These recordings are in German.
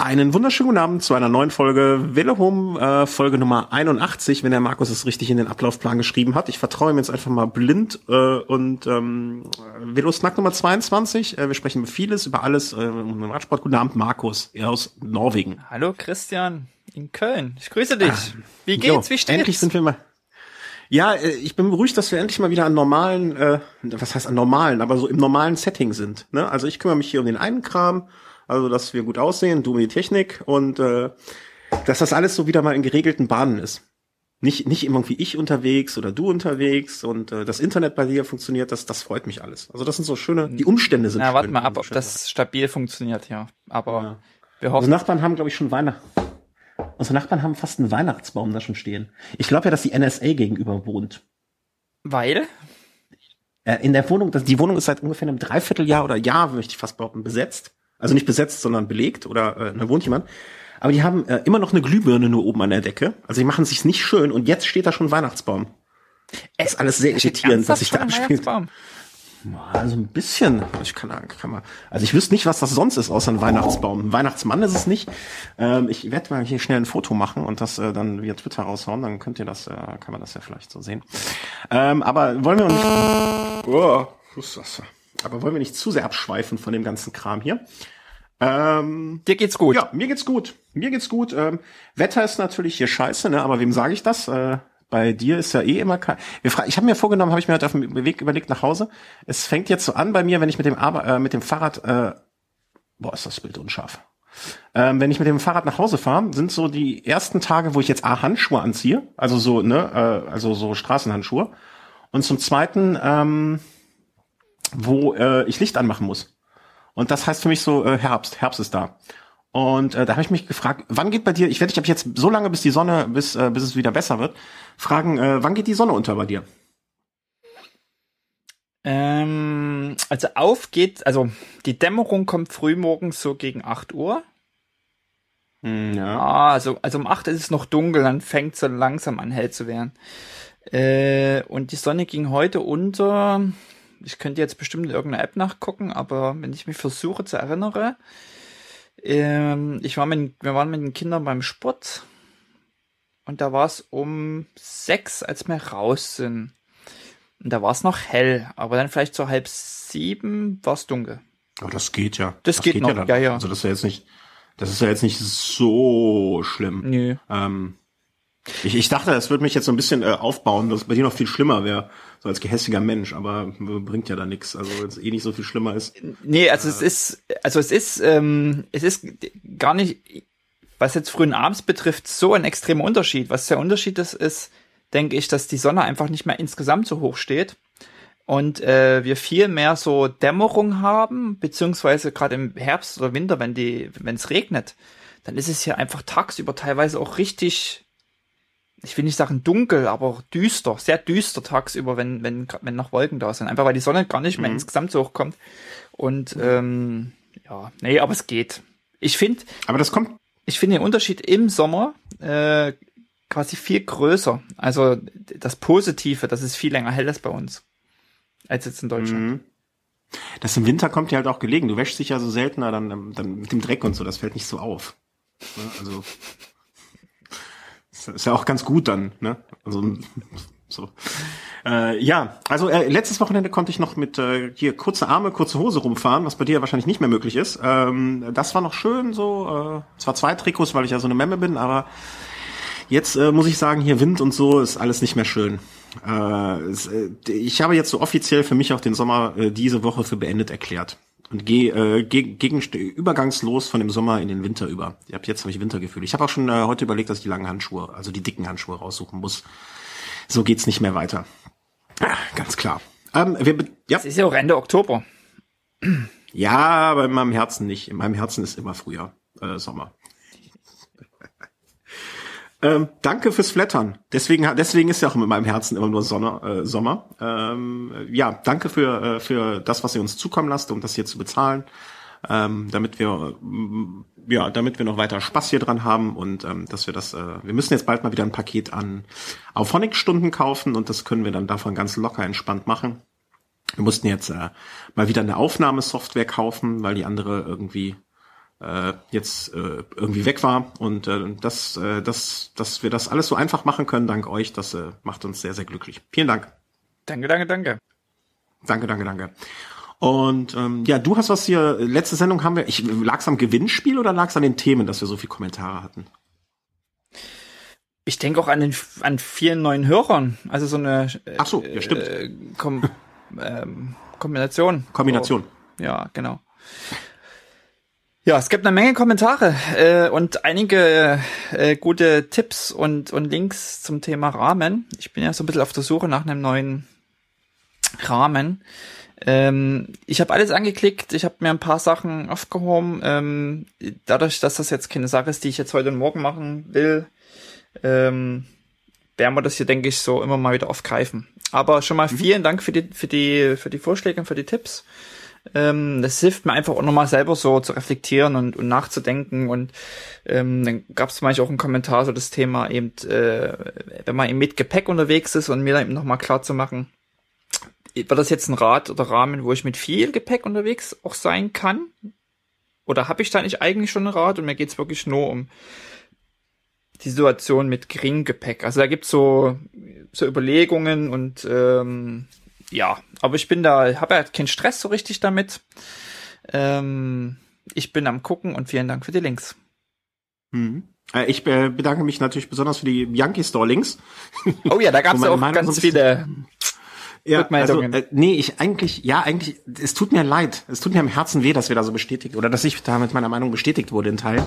Einen wunderschönen guten Abend zu einer neuen Folge Welle Home, äh, Folge Nummer 81, wenn der Markus es richtig in den Ablaufplan geschrieben hat. Ich vertraue ihm jetzt einfach mal blind äh, und ähm, Velo Snack Nummer 22. Äh, wir sprechen über vieles, über alles äh, um den Radsport. Guten Abend, Markus, er aus Norwegen. Hallo Christian, in Köln. Ich grüße dich. Ah, Wie geht's? Jo, Wie steht's? Endlich sind wir mal. Ja, äh, ich bin beruhigt, dass wir endlich mal wieder an normalen, äh, was heißt an normalen, aber so im normalen Setting sind. Ne? Also ich kümmere mich hier um den einen Kram also dass wir gut aussehen, du mit die Technik und äh, dass das alles so wieder mal in geregelten Bahnen ist. Nicht, nicht immer wie ich unterwegs oder du unterwegs und äh, das Internet bei dir funktioniert, das, das freut mich alles. Also das sind so schöne, die Umstände sind Na, schön. warte mal ab, ob das stabil funktioniert, ja. Aber ja. wir hoffen. Unsere Nachbarn haben, glaube ich, schon Weihnachten. Unsere Nachbarn haben fast einen Weihnachtsbaum da schon stehen. Ich glaube ja, dass die NSA gegenüber wohnt. Weil? Äh, in der Wohnung, die Wohnung ist seit ungefähr einem Dreivierteljahr oder Jahr, möchte ich fast behaupten, besetzt. Also nicht besetzt, sondern belegt oder äh, da wohnt jemand. Aber die haben äh, immer noch eine Glühbirne nur oben an der Decke. Also die machen sich's nicht schön und jetzt steht da schon Weihnachtsbaum. Es ist alles sehr irritierend, was sich da abspielt. Also ein bisschen. Ich kann, kann mal. Also ich wüsste nicht, was das sonst ist, außer ein Weihnachtsbaum. Ein Weihnachtsmann ist es nicht. Ähm, ich werde mal hier schnell ein Foto machen und das äh, dann via Twitter raushauen. Dann könnt ihr das, äh, kann man das ja vielleicht so sehen. Ähm, aber wollen wir nicht. Oh, was ist das? Aber wollen wir nicht zu sehr abschweifen von dem ganzen Kram hier. Ähm, Dir geht's gut. Ja, mir geht's gut. Mir geht's gut. Ähm, Wetter ist natürlich hier scheiße, ne? Aber wem sage ich das? Äh, bei dir ist ja eh immer kein. Ich habe mir vorgenommen, habe ich mir heute auf dem Weg überlegt nach Hause. Es fängt jetzt so an bei mir, wenn ich mit dem Arbe äh, mit dem Fahrrad. Äh, boah, ist das Bild unscharf. Ähm, wenn ich mit dem Fahrrad nach Hause fahre, sind so die ersten Tage, wo ich jetzt A Handschuhe anziehe, also so ne, äh, also so Straßenhandschuhe, und zum zweiten ähm, wo äh, ich Licht anmachen muss. Und das heißt für mich so äh, Herbst, Herbst ist da. Und äh, da habe ich mich gefragt, wann geht bei dir, ich werde dich ab jetzt so lange, bis die Sonne, bis, äh, bis es wieder besser wird, fragen, äh, wann geht die Sonne unter bei dir? Ähm, also auf geht, also die Dämmerung kommt frühmorgens so gegen 8 Uhr. Hm, ja. Ah, also, also um 8 ist es noch dunkel, dann fängt so langsam an hell zu werden. Äh, und die Sonne ging heute unter, ich könnte jetzt bestimmt in irgendeiner App nachgucken, aber wenn ich mich versuche zu erinnern, ähm, ich war mit, wir waren mit den Kindern beim Sport und da war es um sechs, als wir raus sind. Und da war es noch hell, aber dann vielleicht so halb sieben war es dunkel. Aber das geht ja. Das, das geht, geht, noch, ja, ja, ja. Also das ist ja jetzt nicht, das ist ja jetzt nicht so schlimm. Nö. Ähm, ich, ich dachte, es würde mich jetzt so ein bisschen äh, aufbauen, dass es bei dir noch viel schlimmer wäre, so als gehässiger Mensch, aber bringt ja da nichts, also wenn es eh nicht so viel schlimmer ist. Nee, also äh, es ist, also es ist, ähm, es ist gar nicht, was jetzt frühen Abends betrifft, so ein extremer Unterschied. Was der Unterschied ist, ist, denke ich, dass die Sonne einfach nicht mehr insgesamt so hoch steht und äh, wir viel mehr so Dämmerung haben, beziehungsweise gerade im Herbst oder Winter, wenn die, wenn es regnet, dann ist es hier einfach tagsüber teilweise auch richtig ich will nicht sagen dunkel, aber düster, sehr düster tagsüber, wenn, wenn, wenn noch Wolken da sind. Einfach weil die Sonne gar nicht mehr mhm. insgesamt so hoch kommt. Und mhm. ähm, ja, nee, aber es geht. Ich finde. Aber das kommt. Ich finde den Unterschied im Sommer äh, quasi viel größer. Also das Positive, dass es viel länger hell ist bei uns. Als jetzt in Deutschland. Mhm. Das im Winter kommt dir halt auch gelegen. Du wäschst dich ja so seltener dann, dann mit dem Dreck und so, das fällt nicht so auf. Ne? Also ist ja auch ganz gut dann, ne? Also so. Äh, ja, also äh, letztes Wochenende konnte ich noch mit äh, hier kurze Arme, kurze Hose rumfahren, was bei dir wahrscheinlich nicht mehr möglich ist. Ähm, das war noch schön so. Äh, zwar zwei Trikots, weil ich ja so eine Memme bin, aber jetzt äh, muss ich sagen, hier Wind und so ist alles nicht mehr schön. Äh, äh ich habe jetzt so offiziell für mich auch den Sommer äh, diese Woche für beendet erklärt und gehe äh, ge gegen übergangslos von dem Sommer in den Winter über. Ich hab, jetzt habe ich Wintergefühl. Ich habe auch schon äh, heute überlegt, dass ich die langen Handschuhe, also die dicken Handschuhe raussuchen muss. So geht's nicht mehr weiter. Ah, ganz klar. Ähm, wir, ja. Es ist ja auch Ende Oktober. Ja, aber in meinem Herzen nicht. In meinem Herzen ist immer früher äh, Sommer. Ähm, danke fürs Flattern. Deswegen, deswegen ist ja auch in meinem Herzen immer nur Sonne, äh, Sommer. Ähm, ja, danke für, äh, für das, was ihr uns zukommen lasst, um das hier zu bezahlen, ähm, damit wir, äh, ja, damit wir noch weiter Spaß hier dran haben und ähm, dass wir das, äh, wir müssen jetzt bald mal wieder ein Paket an Auphonic-Stunden kaufen und das können wir dann davon ganz locker entspannt machen. Wir mussten jetzt äh, mal wieder eine Aufnahmesoftware kaufen, weil die andere irgendwie äh, jetzt äh, irgendwie weg war und äh, dass, äh, dass, dass wir das alles so einfach machen können, dank euch, das äh, macht uns sehr, sehr glücklich. Vielen Dank. Danke, danke, danke. Danke, danke, danke. Und ähm, ja, du hast was hier, letzte Sendung haben wir, ich lag's am Gewinnspiel oder lag's an den Themen, dass wir so viele Kommentare hatten? Ich denke auch an den an vielen neuen Hörern. Also so eine äh, Ach so, ja, stimmt. Äh, Kom ähm, Kombination. Kombination. Oh, ja, genau. Ja, es gibt eine Menge Kommentare äh, und einige äh, gute Tipps und, und Links zum Thema Rahmen. Ich bin ja so ein bisschen auf der Suche nach einem neuen Rahmen. Ähm, ich habe alles angeklickt, ich habe mir ein paar Sachen aufgehoben. Ähm, dadurch, dass das jetzt keine Sache ist, die ich jetzt heute und morgen machen will, ähm, werden wir das hier, denke ich, so immer mal wieder aufgreifen. Aber schon mal mhm. vielen Dank für die, für die, für die Vorschläge und für die Tipps. Ähm, das hilft mir einfach auch nochmal selber so zu reflektieren und, und nachzudenken. Und ähm, dann gab es manchmal auch einen Kommentar, so das Thema eben, äh, wenn man eben mit Gepäck unterwegs ist und mir dann eben nochmal klar zu machen, war das jetzt ein Rad oder Rahmen, wo ich mit viel Gepäck unterwegs auch sein kann? Oder habe ich da nicht eigentlich schon ein Rad und mir geht's wirklich nur um die Situation mit geringem Gepäck? Also da gibt's so, so Überlegungen und ähm, ja, aber ich bin da, habe ja keinen Stress so richtig damit. Ähm, ich bin am gucken und vielen Dank für die Links. Mhm. Äh, ich äh, bedanke mich natürlich besonders für die Yankee Store Links. Oh ja, da gab es auch Meinung ganz viele ja, also, äh, nee, ich eigentlich, ja, eigentlich, es tut mir leid. Es tut mir am Herzen weh, dass wir da so bestätigt, oder dass ich da mit meiner Meinung bestätigt wurde in Teilen.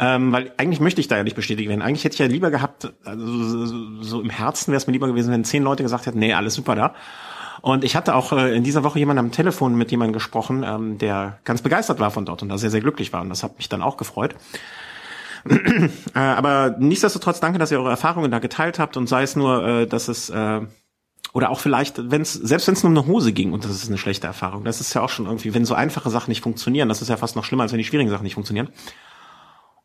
Ähm, weil eigentlich möchte ich da ja nicht bestätigt werden. Eigentlich hätte ich ja lieber gehabt, also so, so im Herzen wäre es mir lieber gewesen, wenn zehn Leute gesagt hätten, nee, alles super da. Und ich hatte auch äh, in dieser Woche jemanden am Telefon mit jemandem gesprochen, ähm, der ganz begeistert war von dort und da sehr, sehr glücklich war. Und das hat mich dann auch gefreut. äh, aber nichtsdestotrotz danke, dass ihr eure Erfahrungen da geteilt habt und sei es nur, äh, dass es äh, oder auch vielleicht, wenn es, selbst wenn es nur um eine Hose ging und das ist eine schlechte Erfahrung, das ist ja auch schon irgendwie, wenn so einfache Sachen nicht funktionieren, das ist ja fast noch schlimmer, als wenn die schwierigen Sachen nicht funktionieren.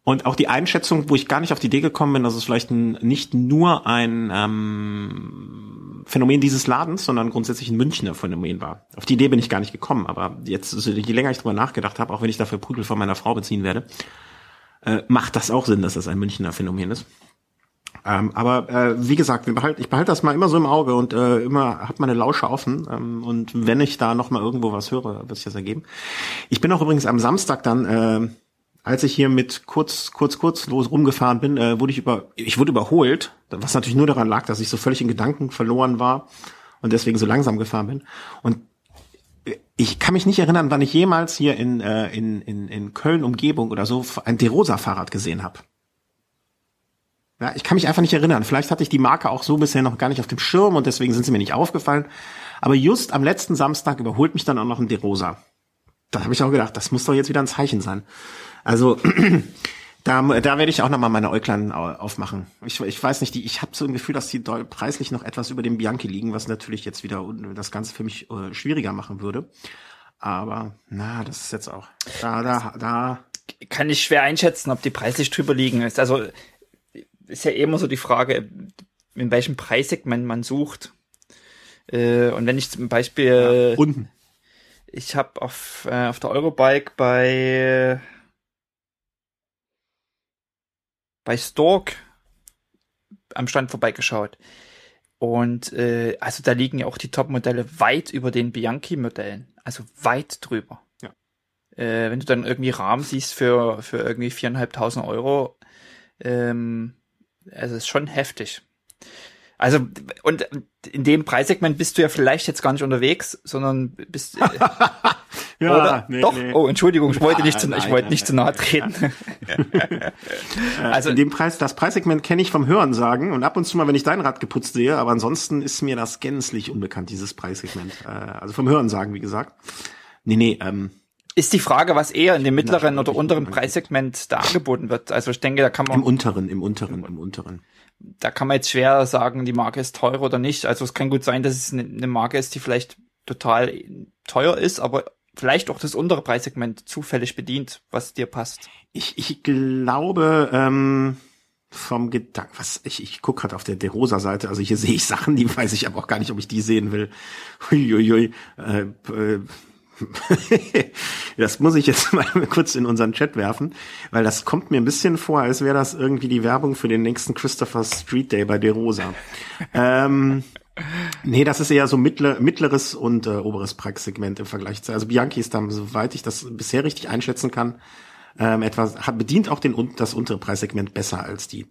Und auch die Einschätzung, wo ich gar nicht auf die Idee gekommen bin, dass es vielleicht nicht nur ein ähm, Phänomen dieses Ladens, sondern grundsätzlich ein Münchner Phänomen war. Auf die Idee bin ich gar nicht gekommen, aber jetzt, je länger ich drüber nachgedacht habe, auch wenn ich dafür Prügel von meiner Frau beziehen werde, äh, macht das auch Sinn, dass das ein Münchner Phänomen ist. Ähm, aber äh, wie gesagt, wir behalt, ich behalte das mal immer so im Auge und äh, immer habe meine Lausche offen. Ähm, und wenn ich da noch mal irgendwo was höre, wird sich das ergeben. Ich bin auch übrigens am Samstag dann, äh, als ich hier mit kurz, kurz, kurz los rumgefahren bin, äh, wurde ich über, ich wurde überholt, was natürlich nur daran lag, dass ich so völlig in Gedanken verloren war und deswegen so langsam gefahren bin. Und ich kann mich nicht erinnern, wann ich jemals hier in, äh, in, in, in Köln Umgebung oder so ein Derosa Fahrrad gesehen habe. Ja, ich kann mich einfach nicht erinnern. Vielleicht hatte ich die Marke auch so bisher noch gar nicht auf dem Schirm und deswegen sind sie mir nicht aufgefallen. Aber just am letzten Samstag überholt mich dann auch noch ein DeRosa. Da habe ich auch gedacht, das muss doch jetzt wieder ein Zeichen sein. Also da, da werde ich auch nochmal meine Äuglein aufmachen. Ich, ich weiß nicht, die, ich habe so ein Gefühl, dass die preislich noch etwas über dem Bianchi liegen, was natürlich jetzt wieder das Ganze für mich äh, schwieriger machen würde. Aber na, das ist jetzt auch da, da, da. Kann ich schwer einschätzen, ob die preislich drüber liegen ist. Also ist ja immer so die Frage, in welchem Preissegment man sucht. Äh, und wenn ich zum Beispiel ja, unten. Ich habe auf, äh, auf der Eurobike bei bei Stork am Stand vorbeigeschaut. Und äh, also da liegen ja auch die Top-Modelle weit über den Bianchi-Modellen. Also weit drüber. Ja. Äh, wenn du dann irgendwie Rahmen siehst für, für irgendwie viereinhalbtausend Euro, ähm, es ist schon heftig. Also, und in dem Preissegment bist du ja vielleicht jetzt gar nicht unterwegs, sondern bist. Ja, oder? Nee, Doch. Nee. Oh, Entschuldigung, ich wollte nicht zu, ich wollte nicht zu nahe treten. also in dem Preis, das Preissegment kenne ich vom Hören sagen und ab und zu mal, wenn ich dein Rad geputzt sehe, aber ansonsten ist mir das gänzlich unbekannt, dieses Preissegment. Äh, also vom Hören sagen, wie gesagt. Nee, nee, ähm, ist die Frage, was eher in dem mittleren oder unteren Preissegment da angeboten wird. Also ich denke, da kann man. Im unteren, im unteren, im unteren. Da kann man jetzt schwer sagen, die Marke ist teuer oder nicht. Also es kann gut sein, dass es eine Marke ist, die vielleicht total teuer ist, aber vielleicht auch das untere Preissegment zufällig bedient, was dir passt. Ich, ich glaube, ähm, vom Gedanken, was ich, ich gucke gerade auf der DeRosa-Seite, also hier sehe ich Sachen, die weiß ich aber auch gar nicht, ob ich die sehen will. Huiuiui. Äh, äh, das muss ich jetzt mal kurz in unseren Chat werfen, weil das kommt mir ein bisschen vor, als wäre das irgendwie die Werbung für den nächsten Christopher Street Day bei De Rosa. ähm, nee, das ist eher so mittler, mittleres und äh, oberes Preissegment im Vergleich zu. Also Bianchi ist dann, soweit ich das bisher richtig einschätzen kann, ähm, etwas hat bedient auch den das untere Preissegment besser als die.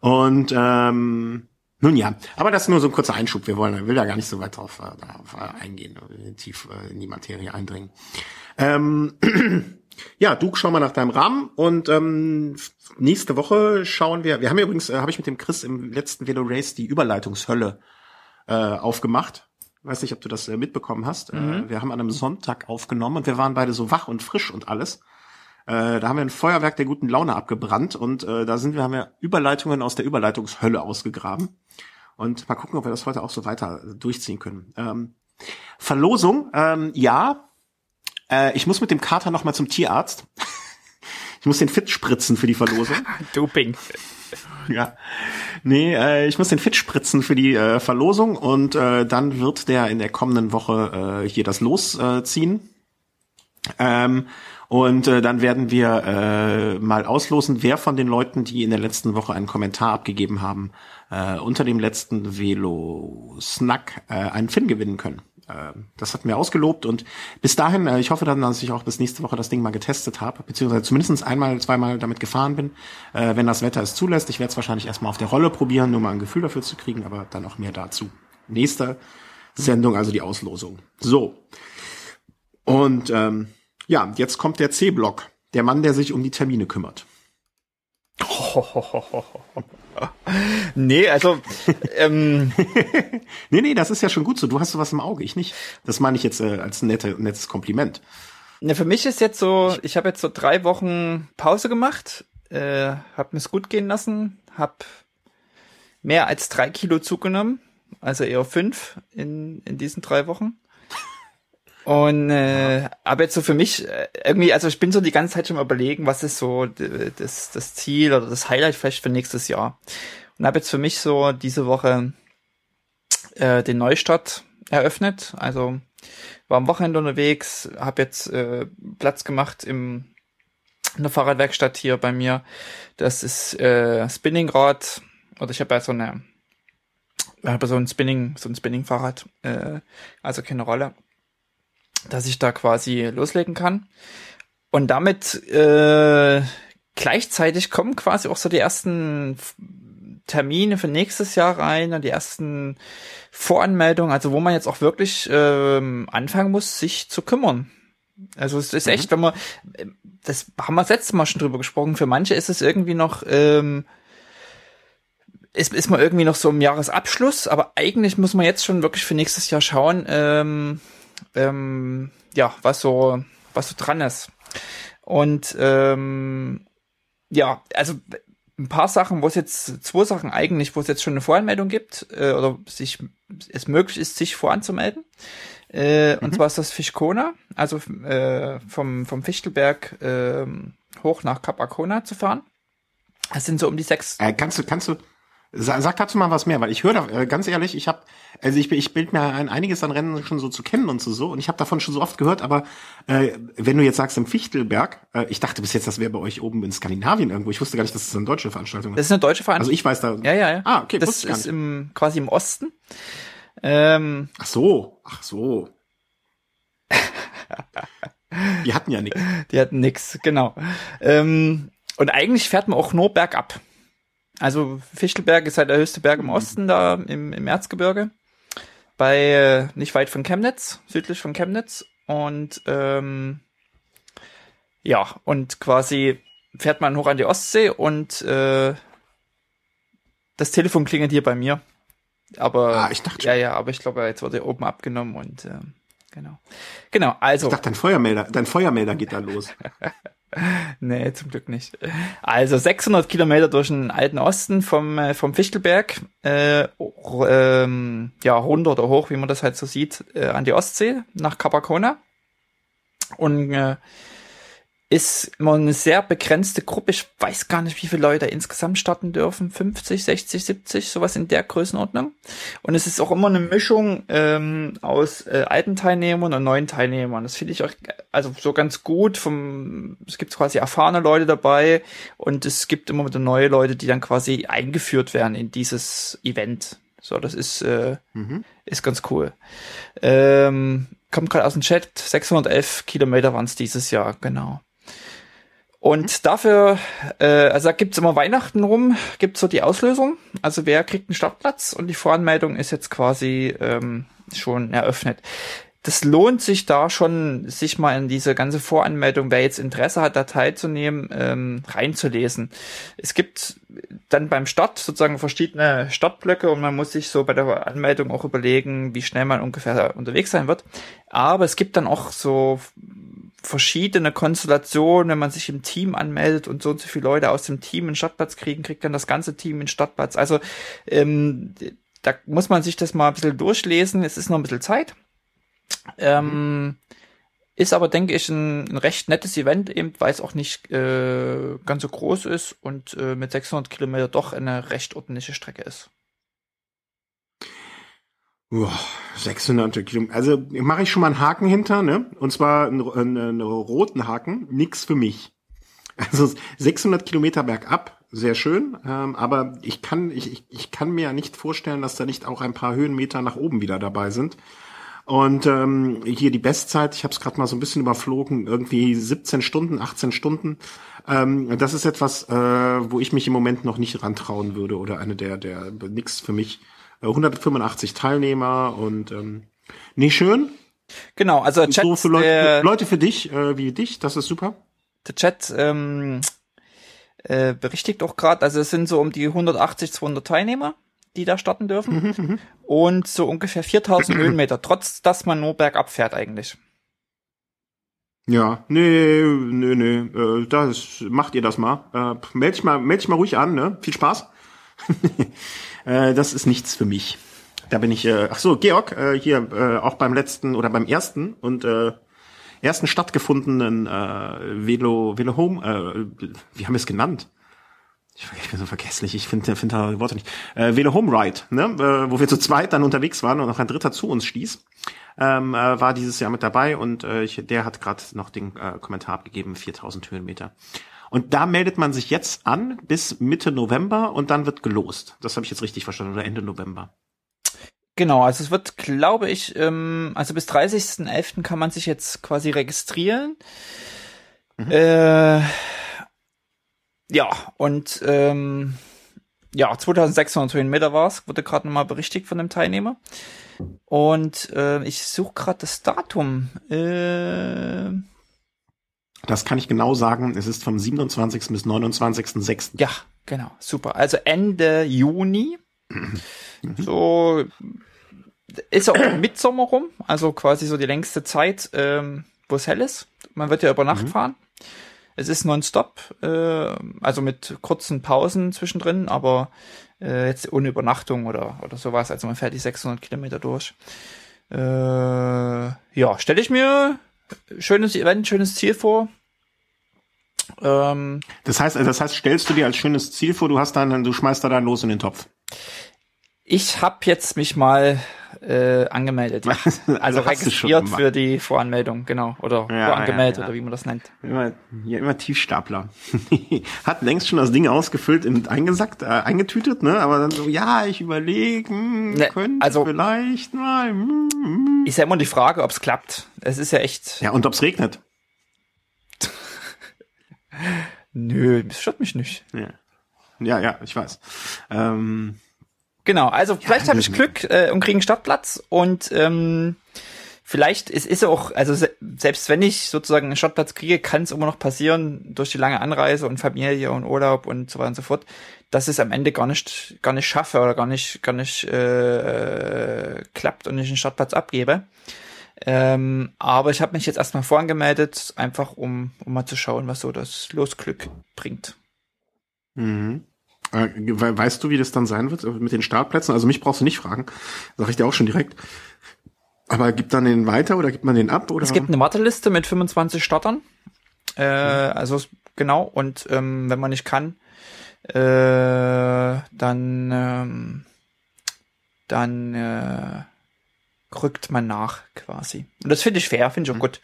Und ähm, nun ja, aber das ist nur so ein kurzer Einschub. Wir wollen, will ja gar nicht so weit drauf, äh, darauf äh, eingehen, äh, tief äh, in die Materie eindringen. Ähm, ja, du schau mal nach deinem Rahmen und ähm, nächste Woche schauen wir. Wir haben ja übrigens, äh, habe ich mit dem Chris im letzten Velo Race die Überleitungshölle äh, aufgemacht. Weiß nicht, ob du das äh, mitbekommen hast. Äh, mhm. Äh, wir haben an einem Sonntag aufgenommen und wir waren beide so wach und frisch und alles. Äh, da haben wir ein Feuerwerk der guten Laune abgebrannt und äh, da sind wir, haben wir Überleitungen aus der Überleitungshölle ausgegraben. Und mal gucken, ob wir das heute auch so weiter durchziehen können. Ähm, Verlosung, ähm, ja. Äh, ich muss mit dem Kater noch mal zum Tierarzt. ich muss den Fit spritzen für die Verlosung. Doping. Ja. Nee, äh, ich muss den Fit spritzen für die äh, Verlosung und äh, dann wird der in der kommenden Woche äh, hier das Los äh, ziehen. Ähm, und äh, dann werden wir äh, mal auslosen, wer von den Leuten, die in der letzten Woche einen Kommentar abgegeben haben, äh, unter dem letzten Velo-Snack äh, einen Fin gewinnen können. Äh, das hatten wir ausgelobt und bis dahin, äh, ich hoffe dann, dass ich auch bis nächste Woche das Ding mal getestet habe, beziehungsweise zumindest einmal, zweimal damit gefahren bin, äh, wenn das Wetter es zulässt. Ich werde es wahrscheinlich erstmal auf der Rolle probieren, nur mal ein Gefühl dafür zu kriegen, aber dann auch mehr dazu. Nächste Sendung, also die Auslosung. So. Und ähm, ja, jetzt kommt der C-Block. Der Mann, der sich um die Termine kümmert. nee, also ähm, nee, nee, das ist ja schon gut so. Du hast sowas im Auge, ich nicht. Das meine ich jetzt äh, als nette, nettes Kompliment. Ne, für mich ist jetzt so, ich habe jetzt so drei Wochen Pause gemacht, äh, habe mir's gut gehen lassen, habe mehr als drei Kilo zugenommen, also eher fünf in, in diesen drei Wochen. Und äh, aber jetzt so für mich äh, irgendwie, also ich bin so die ganze Zeit schon mal überlegen, was ist so das, das Ziel oder das Highlight vielleicht für nächstes Jahr. Und habe jetzt für mich so diese Woche äh, den Neustart eröffnet. Also war am Wochenende unterwegs, habe jetzt äh, Platz gemacht im in der Fahrradwerkstatt hier bei mir. Das ist äh, Spinningrad oder ich habe ja so eine habe so ein Spinning so ein Spinning Fahrrad, äh, also keine Rolle dass ich da quasi loslegen kann. Und damit äh, gleichzeitig kommen quasi auch so die ersten Termine für nächstes Jahr rein und die ersten Voranmeldungen, also wo man jetzt auch wirklich ähm, anfangen muss, sich zu kümmern. Also es ist echt, mhm. wenn man, das haben wir das letzte Mal schon drüber gesprochen, für manche ist es irgendwie noch, ähm, ist, ist man irgendwie noch so im Jahresabschluss, aber eigentlich muss man jetzt schon wirklich für nächstes Jahr schauen, ähm, ähm, ja, was so, was so dran ist. Und ähm, ja, also ein paar Sachen, wo es jetzt, zwei Sachen eigentlich, wo es jetzt schon eine Voranmeldung gibt, äh, oder sich es möglich ist, sich voranzumelden. Äh, mhm. Und zwar ist das Fischkona, also äh, vom, vom Fichtelberg äh, hoch nach Kap Arkona zu fahren. Das sind so um die sechs. Äh, kannst du, kannst du, Sag dazu mal was mehr, weil ich höre da, äh, ganz ehrlich, ich habe, also ich, ich bild mir ein, einiges an Rennen schon so zu kennen und so, so und ich habe davon schon so oft gehört, aber äh, wenn du jetzt sagst im Fichtelberg, äh, ich dachte bis jetzt, das wäre bei euch oben in Skandinavien irgendwo. Ich wusste gar nicht, dass das eine deutsche Veranstaltung ist. Das ist eine deutsche Veranstaltung. Also ich weiß da. Ja, ja, ja. Ah, okay. Das ist im quasi im Osten. Ähm, ach so, ach so. Die hatten ja nichts. Die hatten nix, genau. Ähm, und eigentlich fährt man auch nur bergab. Also Fichtelberg ist halt der höchste Berg im Osten da im, im Erzgebirge. Bei äh, nicht weit von Chemnitz, südlich von Chemnitz. Und ähm, ja, und quasi fährt man hoch an die Ostsee und äh, das Telefon klingelt hier bei mir. Aber ah, ich dachte ja, ja, aber ich glaube, jetzt wurde oben abgenommen und äh, genau. Genau, also. Ich dachte, dein Feuermelder, dein Feuermelder geht da los. nee, zum Glück nicht. Also 600 Kilometer durch den alten Osten vom, äh, vom Fichtelberg, äh, ähm, ja, runter oder hoch, wie man das halt so sieht, äh, an die Ostsee, nach Capacona. Und äh, ist immer eine sehr begrenzte Gruppe. Ich weiß gar nicht, wie viele Leute insgesamt starten dürfen. 50, 60, 70, sowas in der Größenordnung. Und es ist auch immer eine Mischung ähm, aus äh, alten Teilnehmern und neuen Teilnehmern. Das finde ich auch also so ganz gut. Vom, es gibt quasi erfahrene Leute dabei und es gibt immer wieder neue Leute, die dann quasi eingeführt werden in dieses Event. So, das ist, äh, mhm. ist ganz cool. Ähm, kommt gerade aus dem Chat, 611 Kilometer waren es dieses Jahr, genau. Und dafür, äh, also da gibt's immer Weihnachten rum, gibt's so die Auslösung. Also wer kriegt einen Startplatz und die Voranmeldung ist jetzt quasi ähm, schon eröffnet. Das lohnt sich da schon, sich mal in diese ganze Voranmeldung, wer jetzt Interesse hat, da teilzunehmen, ähm, reinzulesen. Es gibt dann beim Start sozusagen verschiedene Startblöcke und man muss sich so bei der Anmeldung auch überlegen, wie schnell man ungefähr unterwegs sein wird. Aber es gibt dann auch so verschiedene Konstellationen, wenn man sich im Team anmeldet und so und so viele Leute aus dem Team einen Startplatz kriegen, kriegt dann das ganze Team einen Startplatz. Also ähm, da muss man sich das mal ein bisschen durchlesen. Es ist noch ein bisschen Zeit. Ähm, ist aber, denke ich, ein, ein, recht nettes Event, eben weil es auch nicht äh, ganz so groß ist und äh, mit 600 Kilometer doch eine recht ordentliche Strecke ist. Uah, 600 Kilometer. Also mache ich schon mal einen Haken hinter, ne? Und zwar einen, einen, einen roten Haken. Nix für mich. Also 600 Kilometer bergab, sehr schön. Ähm, aber ich kann, ich, ich kann mir ja nicht vorstellen, dass da nicht auch ein paar Höhenmeter nach oben wieder dabei sind. Und ähm, hier die Bestzeit, ich habe es gerade mal so ein bisschen überflogen, irgendwie 17 Stunden, 18 Stunden. Ähm, das ist etwas, äh, wo ich mich im Moment noch nicht rantrauen würde oder eine der, der nix für mich. 185 Teilnehmer und ähm, nee, schön. Genau, also Chat, so für Leute, äh, Leute für dich, äh, wie dich, das ist super. Der Chat ähm, äh, berichtigt auch gerade, also es sind so um die 180, 200 Teilnehmer, die da starten dürfen mhm, mhm. und so ungefähr 4000 Höhenmeter, trotz dass man nur bergab fährt eigentlich. Ja, nee, nee, nee, äh, das macht ihr das mal. Äh, meld dich mal, meld dich mal ruhig an, ne? Viel Spaß. Äh, das ist nichts für mich. Da bin ich, äh, ach so, Georg, äh, hier äh, auch beim letzten oder beim ersten und äh, ersten stattgefundenen äh, Velo, Velo Home, äh, wie haben wir es genannt? Ich, ich bin so vergesslich, ich finde find da Worte nicht. Äh, Velo Home Ride, ne? äh, wo wir zu zweit dann unterwegs waren und noch ein dritter zu uns stieß, ähm, äh, war dieses Jahr mit dabei und äh, ich, der hat gerade noch den äh, Kommentar abgegeben, 4000 Höhenmeter. Und da meldet man sich jetzt an bis Mitte November und dann wird gelost. Das habe ich jetzt richtig verstanden, oder Ende November. Genau, also es wird, glaube ich, ähm, also bis 30.11. kann man sich jetzt quasi registrieren. Mhm. Äh, ja, und ähm, ja, 2600 Höhenmeter war es, wurde gerade nochmal berichtigt von dem Teilnehmer. Und äh, ich suche gerade das Datum. Äh, das kann ich genau sagen. Es ist vom 27. bis 29.06. Ja, genau. Super. Also Ende Juni. Mhm. So ist auch Mitsommer rum. Also quasi so die längste Zeit, ähm, wo es hell ist. Man wird ja über Nacht mhm. fahren. Es ist nonstop, äh, also mit kurzen Pausen zwischendrin, aber äh, jetzt ohne Übernachtung oder, oder sowas. Also man fährt die 600 Kilometer durch. Äh, ja, stelle ich mir schönes Event, schönes Ziel vor. Ähm, das heißt, das heißt, stellst du dir als schönes Ziel vor, du hast dann, du schmeißt da dann los in den Topf. Ich habe jetzt mich mal äh, angemeldet, ja. also, also registriert für die Voranmeldung, genau, oder ja, vorangemeldet ja, ja. oder wie man das nennt. Immer, ja, immer Tiefstapler. Hat längst schon das Ding ausgefüllt und eingesackt, äh, eingetütet, ne? Aber dann so, ja, ich überlege, hm, ne, könnte also, vielleicht mal. Hm, hm. Ist ja immer die Frage, ob's klappt. Es ist ja echt. Ja, und ob's regnet. Nö, das stört mich nicht. Ja, ja, ja ich weiß. Ähm, genau, also vielleicht ja, habe ich Glück äh, und kriege einen Startplatz und ähm, vielleicht ist es auch, also se selbst wenn ich sozusagen einen Startplatz kriege, kann es immer noch passieren durch die lange Anreise und Familie und Urlaub und so weiter und so fort, dass es am Ende gar nicht gar nicht schaffe oder gar nicht gar nicht äh, klappt und ich einen Startplatz abgebe. Ähm, aber ich habe mich jetzt erstmal vorangemeldet, einfach um, um mal zu schauen, was so das Losglück bringt. Mhm. Äh, weißt du, wie das dann sein wird mit den Startplätzen? Also mich brauchst du nicht fragen, sag ich dir auch schon direkt. Aber gibt dann den weiter oder gibt man den ab? Oder? Es gibt eine Warteliste mit 25 Startern. Äh, also genau, und ähm, wenn man nicht kann, äh, dann, ähm, dann äh, rückt man nach quasi. Und das finde ich fair, finde ich auch mhm. gut.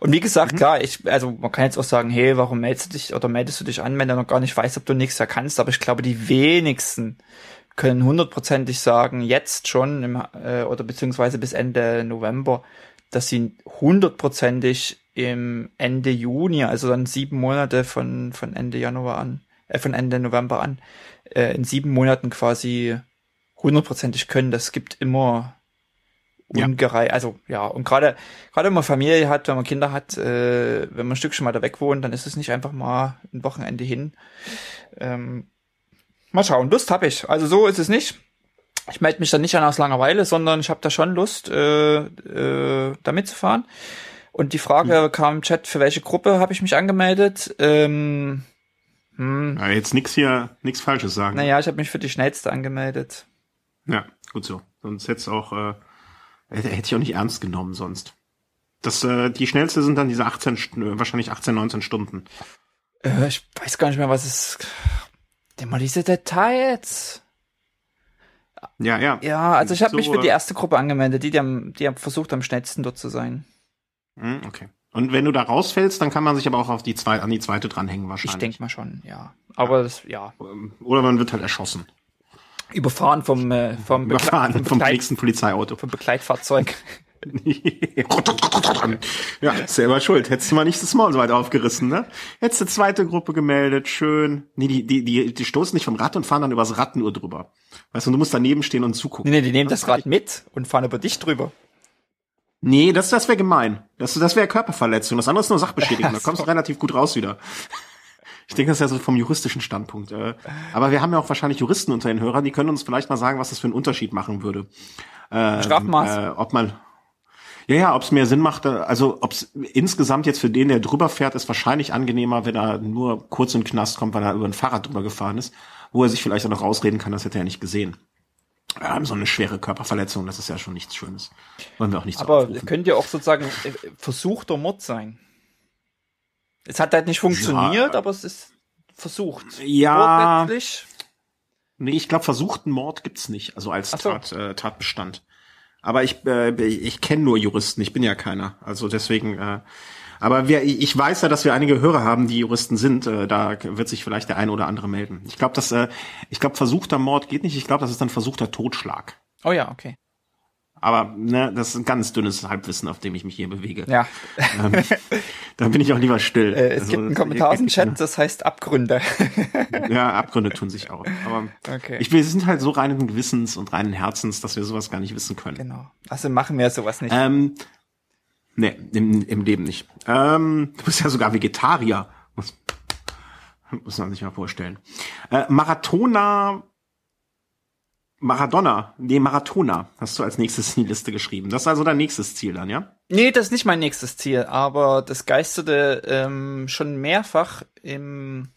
Und wie gesagt, mhm. klar, ich, also man kann jetzt auch sagen, hey, warum meldest du dich oder meldest du dich an, wenn du noch gar nicht weißt, ob du nichts erkannst, aber ich glaube, die wenigsten können hundertprozentig sagen, jetzt schon im, äh, oder beziehungsweise bis Ende November, dass sie hundertprozentig im Ende Juni, also dann sieben Monate von, von Ende Januar an, äh, von Ende November an, äh, in sieben Monaten quasi hundertprozentig können. Das gibt immer ungerei, ja. also ja, und gerade gerade wenn man Familie hat, wenn man Kinder hat, äh, wenn man ein Stückchen weiter weg wohnt, dann ist es nicht einfach mal ein Wochenende hin. Ähm, mal schauen, Lust habe ich. Also so ist es nicht. Ich melde mich dann nicht an aus Langeweile, sondern ich habe da schon Lust, äh, äh, da mitzufahren. Und die Frage mhm. kam im Chat, für welche Gruppe habe ich mich angemeldet? Ähm, hm. Ja, jetzt nix hier, nix Falsches sagen. Naja, ich habe mich für die schnellste angemeldet. Ja, gut so. Sonst hätte auch, äh, hätte ich auch nicht ernst genommen sonst. Das, äh, die schnellste sind dann diese 18, wahrscheinlich 18, 19 Stunden. Äh, ich weiß gar nicht mehr, was es. Immer diese Details. Ja, ja. Ja, also ich habe so, mich für die erste Gruppe angemeldet, die, die haben, die haben versucht, am schnellsten dort zu sein. Hm, okay. Und wenn du da rausfällst, dann kann man sich aber auch auf die zweite, an die zweite dranhängen wahrscheinlich. Ich denke mal schon, ja. Aber ja. das, ja. Oder man wird halt erschossen. Überfahren vom, äh, vom, Überfahren vom, vom nächsten Polizeiauto. Vom Begleitfahrzeug. ja, selber schuld. Hättest du mal nicht das Maul so weit aufgerissen, ne? Hättest du zweite Gruppe gemeldet, schön. Nee, die, die, die, die stoßen nicht vom Rad und fahren dann übers Rad nur drüber. Weißt du, du musst daneben stehen und zugucken. Nee, nee, die nehmen das, das Rad mit und fahren über dich drüber. Nee, das, das wäre gemein. Das, das wäre Körperverletzung. Das andere ist nur Sachbeschädigung. Da kommst du relativ gut raus wieder. Ich denke, das ist ja so vom juristischen Standpunkt. Äh. Aber wir haben ja auch wahrscheinlich Juristen unter den Hörern, die können uns vielleicht mal sagen, was das für einen Unterschied machen würde. Ähm, Strafmaß. Äh, ob man, ja, ja, ob es mehr Sinn macht, äh, also ob es insgesamt jetzt für den, der drüber fährt, ist wahrscheinlich angenehmer, wenn er nur kurz in den Knast kommt, weil er über ein Fahrrad drüber gefahren ist, wo er sich vielleicht auch noch rausreden kann, das hätte er nicht gesehen. Ja, so eine schwere Körperverletzung, das ist ja schon nichts Schönes. Wollen wir auch nicht so Aber aufrufen. könnte ja auch sozusagen äh, versuchter Mord sein. Es hat halt nicht funktioniert, ja. aber es ist versucht. Ja. Nee, ich glaube, versuchten Mord gibt's nicht, also als so. Tat, äh, Tatbestand. Aber ich, äh, ich kenne nur Juristen, ich bin ja keiner. Also deswegen, äh, aber wir, ich weiß ja, dass wir einige Hörer haben, die Juristen sind. Äh, da wird sich vielleicht der eine oder andere melden. Ich glaube, dass, äh, ich glaube, versuchter Mord geht nicht. Ich glaube, das ist dann versuchter Totschlag. Oh ja, okay. Aber ne, das ist ein ganz dünnes Halbwissen, auf dem ich mich hier bewege. Ja. Ähm, da bin ich auch lieber still. Äh, es also, gibt einen Kommentar aus dem Chat, das heißt Abgründe. ja, Abgründe tun sich auch. Aber okay. ich, wir sind halt so reinen Gewissens und reinen Herzens, dass wir sowas gar nicht wissen können. Genau. Also machen wir sowas nicht. Ähm, nee, im, im Leben nicht. Ähm, du bist ja sogar Vegetarier. Muss, muss man sich mal vorstellen. Äh, Marathoner Maradona, nee, Maratona hast du als nächstes in die Liste geschrieben. Das ist also dein nächstes Ziel dann, ja? Nee, das ist nicht mein nächstes Ziel, aber das geisterte ähm, schon mehrfach im,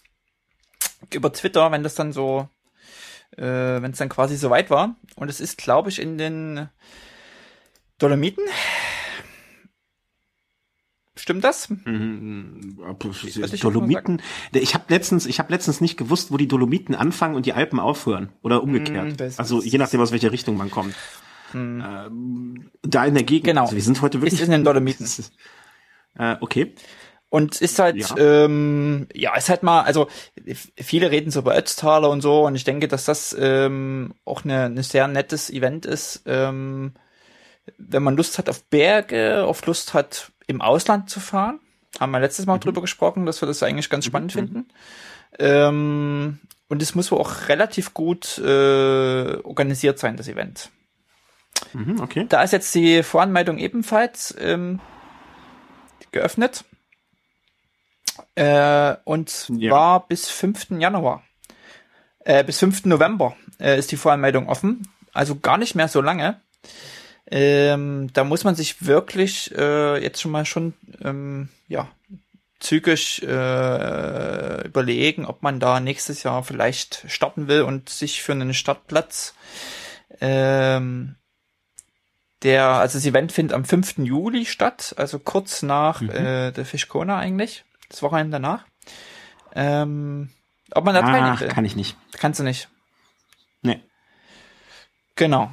über Twitter, wenn das dann so, äh, wenn es dann quasi so weit war. Und es ist, glaube ich, in den Dolomiten. Stimmt das? Mhm, ich Dolomiten. Ich habe letztens, ich habe letztens nicht gewusst, wo die Dolomiten anfangen und die Alpen aufhören oder umgekehrt. Mhm, also je nachdem, aus welcher Richtung man kommt. Mhm. Da in der Gegend. Genau. Also wir sind heute wirklich. Ist in den Dolomiten. äh, okay. Und ist halt, ja. ähm, ja, ist halt mal, also viele reden so über Ötztaler und so, und ich denke, dass das ähm, auch eine, eine sehr nettes Event ist, ähm, wenn man Lust hat auf Berge, auf Lust hat, im Ausland zu fahren. Haben wir letztes Mal mhm. drüber gesprochen, dass wir das eigentlich ganz mhm. spannend mhm. finden. Ähm, und es muss wohl auch relativ gut äh, organisiert sein, das Event. Mhm, okay. Da ist jetzt die Voranmeldung ebenfalls ähm, geöffnet. Äh, und ja. war bis 5. Januar. Äh, bis 5. November äh, ist die Voranmeldung offen. Also gar nicht mehr so lange. Ähm, da muss man sich wirklich äh, jetzt schon mal schon ähm, ja zügig äh, überlegen, ob man da nächstes Jahr vielleicht starten will und sich für einen Startplatz ähm, der, also das Event findet am 5. Juli statt, also kurz nach mhm. äh, der Fischkona eigentlich. das Wochenende danach. Ähm, ob man da teilnehmen will. Ach, kann ich nicht. Kannst du nicht. Nee. Genau.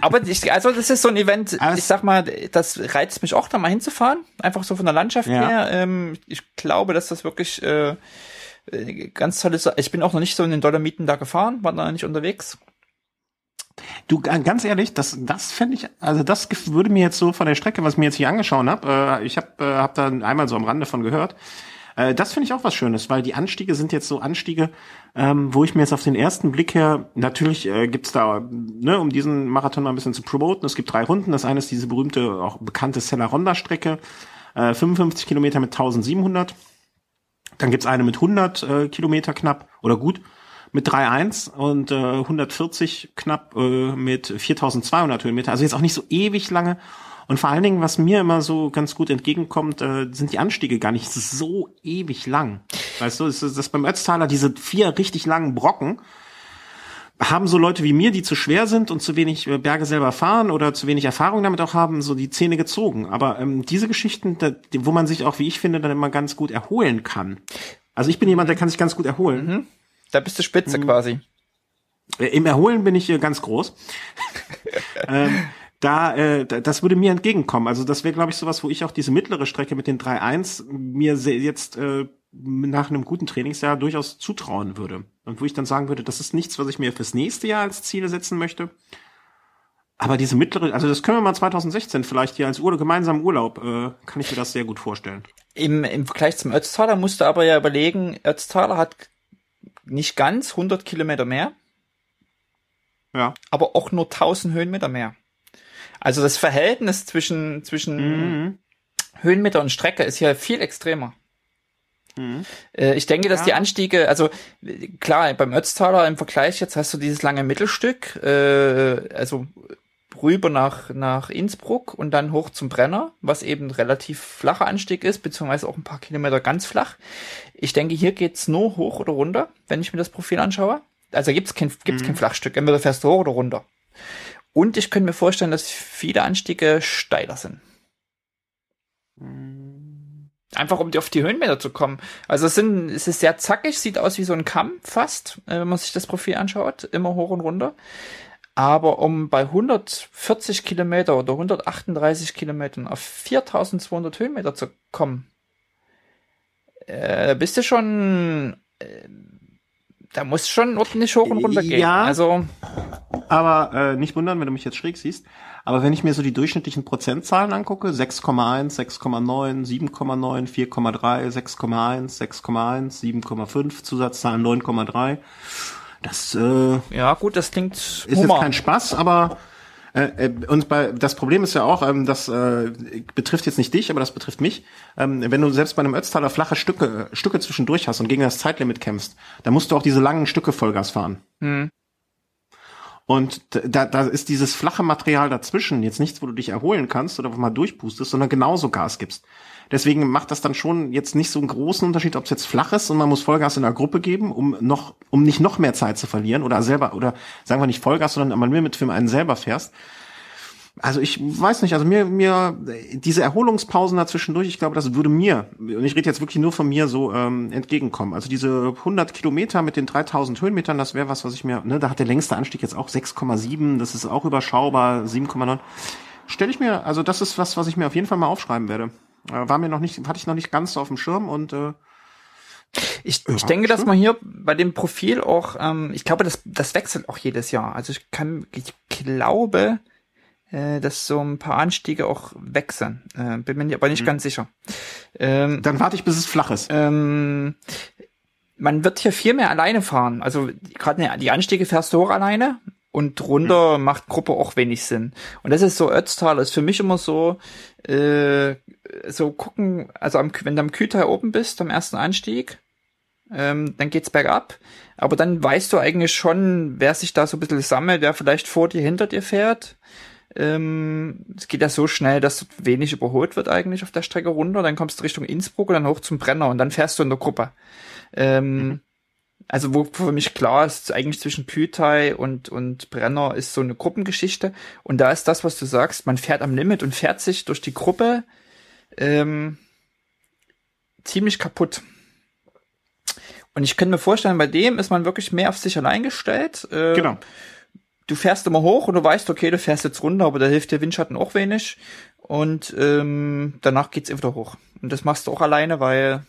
Aber ich, also das ist so ein Event, Aber ich sag mal, das reizt mich auch, da mal hinzufahren. Einfach so von der Landschaft Ja. her. Ähm, ich glaube, dass das wirklich äh, ganz toll ist. Ich bin auch noch nicht so in den Dolomiten da gefahren, war da nicht unterwegs. Du, ganz ehrlich, das, das fände ich, also das würde mir jetzt so von der Strecke, was ich mir jetzt hier angeschaut habe, äh, ich habe äh, hab da einmal so am Rande von gehört, äh, das finde ich auch was Schönes, weil die Anstiege sind jetzt so Anstiege, ähm, wo ich mir jetzt auf den ersten Blick her, natürlich äh, gibt's da, ne, um diesen Marathon mal ein bisschen zu promoten, es gibt drei Runden, das eine ist diese berühmte, auch bekannte Sella-Ronda-Strecke, äh, 55 Kilometer mit 1700, dann gibt's eine mit 100 äh, Kilometer knapp oder gut mit 3,1 und äh, 140 knapp äh, mit 4200 Höhenmeter. Also jetzt auch nicht so ewig lange. Und vor allen Dingen, was mir immer so ganz gut entgegenkommt, äh, sind die Anstiege gar nicht so ewig lang. Weißt du, es ist das beim Ötztaler, diese vier richtig langen Brocken, haben so Leute wie mir, die zu schwer sind und zu wenig äh, Berge selber fahren oder zu wenig Erfahrung damit auch haben, so die Zähne gezogen. Aber ähm, diese Geschichten, da, wo man sich auch, wie ich finde, dann immer ganz gut erholen kann. Also ich bin jemand, der kann sich ganz gut erholen. Da bist du Mhm. Spitze quasi. Äh, Im Erholen bin ich äh, ganz groß. ähm, da, äh, da- das würde mir entgegenkommen. Also das wäre, glaube ich, sowas, wo ich auch diese mittlere Strecke mit den 3.1 mir jetzt äh, nach einem guten Trainingsjahr durchaus zutrauen würde. Und wo ich dann sagen würde, das ist nichts, was ich mir fürs nächste Jahr als Ziele setzen möchte. Aber diese mittlere, also das können wir mal 2016 vielleicht hier als Ur gemeinsamen Urlaub, äh, kann ich mir das sehr gut vorstellen. Im, Im Vergleich zum Ötztaler musst du aber ja überlegen, Ötztaler hat nicht ganz 100 Kilometer mehr, Ja. aber auch nur 1000 Höhenmeter mehr. Also das Verhältnis zwischen, zwischen Mhm. Höhenmeter und Strecke ist hier viel extremer. Mhm. Äh, Ich denke, dass Ja. die Anstiege, also klar, beim Ötztaler im Vergleich jetzt hast du dieses lange Mittelstück, äh, also rüber nach, nach Innsbruck und dann hoch zum Brenner, was eben relativ flacher Anstieg ist, beziehungsweise auch ein paar Kilometer ganz flach. Ich denke, hier geht's nur hoch oder runter, wenn ich mir das Profil anschaue. Also gibt's kein, gibt's kein Flachstück, entweder fährst du hoch oder runter. Und ich könnte mir vorstellen, dass viele Anstiege steiler sind. Einfach um auf die Höhenmeter zu kommen. Also es sind, es ist sehr zackig, sieht aus wie so ein Kamm fast, äh, wenn man sich das Profil anschaut, immer hoch und runter. Aber um bei 140 Kilometer oder 138 Kilometern auf 4200 Höhenmeter zu kommen, äh, bist du schon, äh, da muss schon ordentlich hoch und runter gehen. Ja. Also, Aber äh, nicht wundern, wenn du mich jetzt schräg siehst. Aber wenn ich mir so die durchschnittlichen Prozentzahlen angucke, 6,1, 6,9, 7,9, 4,3, 6,1, 6,1, 7,5, Zusatzzahlen 9,3. Das äh, ja gut, das klingt ist jetzt kein Spaß, aber äh, und bei das Problem ist ja auch, ähm, das äh, betrifft jetzt nicht dich, aber das betrifft mich. Ähm, wenn du selbst bei einem Ötztaler flache Stücke Stücke zwischendurch hast und gegen das Zeitlimit kämpfst, dann musst du auch diese langen Stücke Vollgas fahren. Hm. Und da, da ist dieses flache Material dazwischen jetzt nichts, wo du dich erholen kannst oder wo mal durchpustest, sondern genauso Gas gibst. Deswegen macht das dann schon jetzt nicht so einen großen Unterschied, ob es jetzt flach ist und man muss Vollgas in der Gruppe geben, um noch, um nicht noch mehr Zeit zu verlieren oder selber, oder sagen wir nicht Vollgas, sondern am Limit für einen selber fährst. Also ich weiß nicht, also mir, mir, diese Erholungspausen dazwischendurch, ich glaube, das würde mir, und ich rede jetzt wirklich nur von mir, so ähm, entgegenkommen. Also diese 100 Kilometer mit den 3000 Höhenmetern, das wäre was, was ich mir, ne, da hat der längste Anstieg jetzt auch 6,7, das ist auch überschaubar, 7,9. Stelle ich mir, also das ist was, was ich mir auf jeden Fall mal aufschreiben werde. Äh, war mir noch nicht, hatte ich noch nicht ganz so auf dem Schirm und äh, Ich, ich denke, dass man hier bei dem Profil auch, ähm, ich glaube, das, das wechselt auch jedes Jahr. Also ich kann, ich glaube, äh, dass so ein paar Anstiege auch wechseln. Äh, bin mir aber nicht Mhm. ganz sicher. Ähm, dann warte ich, bis es flach ist. ähm, man wird hier viel mehr alleine fahren. Also gerade die Anstiege fährst du hoch alleine und runter macht Gruppe auch wenig Sinn. Und das ist so Ötztal ist für mich immer so, äh, so gucken, also am, wenn du am Kühlteil oben bist, am ersten Anstieg, ähm, dann geht's bergab. Aber dann weißt du eigentlich schon, wer sich da so ein bisschen sammelt, wer vielleicht vor dir, hinter dir fährt. Ähm, es geht ja so schnell, dass wenig überholt wird eigentlich auf der Strecke runter. Dann kommst du Richtung Innsbruck und dann hoch zum Brenner und dann fährst du in der Gruppe. Ähm, Also wo für mich klar ist, eigentlich zwischen Kühltei und, und Brenner ist so eine Gruppengeschichte. Und da ist das, was du sagst, man fährt am Limit und fährt sich durch die Gruppe ähm, ziemlich kaputt. Und ich könnte mir vorstellen, bei dem ist man wirklich mehr auf sich allein gestellt. Äh, genau. Du fährst immer hoch und du weißt, okay, du fährst jetzt runter, aber da hilft der Windschatten auch wenig. Und ähm, danach geht's wieder hoch. Und das machst du auch alleine, weil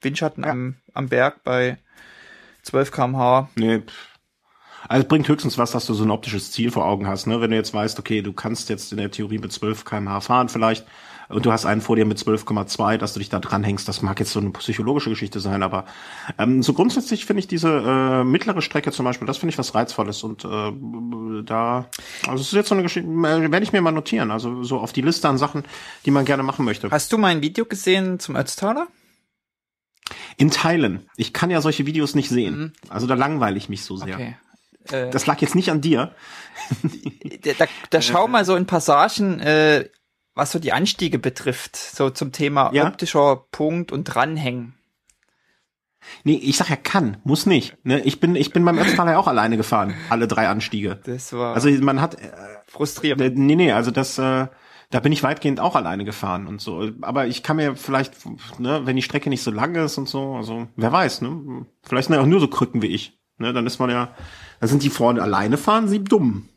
Windschatten ja. am, am Berg bei 12 kmh. Nee. Also es bringt höchstens was, dass du so ein optisches Ziel vor Augen hast, ne? Wenn du jetzt weißt, okay, du kannst jetzt in der Theorie mit 12 kmh fahren vielleicht und du hast einen vor dir mit 12,2, dass du dich da dranhängst, das mag jetzt so eine psychologische Geschichte sein, aber ähm, so grundsätzlich finde ich diese äh, mittlere Strecke zum Beispiel, das finde ich was Reizvolles und äh, da, also es ist jetzt so eine Geschichte, äh, werde ich mir mal notieren, also so auf die Liste an Sachen, die man gerne machen möchte. Hast du mein Video gesehen zum Ötztaler? In Teilen. Ich kann ja solche Videos nicht sehen. Mhm. Also da langweile ich mich so sehr. Okay. Äh, das lag jetzt nicht an dir. da, da schau mal so in Passagen, äh, was so die Anstiege betrifft, so zum Thema ja? optischer Punkt und dranhängen. Nee, ich sag ja kann, muss nicht. Ne? Ich bin, ich bin beim Ötztaler ja auch alleine gefahren, alle drei Anstiege. Das war. Also man hat äh, frustrierend. Nee, nee, also das, äh, da bin ich weitgehend auch alleine gefahren und so. Aber ich kann mir vielleicht, ne, wenn die Strecke nicht so lang ist und so, also wer weiß, ne? Vielleicht sind ja auch nur so Krücken wie ich. Ne? Dann ist man ja, da sind die vorne alleine fahren, sie dumm.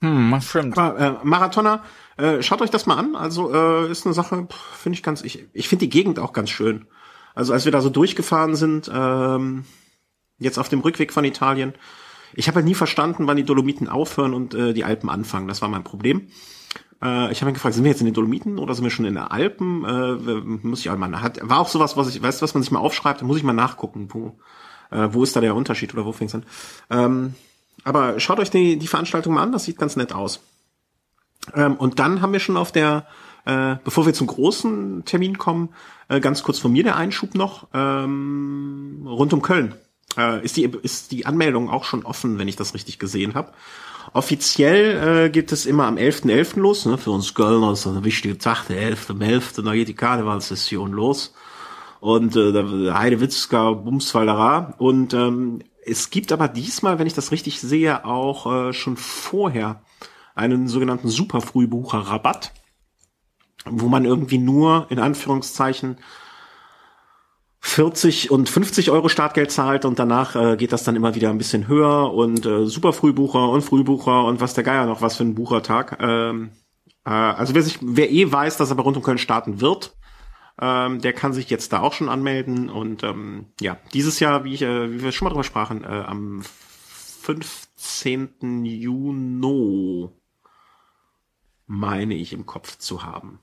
Hm, stimmt. Aber, äh, Marathoner, äh, schaut euch das mal an. Also äh, ist eine Sache, finde ich ganz, ich, ich finde die Gegend auch ganz schön. Also als wir da so durchgefahren sind, ähm, jetzt auf dem Rückweg von Italien, ich habe halt nie verstanden, wann die Dolomiten aufhören und äh, die Alpen anfangen. Das war mein Problem. Äh, ich habe mich gefragt, sind wir jetzt in den Dolomiten oder sind wir schon in den Alpen? Äh, muss ich auch mal hat, war auch sowas, was ich, weißt du, was man sich mal aufschreibt, muss ich mal nachgucken, wo, äh, wo ist da der Unterschied oder wo fängt's an? Ähm, aber schaut euch die, die Veranstaltung mal an, das sieht ganz nett aus. Ähm, und dann haben wir schon auf der, äh, bevor wir zum großen Termin kommen, äh, ganz kurz von mir der Einschub noch, ähm, rund um Köln. Äh, ist, die, ist die Anmeldung auch schon offen, wenn ich das richtig gesehen habe. Offiziell äh, geht es immer am 11.11. .11. los. Ne? Für uns Kölner ist das ein wichtiger Tag, der 11.11. .11. Da geht die Karnevalssession los. Und äh, Heidewitzka Bumsfallerei. Und ähm, es gibt aber diesmal, wenn ich das richtig sehe, auch äh, schon vorher einen sogenannten Superfrühbucher-Rabatt, wo man irgendwie nur in Anführungszeichen 40 und 50 Euro Startgeld zahlt und danach äh, geht das dann immer wieder ein bisschen höher und äh, super Frühbucher und Frühbucher und was der Geier noch was für ein Buchertag. Ähm, äh, also wer sich, wer eh weiß, dass er bei Rund um Köln starten wird, ähm, der kann sich jetzt da auch schon anmelden und ähm, ja, dieses Jahr, wie, ich, äh, wie wir schon mal drüber sprachen, äh, am 15. Juni meine ich im Kopf zu haben.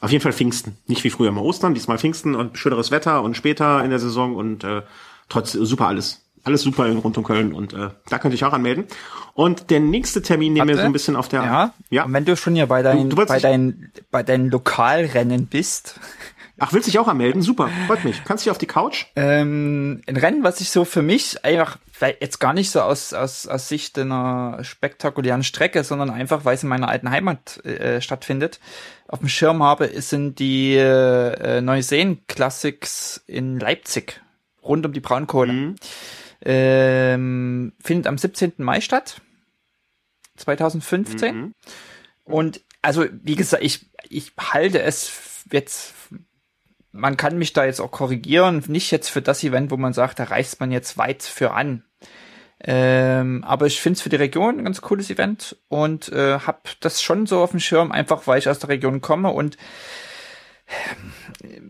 Auf jeden Fall Pfingsten. Nicht wie früher mal Ostern, diesmal Pfingsten und schöneres Wetter und später in der Saison und äh, trotz super alles. Alles super in rund um Köln und äh, da könnte ich auch anmelden. Und der nächste Termin, den wir so ein bisschen auf der Ja, ja. Und wenn du schon hier bei deinen du, du bei deinen bei deinen Lokalrennen bist. Ach, willst dich auch anmelden? Super, freut mich. Kannst du auf die Couch? Ähm, ein Rennen, was ich so für mich einfach, jetzt gar nicht so aus, aus, aus Sicht einer spektakulären Strecke, sondern einfach, weil es in meiner alten Heimat äh, stattfindet, auf dem Schirm habe, sind die äh, Neuseen Classics in Leipzig, rund um die Braunkohle. Mhm. Ähm, findet am 17. Mai statt, 2015. Mhm. Und also, wie gesagt, ich, ich halte es jetzt man kann mich da jetzt auch korrigieren, nicht jetzt für das Event, wo man sagt, da reist man jetzt weit für an. Ähm, aber ich finde es für die Region ein ganz cooles Event und äh, habe das schon so auf dem Schirm, einfach weil ich aus der Region komme und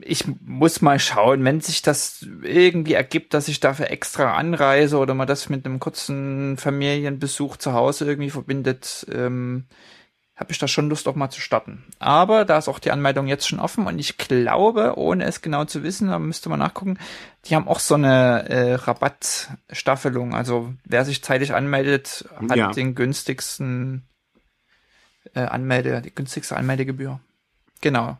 ich muss mal schauen, wenn sich das irgendwie ergibt, dass ich dafür extra anreise oder man das mit einem kurzen Familienbesuch zu Hause irgendwie verbindet, ähm, habe ich da schon Lust auch mal zu starten. Aber da ist auch die Anmeldung jetzt schon offen und ich glaube, ohne es genau zu wissen, da müsste man nachgucken, die haben auch so eine äh, Rabattstaffelung. Also wer sich zeitig anmeldet, hat ja. den günstigsten äh, Anmelde, die günstigste Anmeldegebühr. Genau.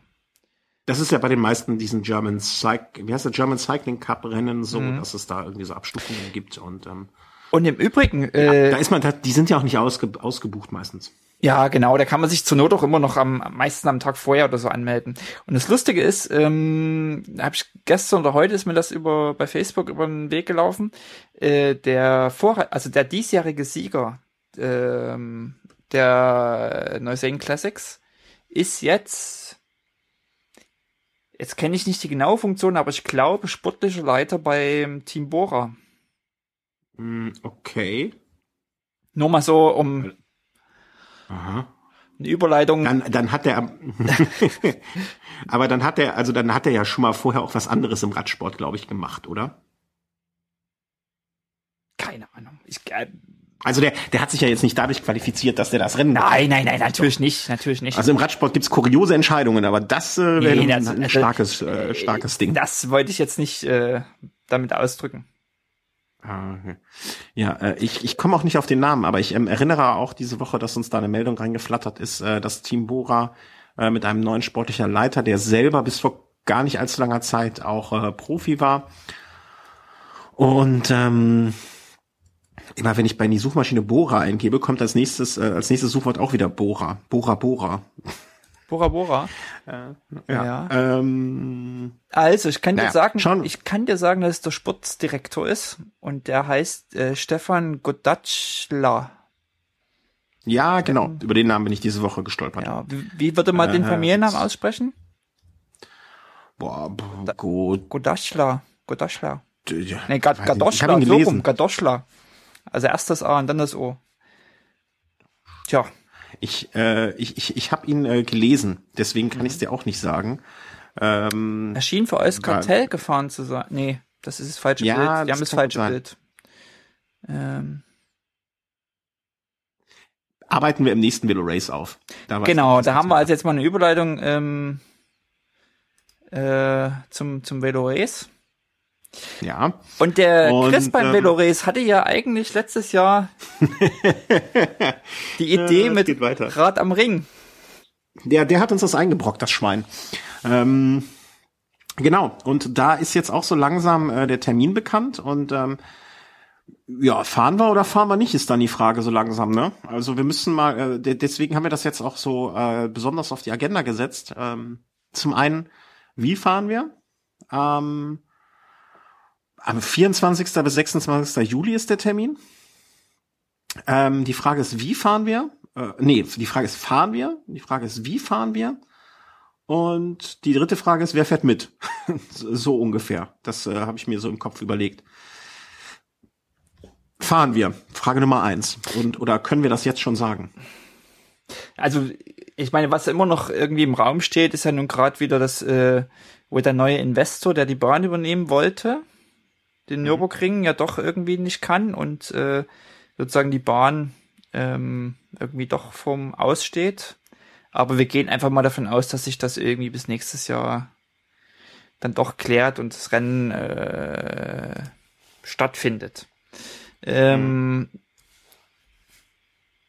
Das ist ja bei den meisten diesen German Cycling, wie heißt der German Cycling Cup Rennen so, mhm. dass es da irgendwie so Abstufungen gibt und ähm, und im Übrigen, äh, ja, da ist man, da, die sind ja auch nicht ausge, ausgebucht meistens. Ja, genau. Da kann man sich zur Not auch immer noch am, am meisten am Tag vorher oder so anmelden. Und das Lustige ist, ähm, habe ich gestern oder heute ist mir das über bei Facebook über den Weg gelaufen. Äh, der vor, also der diesjährige Sieger ähm, der Neuseen Classics ist jetzt Jetzt kenne ich nicht die genaue Funktion, aber ich glaube sportlicher Leiter beim Team Bora. Hm, okay. Nur mal so um Aha. eine Überleitung. Dann, dann hat er, aber dann hat er, also dann hat er ja schon mal vorher auch was anderes im Radsport, glaube ich, gemacht, oder? Keine Ahnung. Ich, äh, Also der, der hat sich ja jetzt nicht dadurch qualifiziert, dass der das Rennen. nein, nein, nein, natürlich nicht, natürlich nicht. Also im Radsport gibt's kuriose Entscheidungen, aber das äh, wäre Nee, ein, das- ein also, starkes, äh, starkes Ding. Das wollte ich jetzt nicht äh, damit ausdrücken. Ah, okay. Ja, äh, ich, ich komme auch nicht auf den Namen, aber ich ähm, erinnere auch diese Woche, dass uns da eine Meldung reingeflattert ist, äh, dass Team Bora äh, mit einem neuen sportlicher Leiter, der selber bis vor gar nicht allzu langer Zeit auch äh, Profi war. Und ähm, immer wenn ich bei die Suchmaschine Bora eingebe, kommt als nächstes, äh, als nächstes Suchwort auch wieder Bora. Bora Bora. Bora Bora. Ja. Ja. Ähm, Also, ich kann dir Naja, sagen, schauen- ich kann dir sagen, dass es der Sportdirektor ist und der heißt äh, Stefan Godatschla. ja, genau. Über den Namen bin ich diese Woche gestolpert. Ja, wie, wie würde man den Äh, Familiennamen aussprechen? Boah, gut. Godatschla. Godatschla. Ja, Nee, Gad Gadoschla, so gelesen. rum, Gadoschla. Also erst das A und dann das O. Tja, Ich, äh, ich, ich, ich habe ihn äh, gelesen, deswegen Mhm. kann ich es dir auch nicht sagen. Ähm, er schien für euch Kartell gefahren zu sein. Nee, das ist das falsche Ja, Bild. das Die haben das falsche sein. Bild. Ähm, arbeiten wir im nächsten Velo Race auf. Da genau, da haben wir also jetzt mal eine Überleitung ähm, äh, zum, zum Velo Race. Ja, Und der Und, Chris beim ähm, Velo Race hatte ja eigentlich letztes Jahr die Idee Ja, mit. Rad am Ring. der, der hat uns das eingebrockt, das Schwein. Ähm, genau, und da ist jetzt auch so langsam äh, der Termin bekannt und ähm, ja, fahren wir oder fahren wir nicht, ist dann die Frage so langsam, ne? Also wir müssen mal, äh, de- deswegen haben wir das jetzt auch so äh, besonders auf die Agenda gesetzt. Ähm, zum einen, wie fahren wir? Ähm, am 24. bis 26. Juli ist der Termin. Ähm, die Frage ist, wie fahren wir? Äh, nee, die Frage ist, fahren wir? Die Frage ist, wie fahren wir? Und die dritte Frage ist, wer fährt mit? so ungefähr. Das äh, habe ich mir so im Kopf überlegt. Fahren wir? Frage Nummer eins. Und oder können wir das jetzt schon sagen? Also, ich meine, was immer noch irgendwie im Raum steht, ist ja nun gerade wieder das, äh, wo der neue Investor, der die Bahn übernehmen wollte, den Nürburgring ja doch irgendwie nicht kann und äh, sozusagen die Bahn ähm, irgendwie doch vom Aussteht. Aber wir gehen einfach mal davon aus, dass sich das irgendwie bis nächstes Jahr dann doch klärt und das Rennen äh, stattfindet. Ähm,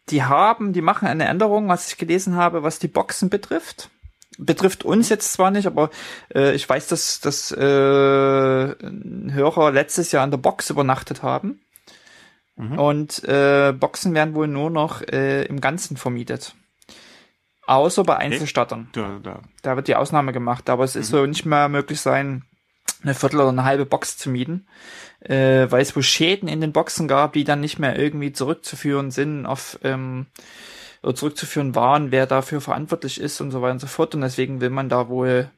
die haben, die machen eine Änderung, was ich gelesen habe, was die Boxen betrifft. Betrifft uns jetzt zwar nicht, aber äh, ich weiß, dass, dass äh, Hörer letztes Jahr an der Box übernachtet haben. Und äh, Boxen werden wohl nur noch äh, im Ganzen vermietet. Außer bei Einzelstattern. Da, da. Da wird die Ausnahme gemacht, aber es ist so nicht mehr möglich sein, eine Viertel oder eine halbe Box zu mieten, äh, weil es wohl Schäden in den Boxen gab, die dann nicht mehr irgendwie zurückzuführen sind auf ähm, zurückzuführen waren, wer dafür verantwortlich ist und so weiter und so fort. Und deswegen will man da wohl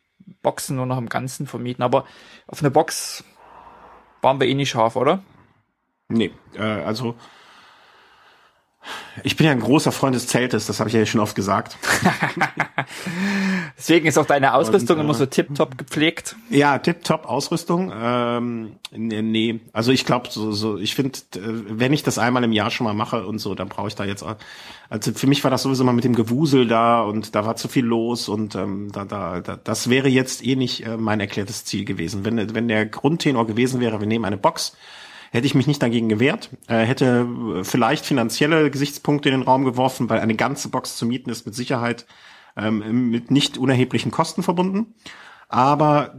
Boxen nur noch im Ganzen vermieten. Aber auf eine Box waren wir eh nicht scharf, oder? Nee, äh, also ich bin ja ein großer Freund des Zeltes, das habe ich ja schon oft gesagt. Deswegen ist auch deine Ausrüstung Und, äh, immer so tipptopp gepflegt. Ja, tipptopp Ausrüstung. Ähm, nee, nee, also ich glaube, so, so, ich finde, wenn ich das einmal im Jahr schon mal mache und so, dann brauche ich da jetzt. auch- Also für mich war das sowieso mal mit dem Gewusel da und da war zu viel los und ähm, da, da, da, das wäre jetzt eh nicht äh, mein erklärtes Ziel gewesen. Wenn, wenn der Grundtenor gewesen wäre, wir nehmen eine Box, hätte ich mich nicht dagegen gewehrt, äh, hätte äh, vielleicht finanzielle Gesichtspunkte in den Raum geworfen, weil eine ganze Box zu mieten ist mit Sicherheit ähm, mit nicht unerheblichen Kosten verbunden. Aber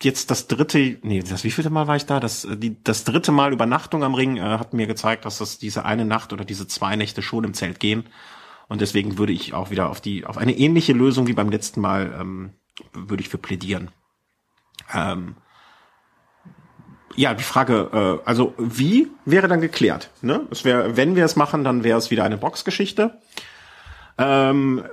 jetzt das dritte, nee, das wievielte Mal war ich da? Das, äh, die, das dritte Mal Übernachtung am Ring äh, hat mir gezeigt, dass das diese eine Nacht oder diese zwei Nächte schon im Zelt gehen. Und deswegen würde ich auch wieder auf die, auf eine ähnliche Lösung wie beim letzten Mal, ähm, würde ich für plädieren. Ähm, ja, die Frage, äh, also wie wäre dann geklärt? Ne? Es wäre, wenn wir es machen, dann wäre es wieder eine Boxgeschichte. Ähm,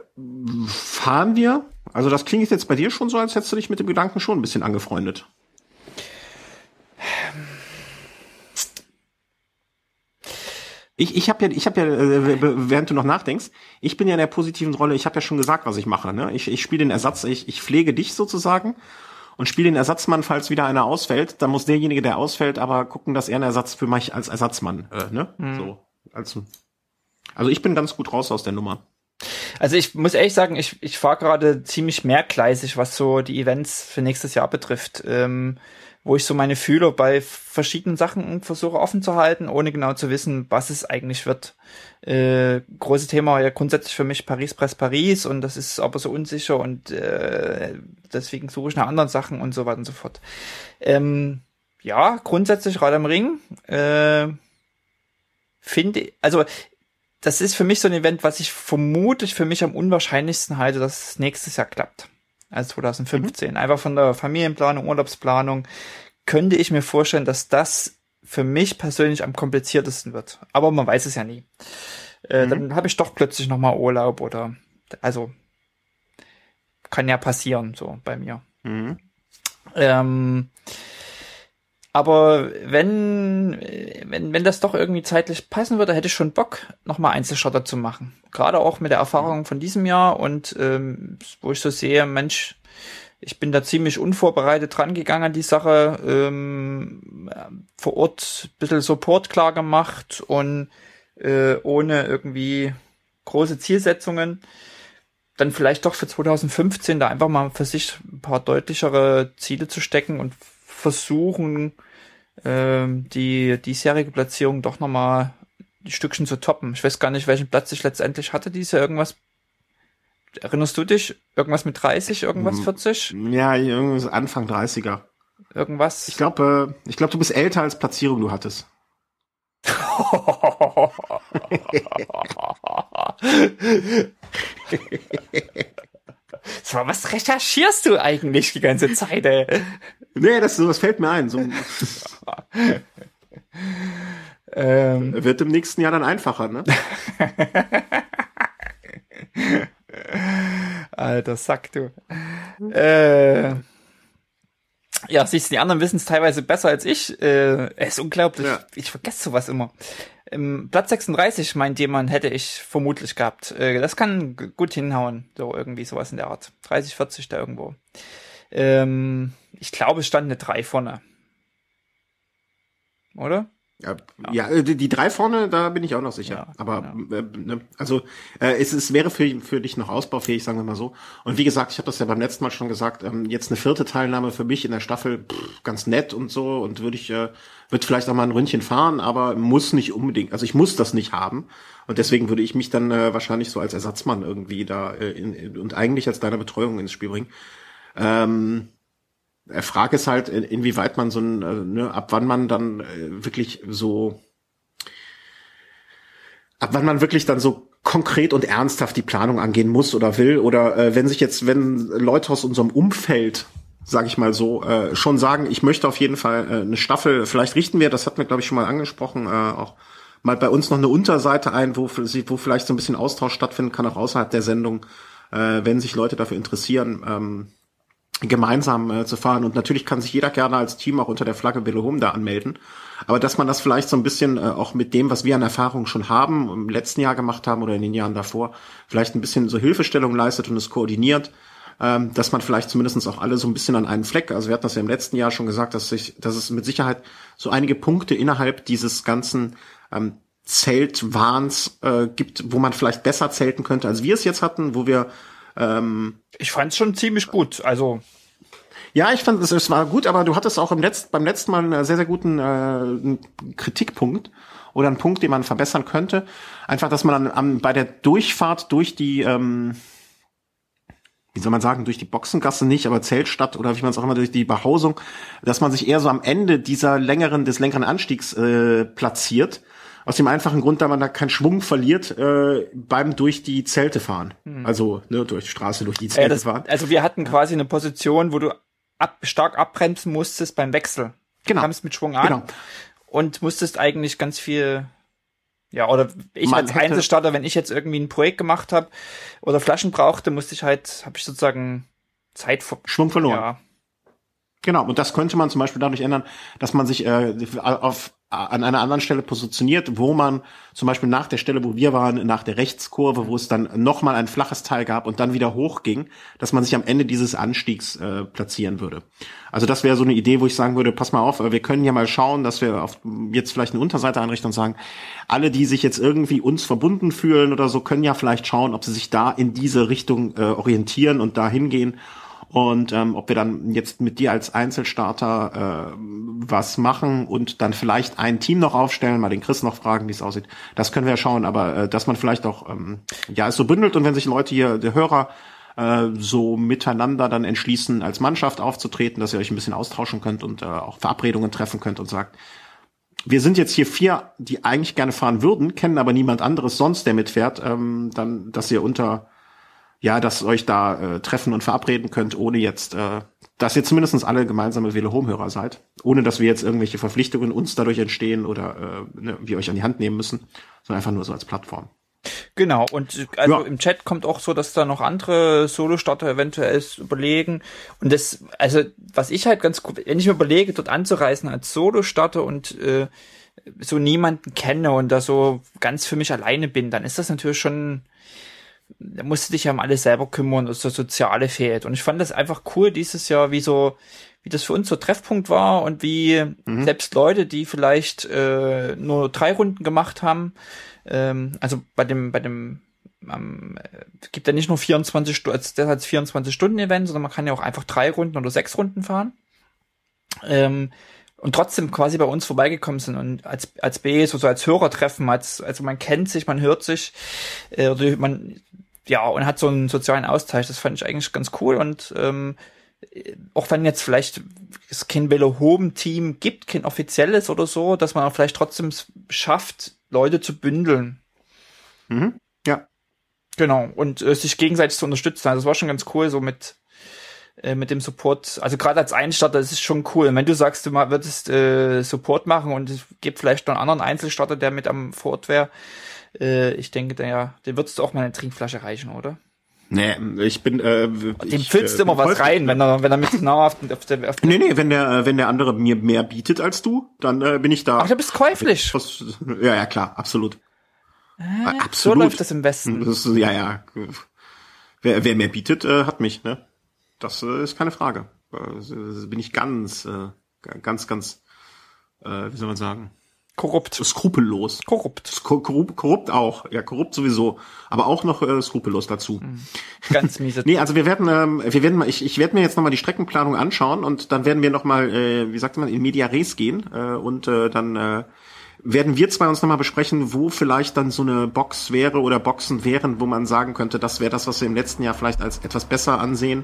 fahren wir? Also das klingt jetzt bei dir schon so, als hättest du dich mit dem Gedanken schon ein bisschen angefreundet. Ich, ich habe ja, ich habe ja, äh, während du noch nachdenkst, ich bin ja in der positiven Rolle. Ich habe ja schon gesagt, was ich mache. Ne? Ich, ich spiele den Ersatz, ich, ich pflege dich sozusagen und spiele den Ersatzmann, falls wieder einer ausfällt. Dann muss derjenige, der ausfällt, aber gucken, dass er einen Ersatz für mich als Ersatzmann, äh, ne? Mhm. So als, also ich bin ganz gut raus aus der Nummer. Also ich muss ehrlich sagen, ich, ich fahre gerade ziemlich mehrgleisig, was so die Events für nächstes Jahr betrifft. Ähm, wo ich so meine Fühler bei verschiedenen Sachen versuche offen zu halten, ohne genau zu wissen, was es eigentlich wird. Äh, große Thema ja grundsätzlich für mich Paris Press Paris und das ist aber so unsicher und äh, deswegen suche ich nach anderen Sachen und so weiter und so fort. Ähm, ja, grundsätzlich Rad am Ring. Äh, finde, also das ist für mich so ein Event, was ich vermutlich für mich am unwahrscheinlichsten halte, dass es nächstes Jahr klappt als 2015. Mhm. Einfach von der Familienplanung, Urlaubsplanung könnte ich mir vorstellen, dass das für mich persönlich am kompliziertesten wird. Aber man weiß es ja nie. Äh, mhm. Dann habe ich doch plötzlich nochmal Urlaub oder also kann ja passieren so bei mir. Mhm. Ähm, aber wenn, wenn, wenn das doch irgendwie zeitlich passen würde, hätte ich schon Bock, nochmal Einzelschotter zu machen. Gerade auch mit der Erfahrung von diesem Jahr und ähm, wo ich so sehe, Mensch, ich bin da ziemlich unvorbereitet dran gegangen an die Sache, ähm, vor Ort ein bisschen Support klar gemacht und äh, ohne irgendwie große Zielsetzungen. Dann vielleicht doch für 2015 da einfach mal für sich ein paar deutlichere Ziele zu stecken und versuchen, ähm, die diesjährige Platzierung doch nochmal die Stückchen zu toppen. Ich weiß gar nicht, welchen Platz ich letztendlich hatte, diese irgendwas. Erinnerst du dich? Irgendwas mit 30, irgendwas 40? Ja, irgendwas Anfang 30er. Irgendwas? Ich glaube, äh, ich glaube, du bist älter als Platzierung du hattest. So, was recherchierst du eigentlich die ganze Zeit, ey? Nee, das, das fällt mir ein. So, ähm, Wird im nächsten Jahr dann einfacher, ne? Alter Sack, du. Äh, ja, siehst du, die anderen wissen es teilweise besser als ich. Äh, es ist unglaublich. Ja. Ich vergesse sowas immer. Im Platz 36 meint jemand, hätte ich vermutlich gehabt. Äh, das kann gut hinhauen. So irgendwie sowas in der Art. 30, 40 da irgendwo. Ähm, ich glaube, es stand eine 3 vorne. Oder? Ja, ja, äh, die, drei vorne, da bin ich auch noch sicher. Ja, Aber ja. Äh, ne, also äh, es, es wäre für, für dich noch ausbaufähig, sagen wir mal so. Und wie gesagt, ich habe das ja beim letzten Mal schon gesagt, ähm, jetzt eine vierte Teilnahme für mich in der Staffel pff, ganz nett und so und würde ich äh, würde vielleicht auch mal ein Ründchen fahren, aber muss nicht unbedingt, also ich muss das nicht haben. Und deswegen würde ich mich dann äh, wahrscheinlich so als Ersatzmann irgendwie da äh, in, in, und eigentlich als deine Betreuung ins Spiel bringen. Ähm, äh, Frage ist halt, inwieweit man so ein, äh, ne, ab wann man dann äh, wirklich so, ab wann man wirklich dann so konkret und ernsthaft die Planung angehen muss oder will oder äh, wenn sich jetzt, wenn Leute aus unserem Umfeld sage ich mal so, äh, schon sagen, ich möchte auf jeden Fall äh, eine Staffel, vielleicht richten wir, das hatten wir glaube ich schon mal angesprochen, äh, auch mal bei uns noch eine Unterseite ein, wo, wo vielleicht so ein bisschen Austausch stattfinden kann, auch außerhalb der Sendung, äh, wenn sich Leute dafür interessieren. Ähm, gemeinsam äh, zu fahren. Und natürlich kann sich jeder gerne als Team auch unter der Flagge Velohom da anmelden. Aber dass man das vielleicht so ein bisschen äh, auch mit dem, was wir an Erfahrung schon haben, im letzten Jahr gemacht haben oder in den Jahren davor, vielleicht ein bisschen so Hilfestellung leistet und es koordiniert, ähm, dass man vielleicht zumindestens auch alle so ein bisschen an einen Fleck, also wir hatten das ja im letzten Jahr schon gesagt, dass, sich, dass es mit Sicherheit so einige Punkte innerhalb dieses ganzen ähm, Zeltwahns äh, gibt, wo man vielleicht besser zelten könnte, als wir es jetzt hatten, wo wir ähm, ich fand es schon ziemlich gut. Also ja, ich fand es, es war gut, aber du hattest auch im Letzt, beim letzten Mal einen sehr, sehr guten äh, Kritikpunkt oder einen Punkt, den man verbessern könnte. Einfach, dass man dann am, bei der Durchfahrt durch die, ähm, wie soll man sagen, durch die Boxengasse nicht, aber Zeltstadt oder wie man es auch immer durch die Behausung, dass man sich eher so am Ende dieser längeren, des längeren Anstiegs äh, platziert aus dem einfachen Grund, da man da keinen Schwung verliert äh, beim durch die Zelte fahren. Mhm. Also ne, durch die Straße, durch die Zelte äh, das, fahren. Also wir hatten quasi eine Position, wo du ab, stark abbremsen musstest beim Wechsel. Genau. Du kamst mit Schwung an genau. und musstest eigentlich ganz viel Ja, oder ich Man als Einzelstarter, wenn ich jetzt irgendwie ein Projekt gemacht habe oder Flaschen brauchte, musste ich halt, habe ich sozusagen Zeit ver Schwung verloren. Ja, Genau, und das könnte man zum Beispiel dadurch ändern, dass man sich äh, auf, an einer anderen Stelle positioniert, wo man zum Beispiel nach der Stelle, wo wir waren, nach der Rechtskurve, wo es dann nochmal ein flaches Teil gab und dann wieder hochging, dass man sich am Ende dieses Anstiegs äh, platzieren würde. Also das wäre so eine Idee, wo ich sagen würde, pass mal auf, wir können ja mal schauen, dass wir auf, jetzt vielleicht eine Unterseite einrichten und sagen, alle, die sich jetzt irgendwie uns verbunden fühlen oder so, können ja vielleicht schauen, ob sie sich da in diese Richtung äh, orientieren und da hingehen und ähm, ob wir dann jetzt mit dir als Einzelstarter äh, was machen und dann vielleicht ein Team noch aufstellen, mal den Chris noch fragen, wie es aussieht. Das können wir ja schauen, aber äh, dass man vielleicht auch ähm, ja es so bündelt und wenn sich Leute hier, der Hörer äh, so miteinander dann entschließen, als Mannschaft aufzutreten, dass ihr euch ein bisschen austauschen könnt und äh, auch Verabredungen treffen könnt und sagt, wir sind jetzt hier vier, die eigentlich gerne fahren würden, kennen aber niemand anderes sonst, der mitfährt, ähm, dann, dass ihr unter ja, dass euch da äh, treffen und verabreden könnt, ohne jetzt, äh, dass ihr zumindestens alle gemeinsame Wele Home-Hörer seid, ohne dass wir jetzt irgendwelche Verpflichtungen uns dadurch entstehen oder äh, ne, wir euch an die Hand nehmen müssen, sondern einfach nur so als Plattform. genau. Und äh, also Ja. im Chat kommt auch so, dass da noch andere Solo-Starter eventuell überlegen. Und das, also was ich halt ganz gut, wenn ich mir überlege, dort anzureisen als Solo-Starter und äh, so niemanden kenne und da so ganz für mich alleine bin, dann ist das natürlich schon musst du dich ja um alles selber kümmern, dass das Soziale fehlt. Und ich fand das einfach cool dieses Jahr, wie so, wie das für uns so Treffpunkt war und wie selbst Leute, die vielleicht äh, nur drei Runden gemacht haben, ähm, also bei dem, bei dem ähm, äh, es gibt ja nicht nur 24 Stunden, als das als 24 Stunden Event, sondern man kann ja auch einfach drei Runden oder sechs Runden fahren. Ähm, und trotzdem quasi bei uns vorbeigekommen sind und als, als B, so, so als Hörer treffen, als, also man kennt sich, man hört sich, äh, oder man, ja, und hat so einen sozialen Austausch, das fand ich eigentlich ganz cool und, ähm, äh, auch wenn jetzt vielleicht es kein Velo-Home-Team gibt, kein offizielles oder so, dass man auch vielleicht trotzdem es schafft, Leute zu bündeln. Mhm. Ja. Genau, und äh, sich gegenseitig zu unterstützen. Also das war schon ganz cool, so mit, äh, mit dem Support. Also gerade als Einstarter, das ist schon cool. Und wenn du sagst, du mal würdest äh, Support machen und es gibt vielleicht noch einen anderen Einzelstarter, der mit am Fort wäre, äh, ich denke, der, ja, dem würdest du auch mal eine Trinkflasche reichen, oder? Nee, ich bin äh, Dem ich, füllst du äh, immer was rein, wenn er, wenn er mit nauhaft auf der, auf der Nee, nee, wenn der, äh, wenn der andere mir mehr bietet als du, dann äh, bin ich da. Ach, du bist käuflich. Ja, ja, klar, absolut. So absolut. läuft das im Westen. Das ist, ja, ja. Wer, wer mehr bietet, äh, hat mich, ne? Das äh, ist keine Frage. Äh, bin ich ganz, äh, ganz, ganz, äh, wie soll man sagen, Korrupt. skrupellos. Korrupt. Ko- Korrupt, korrupt auch, ja, korrupt sowieso, aber auch noch äh, skrupellos dazu. Ganz miese. Nee, also wir werden, ähm, wir werden mal, ich, ich werde mir jetzt nochmal die Streckenplanung anschauen und dann werden wir nochmal, äh, wie sagt man, in Media Res gehen äh, und äh, dann äh, werden wir zwei uns nochmal besprechen, wo vielleicht dann so eine Box wäre oder Boxen wären, wo man sagen könnte, das wäre das, was wir im letzten Jahr vielleicht als etwas besser ansehen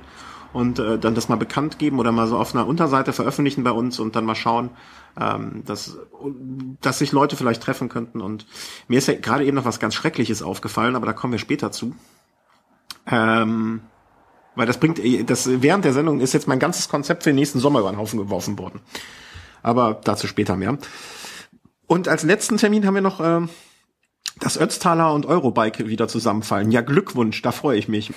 und äh, dann das mal bekannt geben oder mal so auf einer Unterseite veröffentlichen bei uns und dann mal schauen, ähm, dass, dass sich Leute vielleicht treffen könnten. Und mir ist ja gerade eben noch was ganz Schreckliches aufgefallen, aber da kommen wir später zu. Ähm, weil das bringt, das während der Sendung ist jetzt mein ganzes Konzept für den nächsten Sommer über den Haufen geworfen worden. Aber dazu später mehr. Und als letzten Termin haben wir noch ähm, das Ötztaler und Eurobike wieder zusammenfallen. Ja, Glückwunsch, da freue ich mich.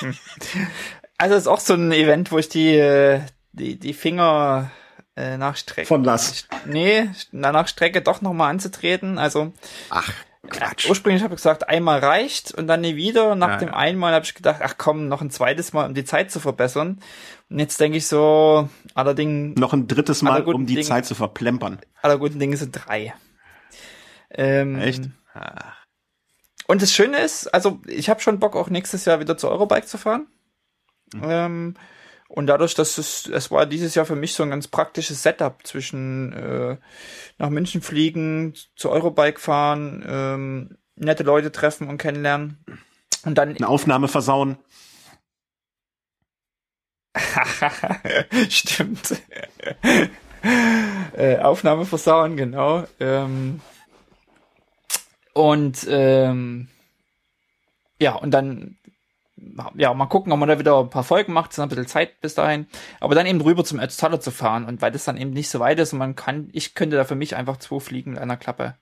Also es ist auch so ein Event, wo ich die, äh, die, die Finger äh, nachstrecke. Von Lass. Nee, danach strecke doch nochmal anzutreten. Also Ach, Quatsch. ursprünglich habe ich gesagt, einmal reicht und dann nie wieder. Nach Ja, dem ja. einmal habe ich gedacht, ach komm, noch ein zweites Mal, um die Zeit zu verbessern. Und jetzt denke ich so, allerdings, Noch ein drittes Mal, um die Dinge. Zeit zu verplempern. aller guten Dinge sind drei. Ähm, Echt? Und das Schöne ist, also ich habe schon Bock, auch nächstes Jahr wieder zur Eurobike zu fahren. Ähm, und dadurch, dass es, es war dieses Jahr für mich so ein ganz praktisches Setup zwischen äh, nach München fliegen, zur Eurobike fahren, ähm, nette Leute treffen und kennenlernen. Und dann Eine Aufnahme versauen. Stimmt. äh, Aufnahme versauen, genau. Ähm, und ähm, ja, und dann ja, mal gucken, ob man da wieder ein paar Folgen macht, es ist noch ein bisschen Zeit bis dahin. Aber dann eben rüber zum Ötztaler zu fahren und weil das dann eben nicht so weit ist und man kann, ich könnte da für mich einfach zwei Fliegen mit einer Klappe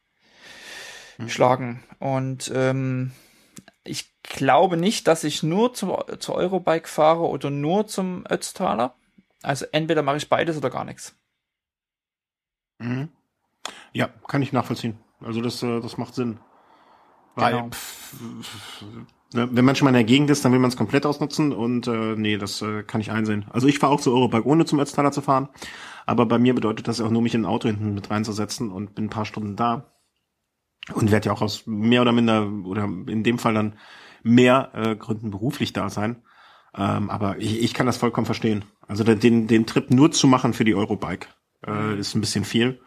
mhm. schlagen. Und ähm, ich glaube nicht, dass ich nur zu, zur Eurobike fahre oder nur zum Ötztaler. Also entweder mache ich beides oder gar nichts. Mhm. Ja, kann ich nachvollziehen. Also das, äh, das macht Sinn. Weil, genau. pff, ne, wenn man schon mal in der Gegend ist, dann will man es komplett ausnutzen und äh, nee, das äh, kann ich einsehen. Also ich fahre auch zu Eurobike, ohne zum Ötztaler zu fahren. Aber bei mir bedeutet das auch nur, mich in ein Auto hinten mit reinzusetzen und bin ein paar Stunden da. Und werde ja auch aus mehr oder minder, oder in dem Fall dann mehr äh, Gründen beruflich da sein. Ähm, aber ich, ich kann das vollkommen verstehen. Also den, den Trip nur zu machen für die Eurobike äh, ist ein bisschen viel.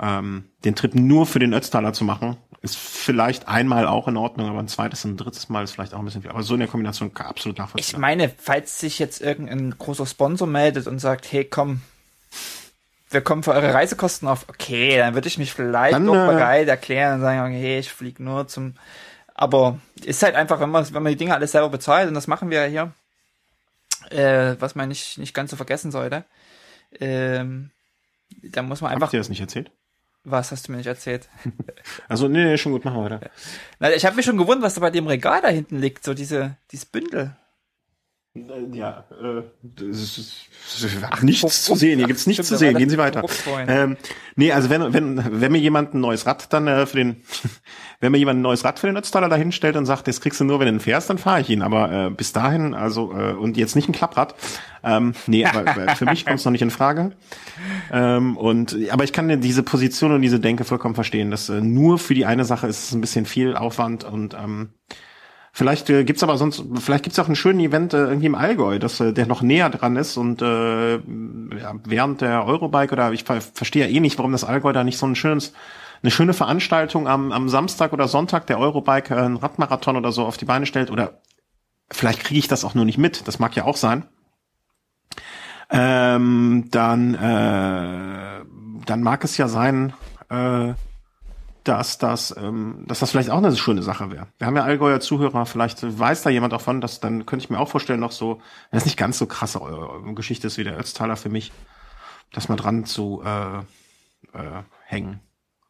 Ähm, den Trip nur für den Ötztaler zu machen, ist vielleicht einmal auch in Ordnung, aber ein zweites und ein drittes Mal ist vielleicht auch ein bisschen viel. Aber so in der Kombination absolut nachvollziehbar. Ich meine, falls sich jetzt irgendein großer Sponsor meldet und sagt, hey, komm, wir kommen für eure Reisekosten auf, okay, dann würde ich mich vielleicht dann, noch äh, bereit erklären und sagen, okay, hey, ich fliege nur zum, aber ist halt einfach, wenn man, wenn man die Dinge alles selber bezahlt, und das machen wir ja hier, äh, was man nicht, nicht ganz so vergessen sollte, ähm, da muss man einfach. Habt ihr das nicht erzählt? Was hast du mir nicht erzählt? Also nee, nee, schon gut, machen wir weiter. Na, ich habe mich schon gewundert, was da bei dem Regal da hinten liegt, so diese, dieses Bündel. Äh, ja, äh, das ist, Ach, nichts zu sehen. Hier gibt's nichts zu sehen. Gehen Sie weiter. Ähm, nee, also wenn, wenn, wenn mir jemand ein neues Rad dann äh, für den, wenn mir jemand ein neues Rad für den Ötztaler dahin stellt und sagt, das kriegst du nur, wenn du ihn fährst, dann fahre ich ihn. Aber äh, bis dahin, also äh, und jetzt nicht ein Klapprad. Ähm, nee, aber für mich kommt es noch nicht in Frage. Ähm, und aber ich kann diese Position und diese Denke vollkommen verstehen. Dass äh, nur für die eine Sache ist es ein bisschen viel Aufwand und ähm, Vielleicht äh, gibt's aber sonst, vielleicht gibt's auch einen schönen Event äh, irgendwie im Allgäu, dass äh, der noch näher dran ist und äh, ja, während der Eurobike oder ich ver verstehe ja eh nicht, warum das Allgäu da nicht so ein schönes eine schöne Veranstaltung am, am Samstag oder Sonntag der Eurobike äh, einen Radmarathon oder so auf die Beine stellt oder vielleicht kriege ich das auch nur nicht mit, das mag ja auch sein. Ähm, dann äh, dann mag es ja sein, äh, dass das, ähm, dass das vielleicht auch eine schöne Sache wäre. Wir haben ja Allgäuer Zuhörer, vielleicht weiß da jemand davon, dass dann könnte ich mir auch vorstellen, noch so, wenn es nicht ganz so krasse Geschichte ist wie der Ötztaler für mich, das mal dran zu äh, äh, hängen.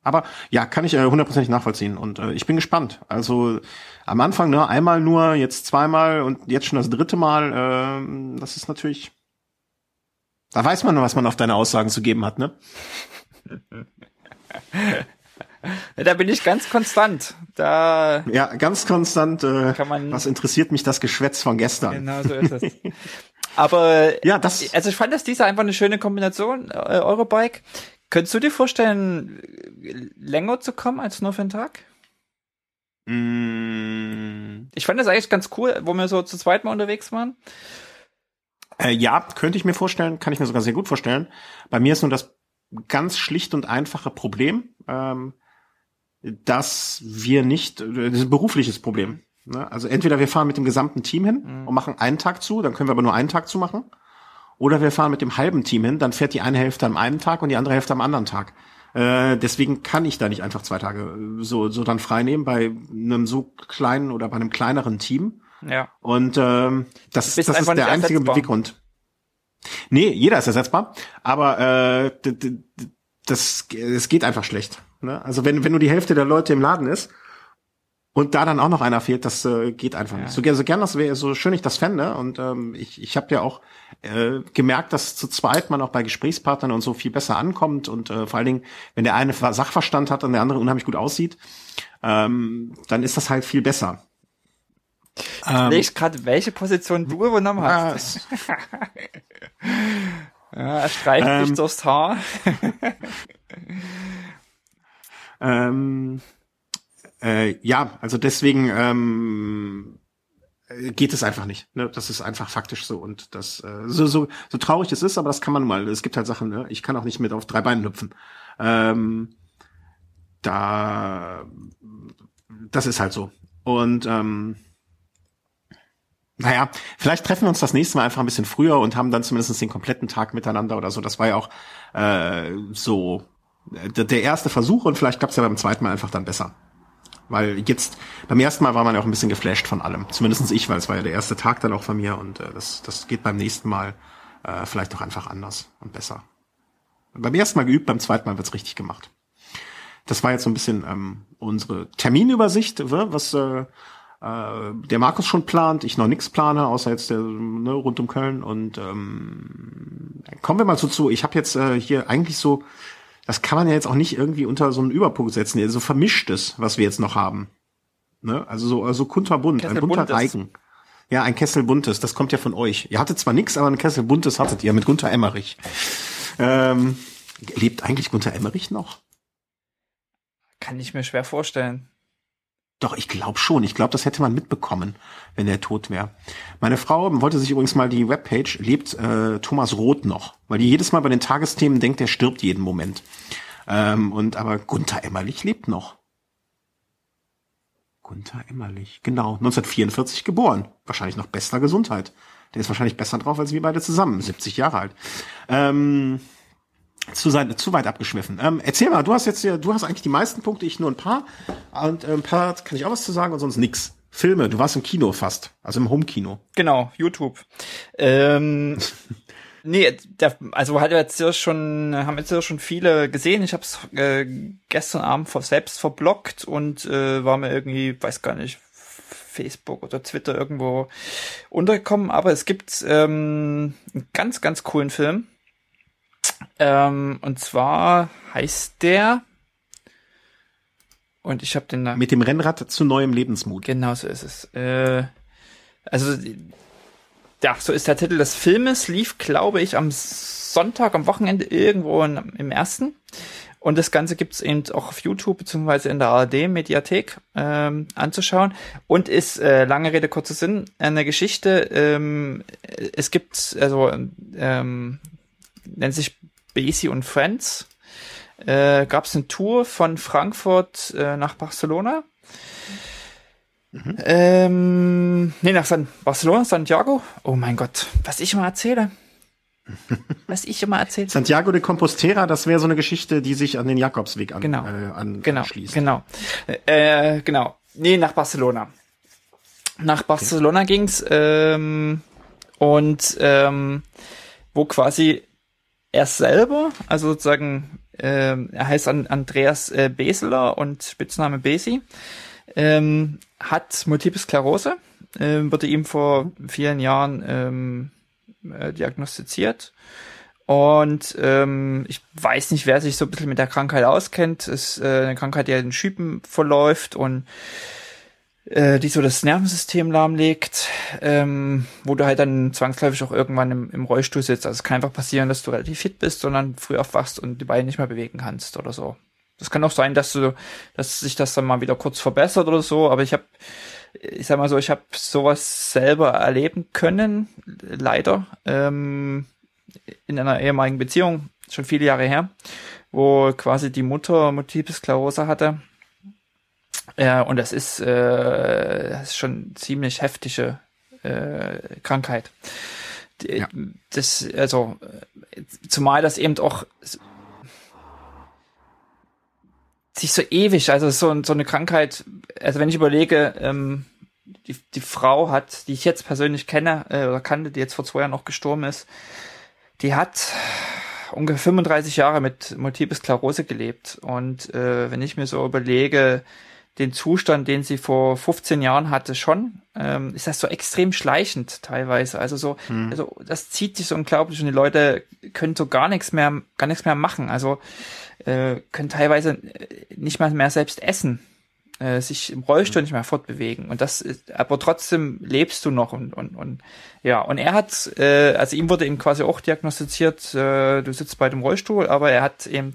Aber ja, kann ich äh, hundertprozentig äh, nachvollziehen und äh, ich bin gespannt. Also am Anfang ne, einmal nur, jetzt zweimal und jetzt schon das dritte Mal. Äh, das ist natürlich, da weiß man, was man auf deine Aussagen zu geben hat, ne? Da bin ich ganz konstant. Da ja, ganz konstant. Äh, kann man, was interessiert mich das Geschwätz von gestern? Genau so ist es. Aber ja, das. Also ich fand das diese einfach eine schöne Kombination äh, Eurobike. Könntest du dir vorstellen, länger zu kommen als nur für einen Tag? Mm. Ich fand das eigentlich ganz cool, wo wir so zu zweit mal unterwegs waren. Äh, ja, könnte ich mir vorstellen, kann ich mir sogar sehr gut vorstellen. Bei mir ist nur das ganz schlicht und einfache Problem. Ähm, dass wir nicht, das ist ein berufliches Problem. Ne? Also entweder wir fahren mit dem gesamten Team hin mhm. und machen einen Tag zu, dann können wir aber nur einen Tag zu machen. Oder wir fahren mit dem halben Team hin, dann fährt die eine Hälfte am einen Tag und die andere Hälfte am anderen Tag. Äh, deswegen kann ich da nicht einfach zwei Tage so, so dann frei nehmen bei einem so kleinen oder bei einem kleineren Team. Ja. Und ähm, das, das ist der einzige Beweggrund. Nee, jeder ist ersetzbar, aber äh, das, das geht einfach schlecht. Ne? Also wenn, wenn nur die Hälfte der Leute im Laden ist und da dann auch noch einer fehlt, das äh, geht einfach ja. nicht. So, so gern das wäre, so schön ich das fände. Und ähm, ich, ich habe ja auch äh, gemerkt, dass zu zweit man auch bei Gesprächspartnern und so viel besser ankommt. Und äh, vor allen Dingen, wenn der eine Sachverstand hat und der andere unheimlich gut aussieht, ähm, dann ist das halt viel besser. Ich ähm, gerade, welche Position du übernommen hast. ja, er streicht ähm, sich durchs Haar. Ähm, äh, ja, also deswegen ähm, geht es einfach nicht. Ne? Das ist einfach faktisch so und das äh, so, so so traurig es ist, aber das kann man mal. Es gibt halt Sachen. Ne? Ich kann auch nicht mit auf drei Beinen hüpfen. Ähm, da das ist halt so und ähm, naja, vielleicht treffen wir uns das nächste Mal einfach ein bisschen früher und haben dann zumindest den kompletten Tag miteinander oder so. Das war ja auch äh, so der erste Versuch und vielleicht klappt es ja beim zweiten Mal einfach dann besser. Weil jetzt, beim ersten Mal war man ja auch ein bisschen geflasht von allem. Zumindestens ich, weil es war ja der erste Tag dann auch von mir und äh, das, das geht beim nächsten Mal äh, vielleicht auch einfach anders und besser. Beim ersten Mal geübt, beim zweiten Mal wird's richtig gemacht. Das war jetzt so ein bisschen ähm, unsere Terminübersicht, was äh, äh, der Markus schon plant, ich noch nichts plane, außer jetzt der ne, rund um Köln. Und ähm, kommen wir mal so zu. Ich habe jetzt äh, hier eigentlich so, das kann man ja jetzt auch nicht irgendwie unter so einen Überpunkt setzen, so also vermischtes, was wir jetzt noch haben. Ne? Also so also kunterbunt, ein bunter Reigen. Ja, ein Kessel buntes, das kommt ja von euch. Ihr hattet zwar nichts, aber ein Kessel buntes hattet ihr mit Gunther Emmerich. Ähm, lebt eigentlich Gunther Emmerich noch? Kann ich mir schwer vorstellen. Doch, ich glaube schon. Ich glaube, das hätte man mitbekommen, wenn er tot wäre. Meine Frau wollte sich übrigens mal die Webpage, lebt äh, Thomas Roth noch, weil die jedes Mal bei den Tagesthemen denkt, er stirbt jeden Moment. Ähm, und aber Gunther Emmerlich lebt noch. Gunther Emmerlich. Genau, 1944 geboren. Wahrscheinlich noch bester Gesundheit. Der ist wahrscheinlich besser drauf als wir beide zusammen. 70 Jahre alt. Ähm, zu, sein, zu weit abgeschwiffen. Ähm, erzähl mal, du hast jetzt ja, du hast eigentlich die meisten Punkte, ich nur ein paar. Und äh, ein paar kann ich auch was zu sagen und sonst nix. Filme, du warst im Kino fast, also im Home-Kino. Genau, YouTube. Ähm, nee, der, also hat jetzt ja schon, haben jetzt ja schon viele gesehen. Ich habe es äh, gestern Abend selbst verblockt und äh, war mir irgendwie, weiß gar nicht, Facebook oder Twitter irgendwo untergekommen. Aber es gibt ähm, einen ganz, ganz coolen Film ähm, und zwar heißt der. Und ich habe den Namen. Mit dem Rennrad zu neuem Lebensmut. Genau so ist es. Äh, also, ja, so ist der Titel des Filmes. Lief, glaube ich, am Sonntag, am Wochenende irgendwo in, im ersten. Und das Ganze gibt's eben auch auf YouTube beziehungsweise in der ARD-Mediathek ähm, anzuschauen. Und ist, äh, lange Rede, kurzer Sinn, eine Geschichte. Ähm, es gibt, also ähm, nennt sich Basie und Friends. Äh, Gab es eine Tour von Frankfurt äh, nach Barcelona. Mhm. Ähm, nee, nach San Barcelona, Santiago. Oh mein Gott, was ich immer erzähle. was ich immer erzähle. Santiago de Compostela, das wäre so eine Geschichte, die sich an den Jakobsweg an, genau. äh, an, genau. anschließt. Genau. Äh, genau. Nee, nach Barcelona. Nach Barcelona okay. ging's ähm, und ähm, wo quasi er selber, also sozusagen, äh, er heißt Andreas äh, Beseler und Spitzname Besi, ähm, hat Multiple Sklerose, äh, wurde ihm vor vielen Jahren ähm, äh, diagnostiziert. Und ähm, ich weiß nicht, wer sich so ein bisschen mit der Krankheit auskennt. Es ist äh, eine Krankheit, die in Schüben verläuft und äh, die so das Nervensystem lahmlegt, ähm, wo du halt dann zwangsläufig auch irgendwann im, im Rollstuhl sitzt. Also es kann einfach passieren, dass du relativ fit bist, sondern früh aufwachst und die Beine nicht mehr bewegen kannst oder so. Das kann auch sein, dass du, dass sich das dann mal wieder kurz verbessert oder so, aber ich habe ich sag mal so, ich habe sowas selber erleben können, leider, ähm, in einer ehemaligen Beziehung, schon viele Jahre her, wo quasi die Mutter Multiple Sklerose hatte ja, und das ist, äh, das ist schon ziemlich heftige äh, Krankheit. Ja. Das, also, zumal das eben auch sich so ewig, also so, so eine Krankheit, also wenn ich überlege, ähm, die, die Frau hat, die ich jetzt persönlich kenne äh, oder kannte, die jetzt vor zwei Jahren noch gestorben ist, die hat ungefähr 35 Jahre mit Multiple Sklerose gelebt. Und äh, wenn ich mir so überlege, den Zustand, den sie vor 15 Jahren hatte, schon, ähm, ist das so extrem schleichend teilweise. Also so, hm. also das zieht sich so unglaublich und die Leute können so gar nichts mehr, gar nichts mehr machen. Also äh, können teilweise nicht mal mehr selbst essen, äh, sich im Rollstuhl hm. nicht mehr fortbewegen. Und das ist, aber trotzdem lebst du noch und und und ja. Und er hat, äh, also ihm wurde eben quasi auch diagnostiziert, äh, du sitzt bei dem Rollstuhl, aber er hat eben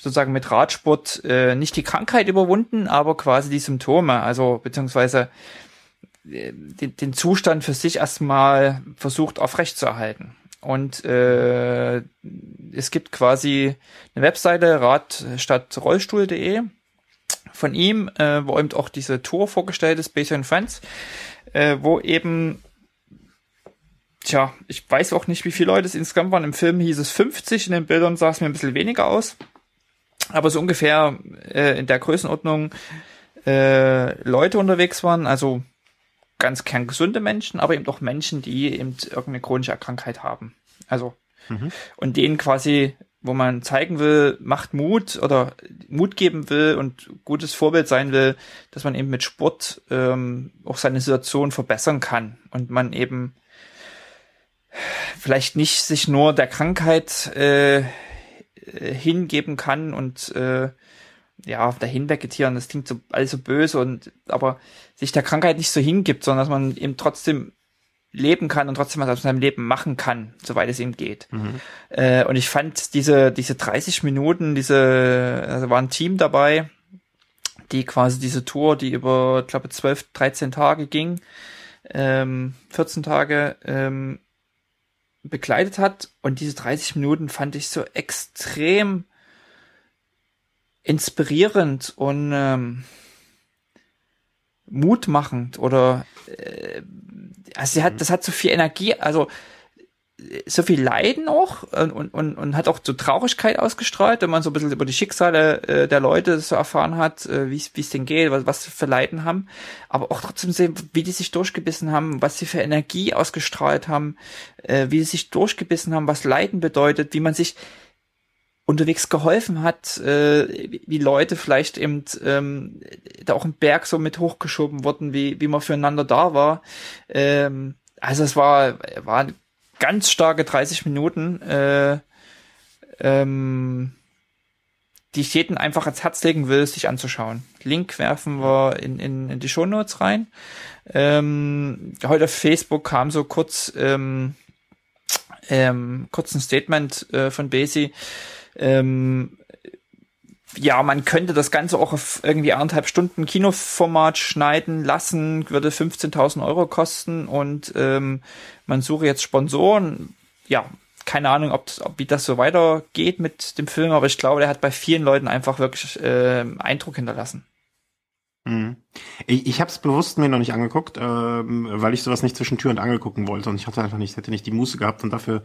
sozusagen mit Radsport äh, nicht die Krankheit überwunden, aber quasi die Symptome, also beziehungsweise äh, den, den Zustand für sich erstmal versucht aufrechtzuerhalten. Und äh, es gibt quasi eine Webseite radstadtrollstuhl.de von ihm, äh, wo eben auch diese Tour vorgestellt ist, Base Friends, äh, wo eben Tja, ich weiß auch nicht, wie viele Leute es insgesamt waren. Im Film hieß es 50, in den Bildern sah es mir ein bisschen weniger aus aber so ungefähr äh, in der Größenordnung äh, Leute unterwegs waren, also ganz kerngesunde Menschen, aber eben auch Menschen, die eben irgendeine chronische Krankheit haben. Also mhm. und denen quasi wo man zeigen will, macht Mut oder Mut geben will und gutes Vorbild sein will, dass man eben mit Sport ähm, auch seine Situation verbessern kann und man eben vielleicht nicht sich nur der Krankheit äh, hingeben kann und äh, ja, dahin vegetieren, das klingt so alles so böse und aber sich der Krankheit nicht so hingibt, sondern dass man eben trotzdem leben kann und trotzdem was aus seinem Leben machen kann, soweit es ihm geht. Mhm. Äh, und ich fand diese, diese 30 Minuten, diese, also war ein Team dabei, die quasi diese Tour, die über, glaube 12, 13 Tage ging, ähm, 14 Tage, ähm, begleitet hat. Und diese 30 Minuten fand ich so extrem inspirierend und ähm, mutmachend oder äh, also sie hat, mhm. das hat so viel Energie, also so viel Leiden auch und, und, und hat auch so Traurigkeit ausgestrahlt, wenn man so ein bisschen über die Schicksale äh, der Leute so erfahren hat, äh, wie es denn geht, was, was sie für Leiden haben, aber auch trotzdem sehen, wie die sich durchgebissen haben, was sie für Energie ausgestrahlt haben, äh, wie sie sich durchgebissen haben, was Leiden bedeutet, wie man sich unterwegs geholfen hat, äh, wie Leute vielleicht eben ähm, da auch ein Berg so mit hochgeschoben wurden, wie, wie man füreinander da war. Ähm, also es war, war ganz starke 30 Minuten, äh, ähm, die ich jeden einfach ans Herz legen will, sich anzuschauen. Link werfen wir in, in, in die Shownotes rein. Ähm, heute auf Facebook kam so kurz, ähm, ähm, kurz ein Statement äh, von Basie, ähm, ja, man könnte das Ganze auch auf irgendwie anderthalb Stunden Kinoformat schneiden lassen, würde 15.000 Euro kosten und ähm, man suche jetzt Sponsoren. Ja, keine Ahnung, ob, ob wie das so weitergeht mit dem Film, aber ich glaube, der hat bei vielen Leuten einfach wirklich äh, Eindruck hinterlassen. Mhm. Ich, ich habe es bewusst mir noch nicht angeguckt, ähm, weil ich sowas nicht zwischen Tür und Angel gucken wollte und ich hatte einfach nicht, hätte nicht die Muße gehabt und dafür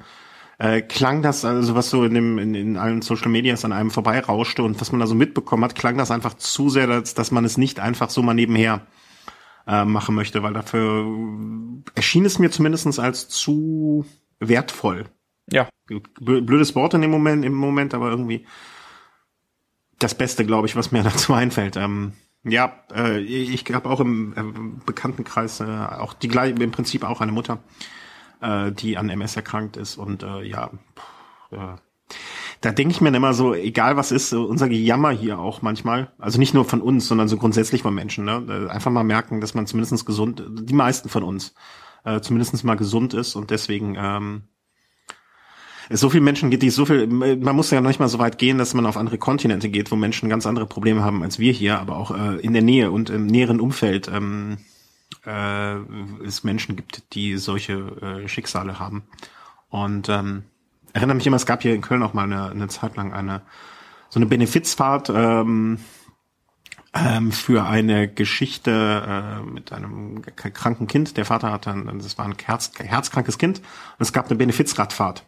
äh, klang das, also was so in, dem, in, in allen Social Medias an einem vorbeirauschte und was man da so mitbekommen hat, klang das einfach zu sehr, dass, dass man es nicht einfach so mal nebenher äh, machen möchte, weil dafür erschien es mir zumindestens als zu wertvoll. Ja. Blödes Wort in dem Moment, im Moment, aber irgendwie das Beste, glaube ich, was mir dazu einfällt. Ähm, ja, äh, ich habe auch im äh, Bekanntenkreis äh, auch die gleiche, im Prinzip auch eine Mutter, äh, die an MS erkrankt ist. Und äh, ja, pff, äh, da denke ich mir immer so, egal was ist, unser Gejammer hier auch manchmal, also nicht nur von uns, sondern so grundsätzlich von Menschen, ne? Einfach mal merken, dass man zumindest gesund, die meisten von uns, äh, zumindest mal gesund ist und deswegen ähm, so viele Menschen gibt, die so viel, man muss ja noch nicht mal so weit gehen, dass man auf andere Kontinente geht, wo Menschen ganz andere Probleme haben als wir hier, aber auch äh, in der Nähe und im näheren Umfeld ähm, äh, es Menschen gibt, die solche äh, Schicksale haben. Und ähm, erinnere mich immer, es gab hier in Köln auch mal eine, eine Zeit lang eine so eine Benefizfahrt ähm, ähm, für eine Geschichte äh, mit einem kranken Kind. Der Vater hatte, ein, das war ein Herz, herzkrankes Kind und es gab eine Benefizradfahrt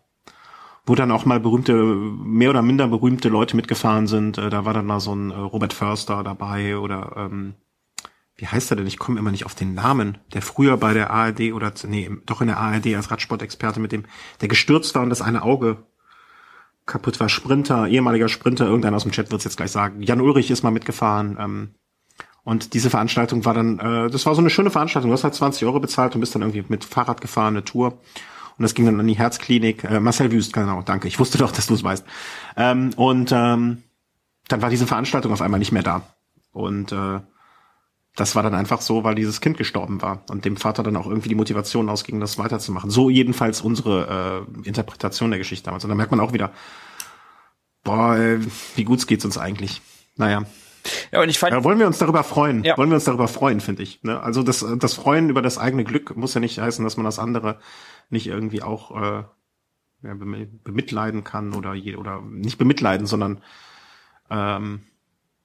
wo dann auch mal berühmte, mehr oder minder berühmte Leute mitgefahren sind. Äh, da war dann mal so ein äh, Robert Förster dabei oder ähm, wie heißt er denn? Ich komme immer nicht auf den Namen, der früher bei der ARD oder nee, doch in der ARD als Radsportexperte mit dem, der gestürzt war und das eine Auge kaputt war. Sprinter, ehemaliger Sprinter, irgendeiner aus dem Chat wird es jetzt gleich sagen. Jan Ulrich ist mal mitgefahren. Ähm, und diese Veranstaltung war dann, äh, das war so eine schöne Veranstaltung. Du hast halt 20 Euro bezahlt und bist dann irgendwie mit Fahrrad gefahren, eine Tour. Und das ging dann an die Herzklinik. Äh, Marcel Wüst, genau, danke. Ich wusste doch, dass du es weißt. Ähm, und ähm, dann war diese Veranstaltung auf einmal nicht mehr da. Und äh, das war dann einfach so, weil dieses Kind gestorben war und dem Vater dann auch irgendwie die Motivation ausging, das weiterzumachen. So jedenfalls unsere äh, Interpretation der Geschichte damals. Und da merkt man auch wieder, boah, äh, wie gut geht's uns eigentlich. Naja. Ja, und ich fand, ja, wollen wir uns darüber freuen? Ja. Wollen wir uns darüber freuen, finde ich. Ne? Also das, das Freuen über das eigene Glück muss ja nicht heißen, dass man das andere nicht irgendwie auch äh, ja, bemitleiden kann oder je, oder nicht bemitleiden, sondern ähm,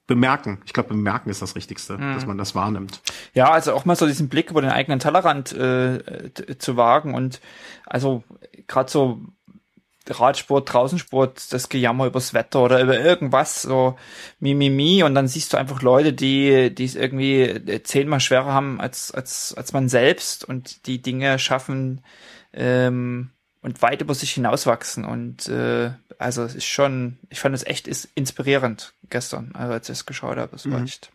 bemerken. Ich glaube, bemerken ist das Richtigste, mhm. dass man das wahrnimmt. Ja, also auch mal so diesen Blick über den eigenen Tellerrand äh, zu wagen und also gerade so Radsport, Draußensport, das Gejammer übers Wetter oder über irgendwas, so Mimimi mi, mi, und dann siehst du einfach Leute, die die es irgendwie zehnmal schwerer haben als als als man selbst und die Dinge schaffen, ähm, und weit über sich hinauswachsen. Und äh, also es ist schon, ich fand es echt ist inspirierend gestern, also als ich es geschaut habe. Das war mhm. echt.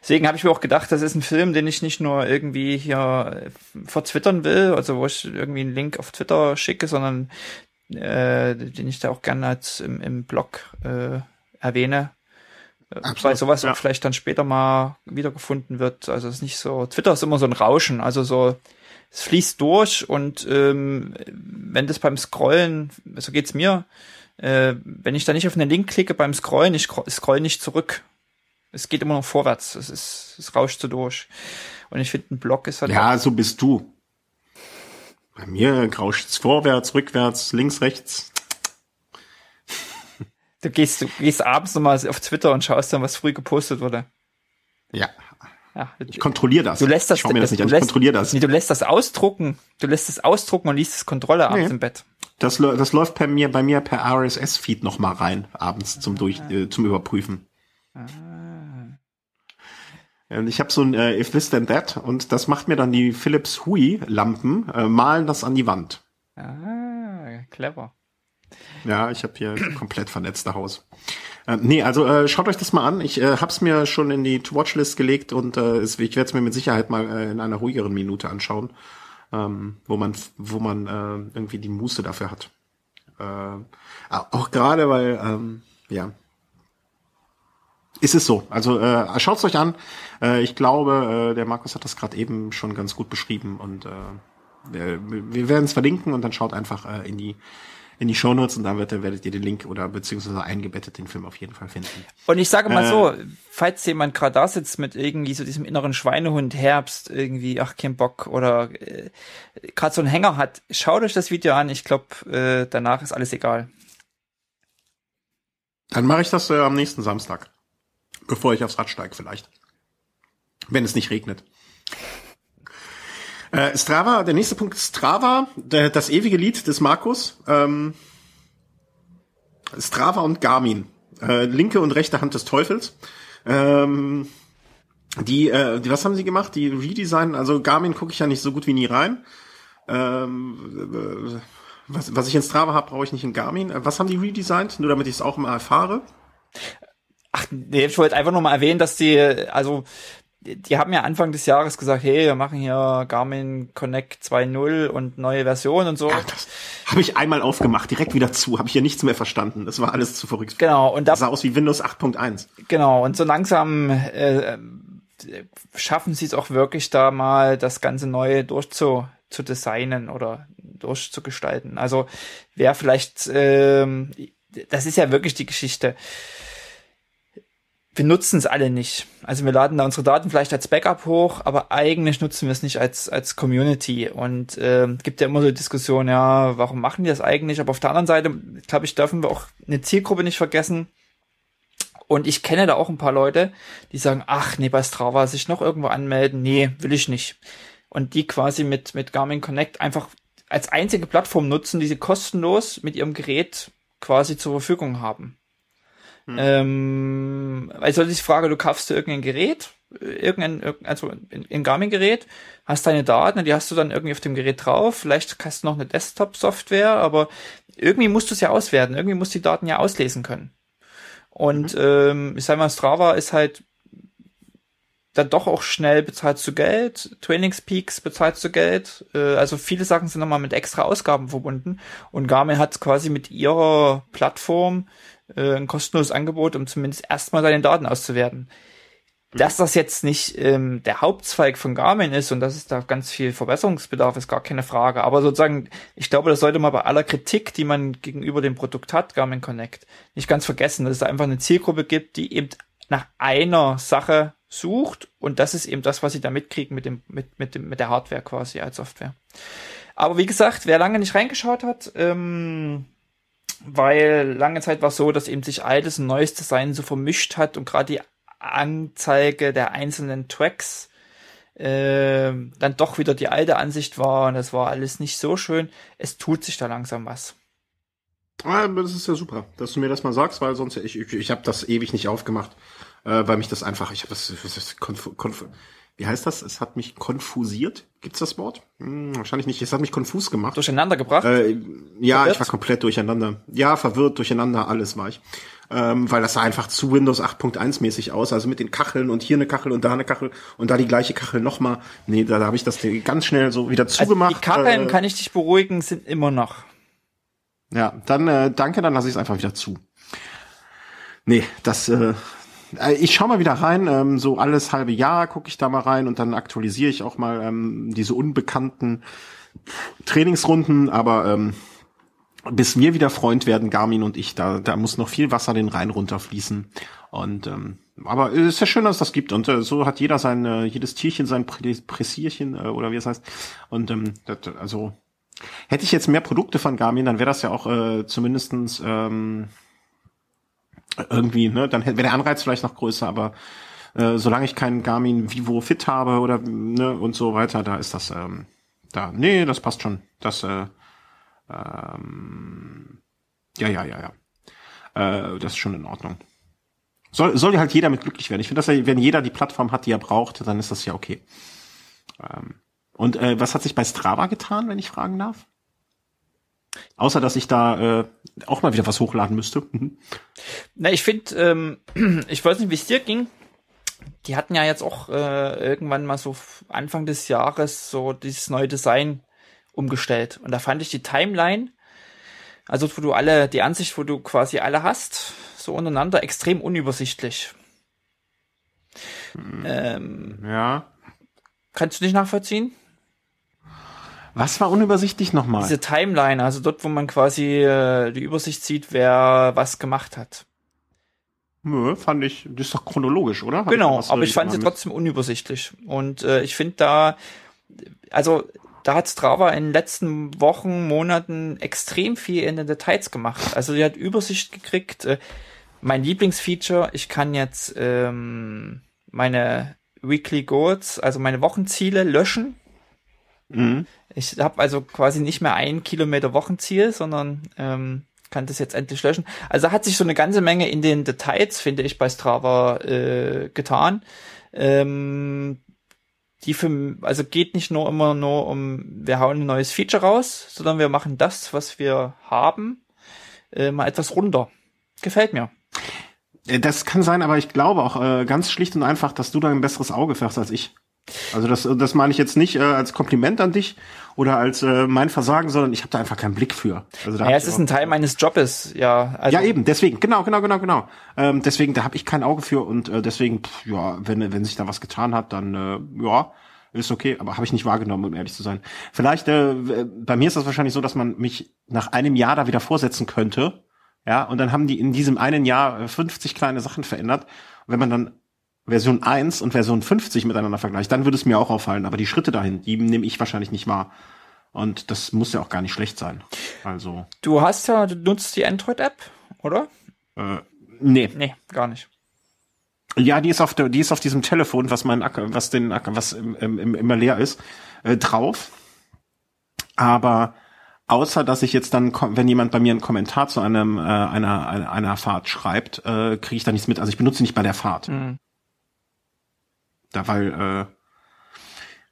Deswegen habe ich mir auch gedacht, das ist ein Film, den ich nicht nur irgendwie hier verzwittern will, also wo ich irgendwie einen Link auf Twitter schicke, sondern äh, den ich da auch gerne als im, im Blog äh, erwähne. Absolut, weil sowas ja. auch vielleicht dann später mal wiedergefunden wird. Also es ist nicht so, Twitter ist immer so ein Rauschen, also so es fließt durch und ähm, wenn das beim Scrollen, so geht's mir, äh, wenn ich da nicht auf einen Link klicke beim Scrollen, ich scroll nicht zurück. Es geht immer noch vorwärts. Es ist, es rauscht so durch. Und ich finde, ein Blog ist halt. Ja, so bist du. Bei mir rauscht's vorwärts, rückwärts, links, rechts. Du gehst, du gehst abends nochmal auf Twitter und schaust dann, was früh gepostet wurde. Ja, ja, ich kontrolliere das. Du lässt das, ich mir das nicht an, ich kontrolliere das. Nee, du lässt das ausdrucken. Du lässt es ausdrucken und liest das Kontrolle abends nee. im Bett. Das, das läuft bei mir, bei mir per RSS-Feed noch mal rein, abends zum durch, äh, zum Überprüfen. Ah. Ich habe so ein äh, If This Then That und das macht mir dann die Philips Hui Lampen, äh, malen das an die Wand. Ah, clever. Ja, ich habe hier komplett vernetzte Haus. Äh, nee, also äh, schaut euch das mal an. Ich äh, hab's mir schon in die To-Watch-List gelegt und äh, ich werde es mir mit Sicherheit mal äh, in einer ruhigeren Minute anschauen, ähm, wo man, wo man äh, irgendwie die Muße dafür hat. Äh, auch gerade, weil, ähm, ja, ist es so. Also äh, schaut's euch an. Äh, ich glaube, äh, der Markus hat das gerade eben schon ganz gut beschrieben und äh, wir, wir werden es verlinken und dann schaut einfach äh, in die in die Shownotes und da wird, werdet ihr den Link oder beziehungsweise eingebettet den Film auf jeden Fall finden. Und ich sage mal äh, so, falls jemand gerade da sitzt mit irgendwie so diesem inneren Schweinehund Herbst, irgendwie, ach, kein Bock oder äh, gerade so einen Hänger hat, schaut euch das Video an. Ich glaube, äh, danach ist alles egal. Dann mache ich das äh, am nächsten Samstag, bevor ich aufs Rad steige vielleicht. Wenn es nicht regnet. Äh, Strava, der nächste Punkt ist Strava, der, das ewige Lied des Markus. Ähm, Strava und Garmin, äh, linke und rechte Hand des Teufels. Ähm, die, äh, die, was haben sie gemacht? Die Redesign, also Garmin gucke ich ja nicht so gut wie nie rein. Ähm, äh, was, was ich in Strava habe, brauche ich nicht in Garmin. Äh, was haben die redesigned? Nur damit ich es auch mal erfahre. Ach, nee, ich wollte einfach nur mal erwähnen, dass die, also die haben ja Anfang des Jahres gesagt, hey, wir machen hier Garmin Connect 2.0 und neue Version und so. Ja, das habe ich einmal aufgemacht, direkt wieder zu, habe ich ja nichts mehr verstanden. Das war alles zu verrückt. Genau. Und da, das sah aus wie Windows 8.1. Genau. Und so langsam äh, schaffen sie es auch wirklich da mal das ganze Neue durchzu zu designen oder durchzugestalten. Also wer vielleicht, ähm, das ist ja wirklich die Geschichte wir nutzen es alle nicht. Also wir laden da unsere Daten vielleicht als Backup hoch, aber eigentlich nutzen wir es nicht als als Community. Und äh, gibt ja immer so Diskussionen, ja, warum machen die das eigentlich? Aber auf der anderen Seite, glaube ich, dürfen wir auch eine Zielgruppe nicht vergessen. Und ich kenne da auch ein paar Leute, die sagen, ach nee, bei Strava sich noch irgendwo anmelden, nee, will ich nicht. Und die quasi mit mit Garmin Connect einfach als einzige Plattform nutzen, die sie kostenlos mit ihrem Gerät quasi zur Verfügung haben. Hm. Ähm, also ich frage, du kaufst dir irgendein Gerät, irgendein, also ein Garmin-Gerät, hast deine Daten, die hast du dann irgendwie auf dem Gerät drauf, vielleicht hast du noch eine Desktop-Software, aber irgendwie musst du es ja auswerten, irgendwie musst du die Daten ja auslesen können. Und mhm. ähm, ich sag mal, Strava ist halt dann doch auch schnell bezahlst du Geld, Trainingspeaks bezahlst du Geld, äh, also viele Sachen sind nochmal mit extra Ausgaben verbunden und Garmin hat quasi mit ihrer Plattform äh, ein kostenloses Angebot, um zumindest erstmal seine Daten auszuwerten. Dass das jetzt nicht ähm, der Hauptzweig von Garmin ist und dass es da ganz viel Verbesserungsbedarf ist, gar keine Frage. Aber sozusagen, ich glaube, das sollte man bei aller Kritik, die man gegenüber dem Produkt hat, Garmin Connect, nicht ganz vergessen, dass es da einfach eine Zielgruppe gibt, die eben nach einer Sache sucht und das ist eben das, was sie da mitkriegen mit dem, mit, mit dem, mit der Hardware quasi als Software. Aber wie gesagt, wer lange nicht reingeschaut hat, ähm, weil lange Zeit war es so, dass eben sich altes und neues Design so vermischt hat und gerade die Anzeige der einzelnen Tracks äh, dann doch wieder die alte Ansicht war und das war alles nicht so schön. Es tut sich da langsam was. Ah, das ist ja super, dass du mir das mal sagst, weil sonst ich ich, ich habe das ewig nicht aufgemacht. äh, weil mich das einfach, ich habe das, das, das konf, konf, wie heißt das? Es hat mich konfusiert. Gibt's das Wort? Hm, wahrscheinlich nicht. Es hat mich konfus gemacht. Durcheinander gebracht? Äh, ja, verwirrt? ich war komplett durcheinander. Ja, verwirrt, durcheinander, alles war ich. Ähm, weil das sah einfach zu Windows 8.1 mäßig aus. Also mit den Kacheln und hier eine Kachel und da eine Kachel und da die gleiche Kachel nochmal. Nee, da, da habe ich das ganz schnell so wieder zugemacht. Also die Kacheln, äh, kann ich dich beruhigen, sind immer noch. Ja, dann äh, danke, dann lasse ich es einfach wieder zu. Nee, das, äh, ich schau mal wieder rein, ähm, so alles halbe Jahr gucke ich da mal rein und dann aktualisiere ich auch mal ähm, diese unbekannten Trainingsrunden, aber ähm, bis wir wieder Freund werden, Garmin und ich, da, da muss noch viel Wasser den Rhein runterfließen. Und ähm, aber es ist ja schön, dass das gibt. Und äh, so hat jeder sein, äh, jedes Tierchen sein Pressierchen äh, oder wie es heißt. Und ähm, das, also hätte ich jetzt mehr Produkte von Garmin, dann wäre das ja auch äh, zumindestens ähm, irgendwie, ne, dann wäre der Anreiz vielleicht noch größer, aber äh, solange ich keinen Garmin Vivo Fit habe oder ne und so weiter, da ist das ähm, da. Nee, das passt schon. Das äh, ähm, ja, ja, ja, ja. Äh, das ist schon in Ordnung. Soll, soll halt jeder mit glücklich werden. Ich finde, dass er, wenn jeder die Plattform hat, die er braucht, dann ist das ja okay. Ähm, und äh, was hat sich bei Strava getan, wenn ich fragen darf? Außer dass ich da äh, auch mal wieder was hochladen müsste. Mhm. Na, ich finde, ähm, ich weiß nicht, wie es dir ging. Die hatten ja jetzt auch äh, irgendwann mal so Anfang des Jahres so dieses neue Design umgestellt. Und da fand ich die Timeline, also wo du alle, die Ansicht, wo du quasi alle hast, so untereinander, extrem unübersichtlich. Hm. Ähm, ja. Kannst du nicht nachvollziehen? Was war unübersichtlich nochmal? Diese Timeline, also dort, wo man quasi äh, die Übersicht sieht, wer was gemacht hat. Nö, fand ich, das ist doch chronologisch, oder? Hab genau, ich aber ich fand sie trotzdem unübersichtlich. Und äh, ich finde da, also da hat Strava in den letzten Wochen, Monaten extrem viel in den Details gemacht. Also die hat Übersicht gekriegt. Äh, mein Lieblingsfeature, ich kann jetzt ähm, meine Weekly Goals, also meine Wochenziele löschen Mhm. Ich habe also quasi nicht mehr ein Kilometer Wochenziel, sondern ähm, kann das jetzt endlich löschen. Also hat sich so eine ganze Menge in den Details, finde ich, bei Strava äh, getan. Ähm, die für, also geht nicht nur immer nur um, wir hauen ein neues Feature raus, sondern wir machen das, was wir haben, äh, mal etwas runter. Gefällt mir. Äh, das kann sein, aber ich glaube auch äh, ganz schlicht und einfach, dass du da ein besseres Auge fährst als ich. Also das, das meine ich jetzt nicht äh, als Kompliment an dich oder als äh, mein Versagen, sondern ich habe da einfach keinen Blick für. Also da ja, es ist ein Teil meines Jobes, ja. Also ja, eben, deswegen, genau, genau, genau, genau. Ähm, deswegen, da habe ich kein Auge für und äh, deswegen, pff, ja, wenn, wenn sich da was getan hat, dann äh, ja, ist okay, aber habe ich nicht wahrgenommen, um ehrlich zu sein. Vielleicht, äh, bei mir ist das wahrscheinlich so, dass man mich nach einem Jahr da wieder vorsetzen könnte, ja, und dann haben die in diesem einen Jahr 50 kleine Sachen verändert. Und wenn man dann Version 1 und Version 50 miteinander vergleicht, dann würde es mir auch auffallen. Aber die Schritte dahin, die nehme ich wahrscheinlich nicht wahr. Und das muss ja auch gar nicht schlecht sein. Also. Du hast ja, du nutzt die Android-App, oder? Äh, nee. Nee, gar nicht. Ja, die ist auf der, die ist auf diesem Telefon, was mein Acker, was den Acker, was im, im, immer leer ist, äh, drauf. Aber außer dass ich jetzt dann, wenn jemand bei mir einen Kommentar zu einem äh, einer, einer einer Fahrt schreibt, äh, kriege ich da nichts mit. Also ich benutze nicht bei der Fahrt. Mhm. Da weil äh,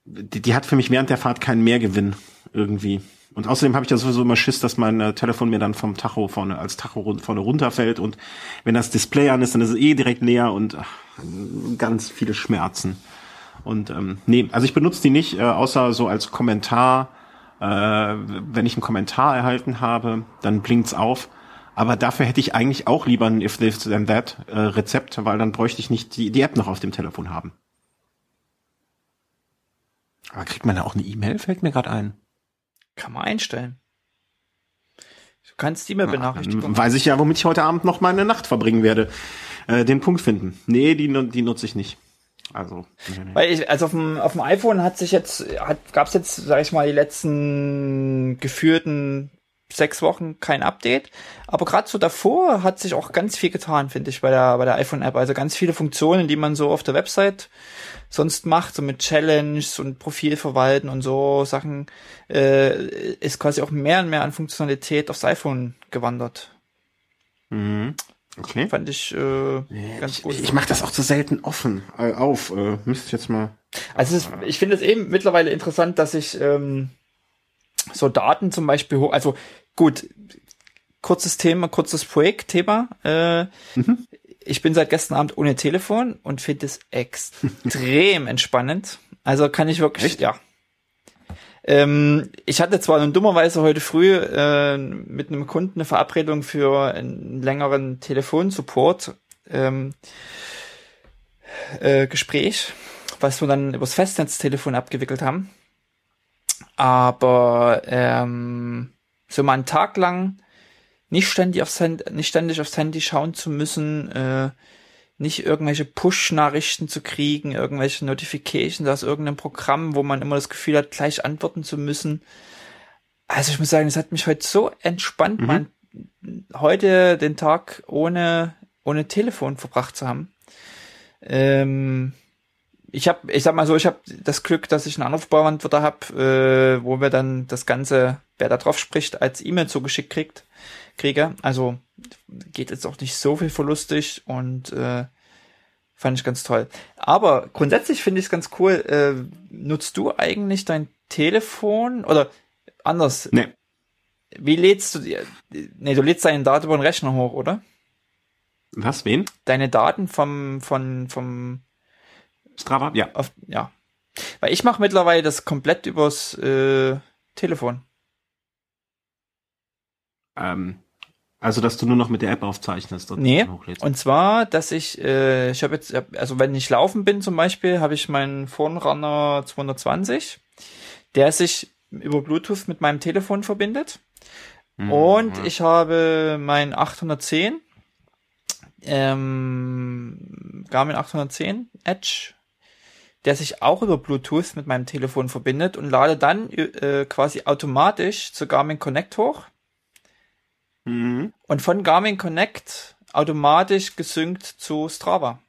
die, die hat für mich während der Fahrt keinen Mehrgewinn irgendwie. Und außerdem habe ich ja sowieso immer Schiss, dass mein äh, Telefon mir dann vom Tacho vorne als Tacho vorne runterfällt und wenn das Display an ist, dann ist es eh direkt näher und ach, ganz viele Schmerzen. Und ähm, nee, also ich benutze die nicht, äh, außer so als Kommentar. Äh, wenn ich einen Kommentar erhalten habe, dann blinkt's auf. Aber dafür hätte ich eigentlich auch lieber ein If This Then That äh, Rezept, weil dann bräuchte ich nicht die, die App noch auf dem Telefon haben. Aber kriegt man da auch eine E-Mail? Fällt mir gerade ein. Kann man einstellen. Du kannst die E-Mail-Benachrichtigung. Weiß ich ja, womit ich heute Abend noch meine Nacht verbringen werde. Äh, den Punkt finden. Nee, die, die nutze ich nicht. Also, nee, nee. Weil ich, also auf dem, auf dem iPhone hat sich jetzt, hat, gab's jetzt, sag ich mal, die letzten geführten sechs Wochen kein Update. Aber gerade so davor hat sich auch ganz viel getan, finde ich, bei der, bei der iPhone-App. Also ganz viele Funktionen, die man so auf der Website sonst macht, so mit Challenges und Profil verwalten und so Sachen, äh, ist quasi auch mehr und mehr an Funktionalität aufs iPhone gewandert. Mhm. Okay. Fand ich äh, ganz ich, gut. Ich mache das auch zu selten offen äh, auf. Äh, müsste ich jetzt mal. Also ist, ich finde es eben mittlerweile interessant, dass ich ähm, so Daten zum Beispiel hoch. Also gut, kurzes Thema, kurzes Projektthema. Äh, mhm. Ich bin seit gestern Abend ohne Telefon und finde es extrem entspannend. Also kann ich wirklich, Echt? ja. Ähm, ich hatte zwar nun dummerweise heute früh äh, mit einem Kunden eine Verabredung für einen längeren Telefonsupport ähm, äh, Gespräch, was wir dann übers Festnetztelefon abgewickelt haben. Aber ähm, so mal einen Tag lang nicht ständig aufs Handy, nicht ständig aufs Handy schauen zu müssen, äh, nicht irgendwelche Push-Nachrichten zu kriegen, irgendwelche Notifications aus irgendeinem Programm, wo man immer das Gefühl hat, gleich antworten zu müssen. Also ich muss sagen, es hat mich heute so entspannt, mhm. man heute den Tag ohne ohne Telefon verbracht zu haben. Ähm, ich habe, ich sag mal so, ich habe das Glück, dass ich einen Anrufbeantworter habe, äh, wo wir dann das Ganze, wer da drauf spricht, als E-Mail zugeschickt kriegt kriege. Also geht jetzt auch nicht so viel verlustig und äh, fand ich ganz toll. Aber grundsätzlich finde ich es ganz cool. Äh, nutzt du eigentlich dein Telefon oder anders? Nee. Wie lädst du die? Nee, du lädst deine Daten über den Rechner hoch, oder? Was, wen? Deine Daten vom, von, vom Strava, ja. Auf, ja. Weil ich mache mittlerweile das komplett übers äh, Telefon. Ähm, also, dass du nur noch mit der App aufzeichnest und nee, hochlädst. Und zwar, dass ich, äh, ich habe jetzt, also wenn ich laufen bin zum Beispiel, habe ich meinen Phone 220, der sich über Bluetooth mit meinem Telefon verbindet. Mhm. Und ich habe mein 810, ähm, Garmin 810 Edge, der sich auch über Bluetooth mit meinem Telefon verbindet und lade dann äh, quasi automatisch zu Garmin Connect hoch Mhm. Und von Garmin Connect automatisch gesynkt zu Strava.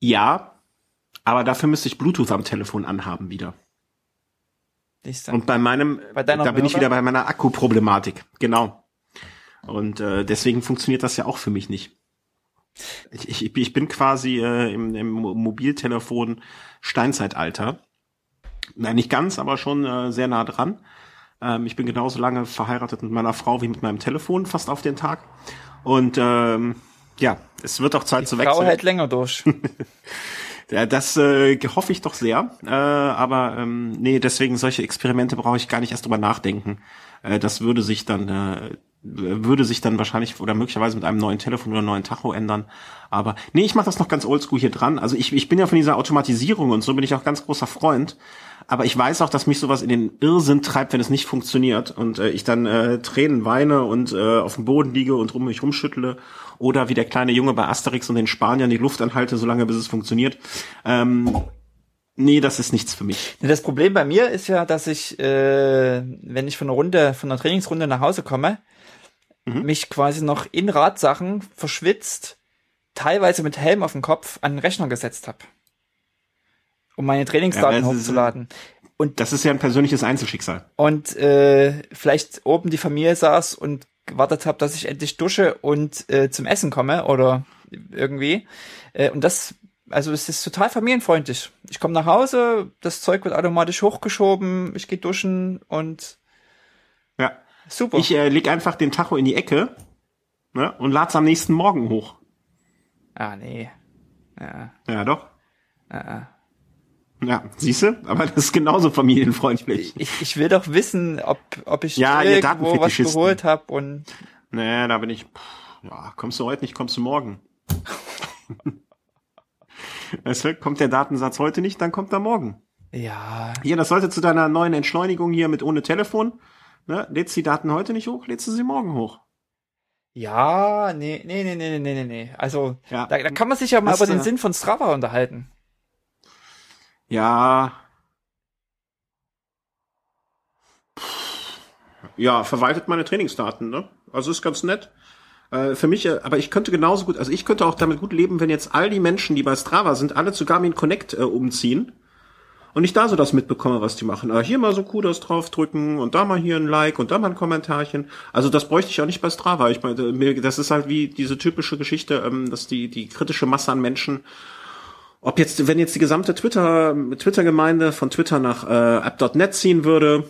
Ja, aber dafür müsste ich Bluetooth am Telefon anhaben wieder. Und bei meinem, bei da bin ich wieder bei meiner Akkuproblematik. Genau. Und äh, deswegen funktioniert das ja auch für mich nicht. Ich, ich, ich bin quasi äh, im, im Mobiltelefon Steinzeitalter. Nein, nicht ganz, aber schon äh, sehr nah dran. Ähm, ich bin genauso lange verheiratet mit meiner Frau wie mit meinem Telefon, fast auf den Tag. Und ähm, ja, es wird auch Zeit Die zu wechseln. Frau hält länger durch. ja, das äh, hoffe ich doch sehr. Äh, aber ähm, nee, deswegen solche Experimente brauche ich gar nicht erst drüber nachdenken. Äh, das würde sich dann äh, würde sich dann wahrscheinlich oder möglicherweise mit einem neuen Telefon oder neuen Tacho ändern. Aber nee, ich mache das noch ganz oldschool hier dran. Also ich, ich bin ja von dieser Automatisierung und so bin ich auch ganz großer Freund. Aber ich weiß auch, dass mich sowas in den Irrsinn treibt, wenn es nicht funktioniert und äh, ich dann äh, Tränen weine und äh, auf dem Boden liege und rum mich rumschüttle oder wie der kleine Junge bei Asterix und den Spaniern die Luft anhalte, solange bis es funktioniert. Ähm, nee, das ist nichts für mich. Das Problem bei mir ist ja, dass ich, äh, wenn ich von einer Runde, von einer Trainingsrunde nach Hause komme, mhm. mich quasi noch in Radsachen verschwitzt, teilweise mit Helm auf dem Kopf an den Rechner gesetzt habe um meine Trainingsdaten ja, hochzuladen. Und das ist ja ein persönliches Einzelschicksal. Und äh, vielleicht oben die Familie saß und gewartet habe, dass ich endlich dusche und äh, zum Essen komme oder irgendwie. Äh, und das, also es ist total familienfreundlich. Ich komme nach Hause, das Zeug wird automatisch hochgeschoben, ich gehe duschen und ja. Super. Ich äh, leg einfach den Tacho in die Ecke ne, und lad's am nächsten Morgen hoch. Ah, nee. Ja, ja doch. Ah, ah. Ja, siehst du? Aber das ist genauso familienfreundlich. Ich, ich will doch wissen, ob, ob ich ja, irgendwo was geholt habe und. Nee, da bin ich. Pff, ja, kommst du heute nicht, kommst du morgen. weißt du, kommt der Datensatz heute nicht, dann kommt er morgen. Ja. Hier, das sollte zu deiner neuen Entschleunigung hier mit ohne Telefon. Ne? Lädst die Daten heute nicht hoch, lädst du sie morgen hoch. Ja, nee, nee, nee, nee, nee, nee, nee. Also, ja. da, da kann man sich ja mal über den Sinn von Strava unterhalten. Ja. Ja, verwaltet meine Trainingsdaten, ne? Also ist ganz nett. Äh, für mich, äh, aber ich könnte genauso gut, also ich könnte auch damit gut leben, wenn jetzt all die Menschen, die bei Strava sind, alle zu Garmin Connect äh, umziehen und ich da so das mitbekomme, was die machen. Ah, hier mal so Kudos draufdrücken und da mal hier ein Like und da mal ein Kommentarchen. Also das bräuchte ich auch nicht bei Strava. Ich meine, das ist halt wie diese typische Geschichte, ähm, dass die, die kritische Masse an Menschen ob jetzt, wenn jetzt die gesamte Twitter, Twitter-Gemeinde von Twitter nach äh, app.net ziehen würde,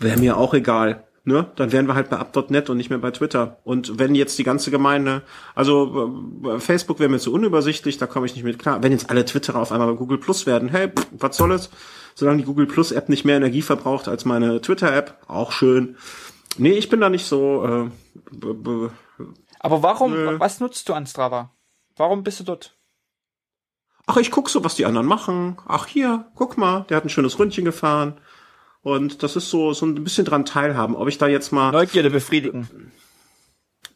wäre mir auch egal. Ne? Dann wären wir halt bei app.net und nicht mehr bei Twitter. Und wenn jetzt die ganze Gemeinde, also äh, Facebook wäre mir zu unübersichtlich, da komme ich nicht mit klar. Wenn jetzt alle Twitterer auf einmal bei Google Plus werden, hey, pff, was soll es? Solange die Google Plus App nicht mehr Energie verbraucht als meine Twitter App, auch schön. Nee, ich bin da nicht so. Äh, Aber warum, äh, was nutzt du an Strava? Warum bist du dort? Ach, ich guck so, was die anderen machen. Ach, hier, guck mal, der hat ein schönes Ründchen gefahren. Und das ist so, so ein bisschen dran teilhaben. Ob ich da jetzt mal. Neugierde befriedigen.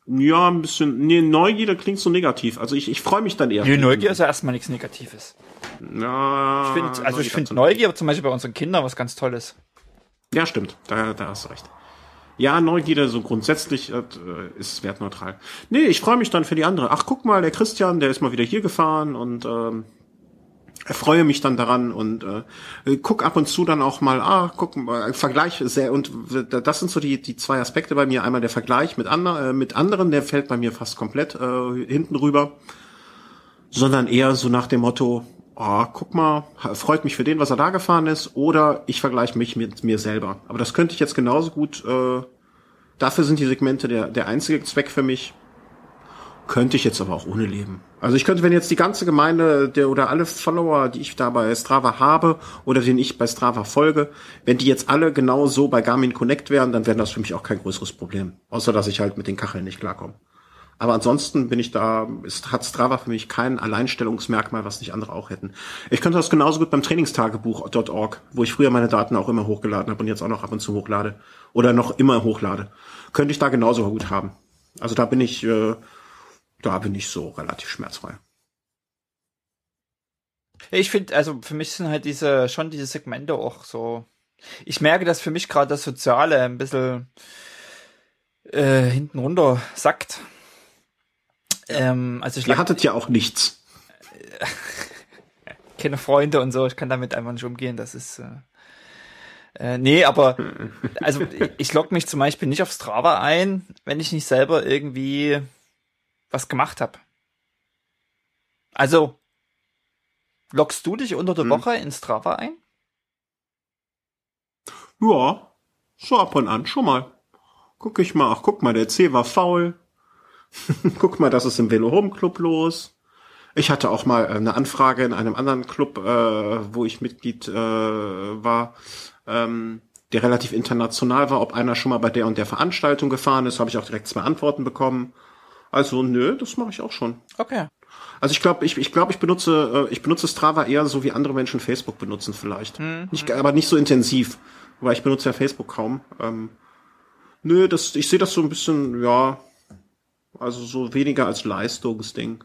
Ja, ein bisschen. Nee, Neugierde klingt so negativ. Also ich, ich freue mich dann eher. Nee, Neugier ist ja erstmal nichts Negatives. Ja. Ich find, also ich finde Neugier zum Beispiel bei unseren Kindern was ganz Tolles. Ja, stimmt. Da, da hast du recht. Ja, Neugierde so grundsätzlich äh, ist wertneutral. Nee, ich freue mich dann für die andere. Ach, guck mal, der Christian, der ist mal wieder hier gefahren und ähm, erfreue mich dann daran und äh, guck ab und zu dann auch mal, ah, guck mal, Vergleich sehr und das sind so die die zwei Aspekte bei mir. Einmal der Vergleich mit anderen, äh, mit anderen, der fällt bei mir fast komplett äh, hinten rüber, sondern eher so nach dem Motto, oh, guck mal, freut mich für den, was er da gefahren ist, oder ich vergleiche mich mit mir selber. Aber das könnte ich jetzt genauso gut, äh, dafür sind die Segmente der, der einzige Zweck für mich. Könnte ich jetzt aber auch ohne leben. Also ich könnte, wenn jetzt die ganze Gemeinde der oder alle Follower, die ich da bei Strava habe oder denen ich bei Strava folge, wenn die jetzt alle genau so bei Garmin Connect wären, dann wäre das für mich auch kein größeres Problem. Außer dass ich halt mit den Kacheln nicht klarkomme. Aber ansonsten bin ich da, ist, hat Strava für mich kein Alleinstellungsmerkmal, was nicht andere auch hätten. Ich könnte das genauso gut beim Trainingstagebuch.org, wo ich früher meine Daten auch immer hochgeladen habe und jetzt auch noch ab und zu hochlade. Oder noch immer hochlade. Könnte ich da genauso gut haben. Also da bin ich, äh, da bin ich so relativ schmerzfrei. Ich finde, also für mich sind halt diese, schon diese Segmente auch so. Ich merke, dass für mich gerade das Soziale ein bisschen äh, hinten runter sackt. Ähm, also ich Ihr hattet ja auch nichts. Keine Freunde und so, ich kann damit einfach nicht umgehen, das ist. Äh, äh, nee, aber also ich logge mich zum Beispiel nicht auf Strava ein, wenn ich nicht selber irgendwie was gemacht habe. Also, loggst du dich unter der hm. Woche in Strava ein? Ja, so ab und an, schon mal. Guck ich mal, ach guck mal, der C war faul, Guck mal, das ist im Velo Home Club los. Ich hatte auch mal äh, eine Anfrage in einem anderen Club, äh, wo ich Mitglied äh, war, ähm, der relativ international war, ob einer schon mal bei der und der Veranstaltung gefahren ist, habe ich auch direkt zwei Antworten bekommen. Also nö, das mache ich auch schon. Okay. Also ich glaube, ich, ich glaube, ich benutze, äh, ich benutze Strava eher so wie andere Menschen Facebook benutzen vielleicht. Mhm. Nicht, aber nicht so intensiv, weil ich benutze ja Facebook kaum. Ähm, nö, das, ich sehe das so ein bisschen, ja, also so weniger als Leistungsding.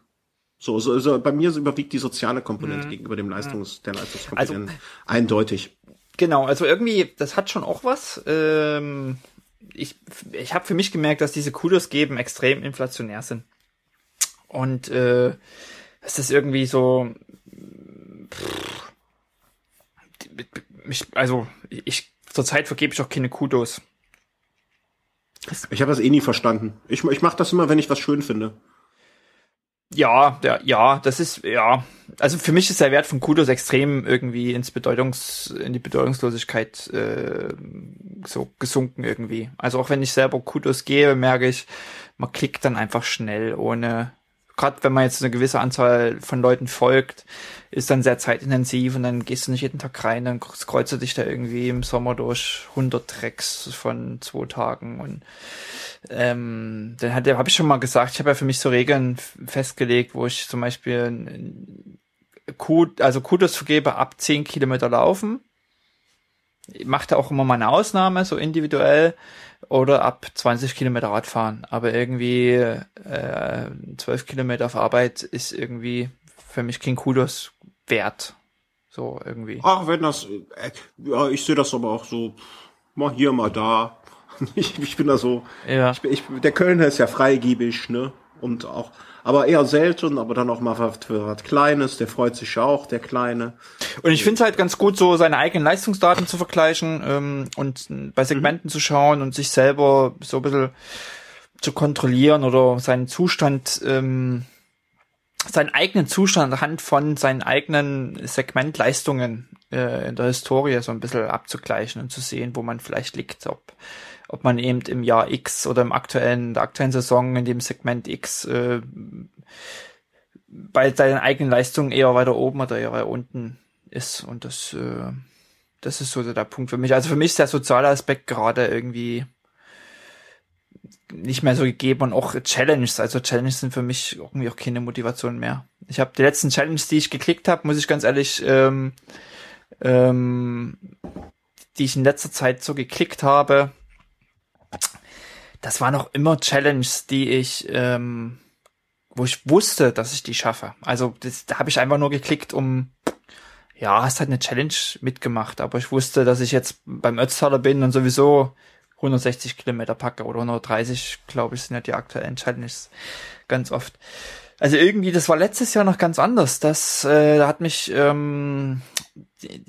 So, so, so bei mir überwiegt die soziale Komponente mhm. gegenüber dem Leistungs, der Leistungskomponente also, eindeutig. Genau, also irgendwie, das hat schon auch was. Ähm, ich ich habe für mich gemerkt, dass diese Kudos geben extrem inflationär sind. Und äh, es ist irgendwie so. Pff, mich, also ich zurzeit vergebe ich auch keine Kudos. Ich habe das eh nie verstanden. Ich, ich mache das immer, wenn ich was schön finde. Ja, der, ja, das ist, ja. Also für mich ist der Wert von Kudos extrem irgendwie ins Bedeutungs, in die Bedeutungslosigkeit äh, so gesunken irgendwie. Also auch wenn ich selber Kudos gebe, merke ich, man klickt dann einfach schnell, ohne gerade wenn man jetzt eine gewisse Anzahl von Leuten folgt, ist dann sehr zeitintensiv und dann gehst du nicht jeden Tag rein, dann kreuzt du dich da irgendwie im Sommer durch 100 Tracks von zwei Tagen und ähm, dann habe ich schon mal gesagt, ich habe ja für mich so Regeln festgelegt, wo ich zum Beispiel Q, also Kudos vergebe ab 10 Kilometer laufen. Ich mache da auch immer mal eine Ausnahme, so individuell oder ab 20 Kilometer Radfahren. Aber irgendwie äh, 12 Kilometer auf Arbeit ist irgendwie für mich kein Kudos wert. So irgendwie. Ach, wenn das, äh, ja, ich sehe das aber auch so, mal hier, mal da. Ich, ich bin da so, ja. ich, ich, der Kölner ist ja freigebig, ne? und auch, aber eher selten, aber dann auch mal für was Kleines, der freut sich ja auch, der Kleine. Und ich finde es halt ganz gut, so seine eigenen Leistungsdaten zu vergleichen ähm, und bei Segmenten mhm. zu schauen und sich selber so ein bisschen zu kontrollieren oder seinen Zustand, ähm, seinen eigenen Zustand anhand von seinen eigenen Segmentleistungen äh, in der Historie so ein bisschen abzugleichen und zu sehen, wo man vielleicht liegt, ob ob man eben im Jahr X oder im aktuellen, der aktuellen Saison in dem Segment X äh, bei seinen eigenen Leistungen eher weiter oben oder eher unten ist. Und das, äh, das ist so der Punkt für mich. Also für mich ist der soziale Aspekt gerade irgendwie nicht mehr so gegeben und auch Challenges. Also Challenges sind für mich irgendwie auch keine Motivation mehr. Ich habe die letzten Challenges, die ich geklickt habe, muss ich ganz ehrlich, ähm, ähm, die ich in letzter Zeit so geklickt habe, das waren auch immer Challenges, die ich, ähm, wo ich wusste, dass ich die schaffe. Also das, da habe ich einfach nur geklickt, um ja, hast halt eine Challenge mitgemacht, aber ich wusste, dass ich jetzt beim Ötztaler bin und sowieso 160 Kilometer packe oder 130, glaube ich, sind ja die aktuellen Challenges ganz oft. Also irgendwie, das war letztes Jahr noch ganz anders. Das, äh, da hat mich, ähm,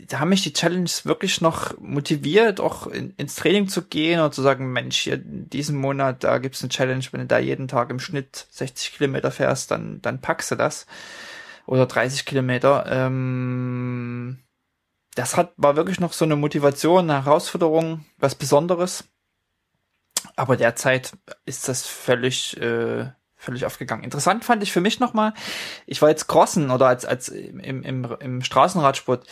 da haben mich die Challenges wirklich noch motiviert, auch in, ins Training zu gehen und zu sagen, Mensch, hier in diesem Monat, da gibt's eine Challenge, wenn du da jeden Tag im Schnitt 60 Kilometer fährst, dann, dann packst du das. Oder 30 Kilometer. Ähm, das hat, war wirklich noch so eine Motivation, eine Herausforderung, was Besonderes. Aber derzeit ist das völlig, äh, völlig aufgegangen. Interessant fand ich für mich nochmal, ich war jetzt crossen oder als, als im, im, im Straßenradsport,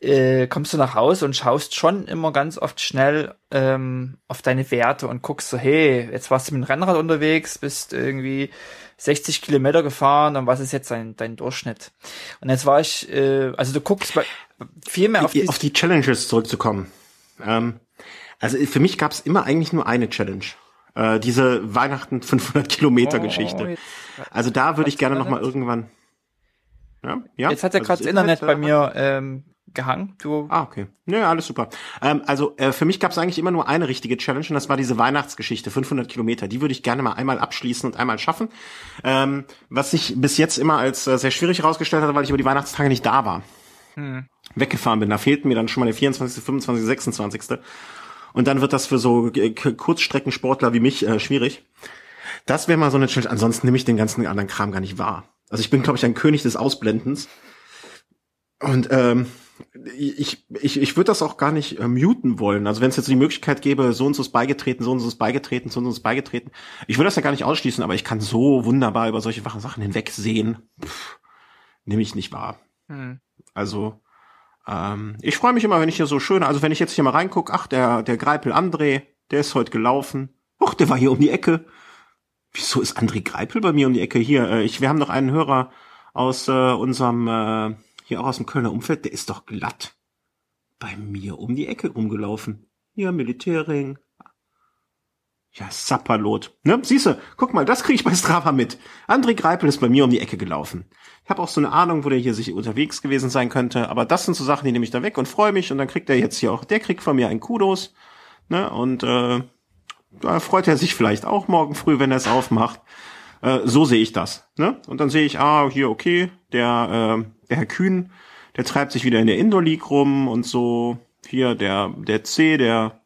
äh, kommst du nach Hause und schaust schon immer ganz oft schnell ähm, auf deine Werte und guckst so, hey, jetzt warst du mit dem Rennrad unterwegs, bist irgendwie 60 Kilometer gefahren und was ist jetzt dein, dein Durchschnitt? Und jetzt war ich, äh, also du guckst bei, viel mehr auf die, auf die Challenges zurückzukommen. Ähm, also für mich gab es immer eigentlich nur eine Challenge. Äh, diese Weihnachten 500 Kilometer oh, Geschichte. also da würde ich gerne noch mal irgendwann. Ja, ja. Jetzt hat ja also gerade das Internet bei mir ähm, gehangen. Du ah, okay. Ja, alles super. Ähm, also äh, für mich gab es eigentlich immer nur eine richtige Challenge und das war diese Weihnachtsgeschichte, 500 Kilometer. Die würde ich gerne mal einmal abschließen und einmal schaffen. Ähm, was sich bis jetzt immer als äh, sehr schwierig herausgestellt hat, weil ich über die Weihnachtstage nicht da war. Hm. Weggefahren bin. Da fehlten mir dann schon mal der 24., 25., 26. Und dann wird das für so äh, Kurzstreckensportler wie mich äh, schwierig. Das wäre mal so eine Challenge. Ansonsten nehme ich den ganzen anderen Kram gar nicht wahr. Also ich bin, glaube ich, ein König des Ausblendens. Und ähm, ich, ich, ich würde das auch gar nicht äh, muten wollen. Also wenn es jetzt die Möglichkeit gäbe, so und so ist beigetreten, so und so ist beigetreten, so und so ist beigetreten. Ich würde das ja gar nicht ausschließen, aber ich kann so wunderbar über solche Sachen hinwegsehen. Nehme ich nicht wahr. Hm. Also ähm, ich freue mich immer, wenn ich hier so schön, also wenn ich jetzt hier mal reinguck, ach, der, der Greipel André, der ist heute gelaufen. Och, der war hier um die Ecke. Wieso ist André Greipel bei mir um die Ecke? Hier, äh, ich, wir haben noch einen Hörer aus äh, unserem, äh, hier auch aus dem Kölner Umfeld, der ist doch glatt bei mir um die Ecke rumgelaufen. Hier, Militärring, ja, Sapperlot. Ne? Siehste, guck mal, das kriege ich bei Strava mit. André Greipel ist bei mir um die Ecke gelaufen. Ich habe auch so eine Ahnung, wo der hier sich unterwegs gewesen sein könnte, aber das sind so Sachen, die nehme ich da weg und freue mich und dann kriegt er jetzt hier auch, der kriegt von mir einen Kudos. Ne? Und äh, da freut er sich vielleicht auch morgen früh, wenn er es aufmacht. Äh, so sehe ich das. Ne? Und dann sehe ich, ah, hier, okay, der, äh, der Herr Kühn, der treibt sich wieder in der Indoor League rum und so. Hier, der, der C, der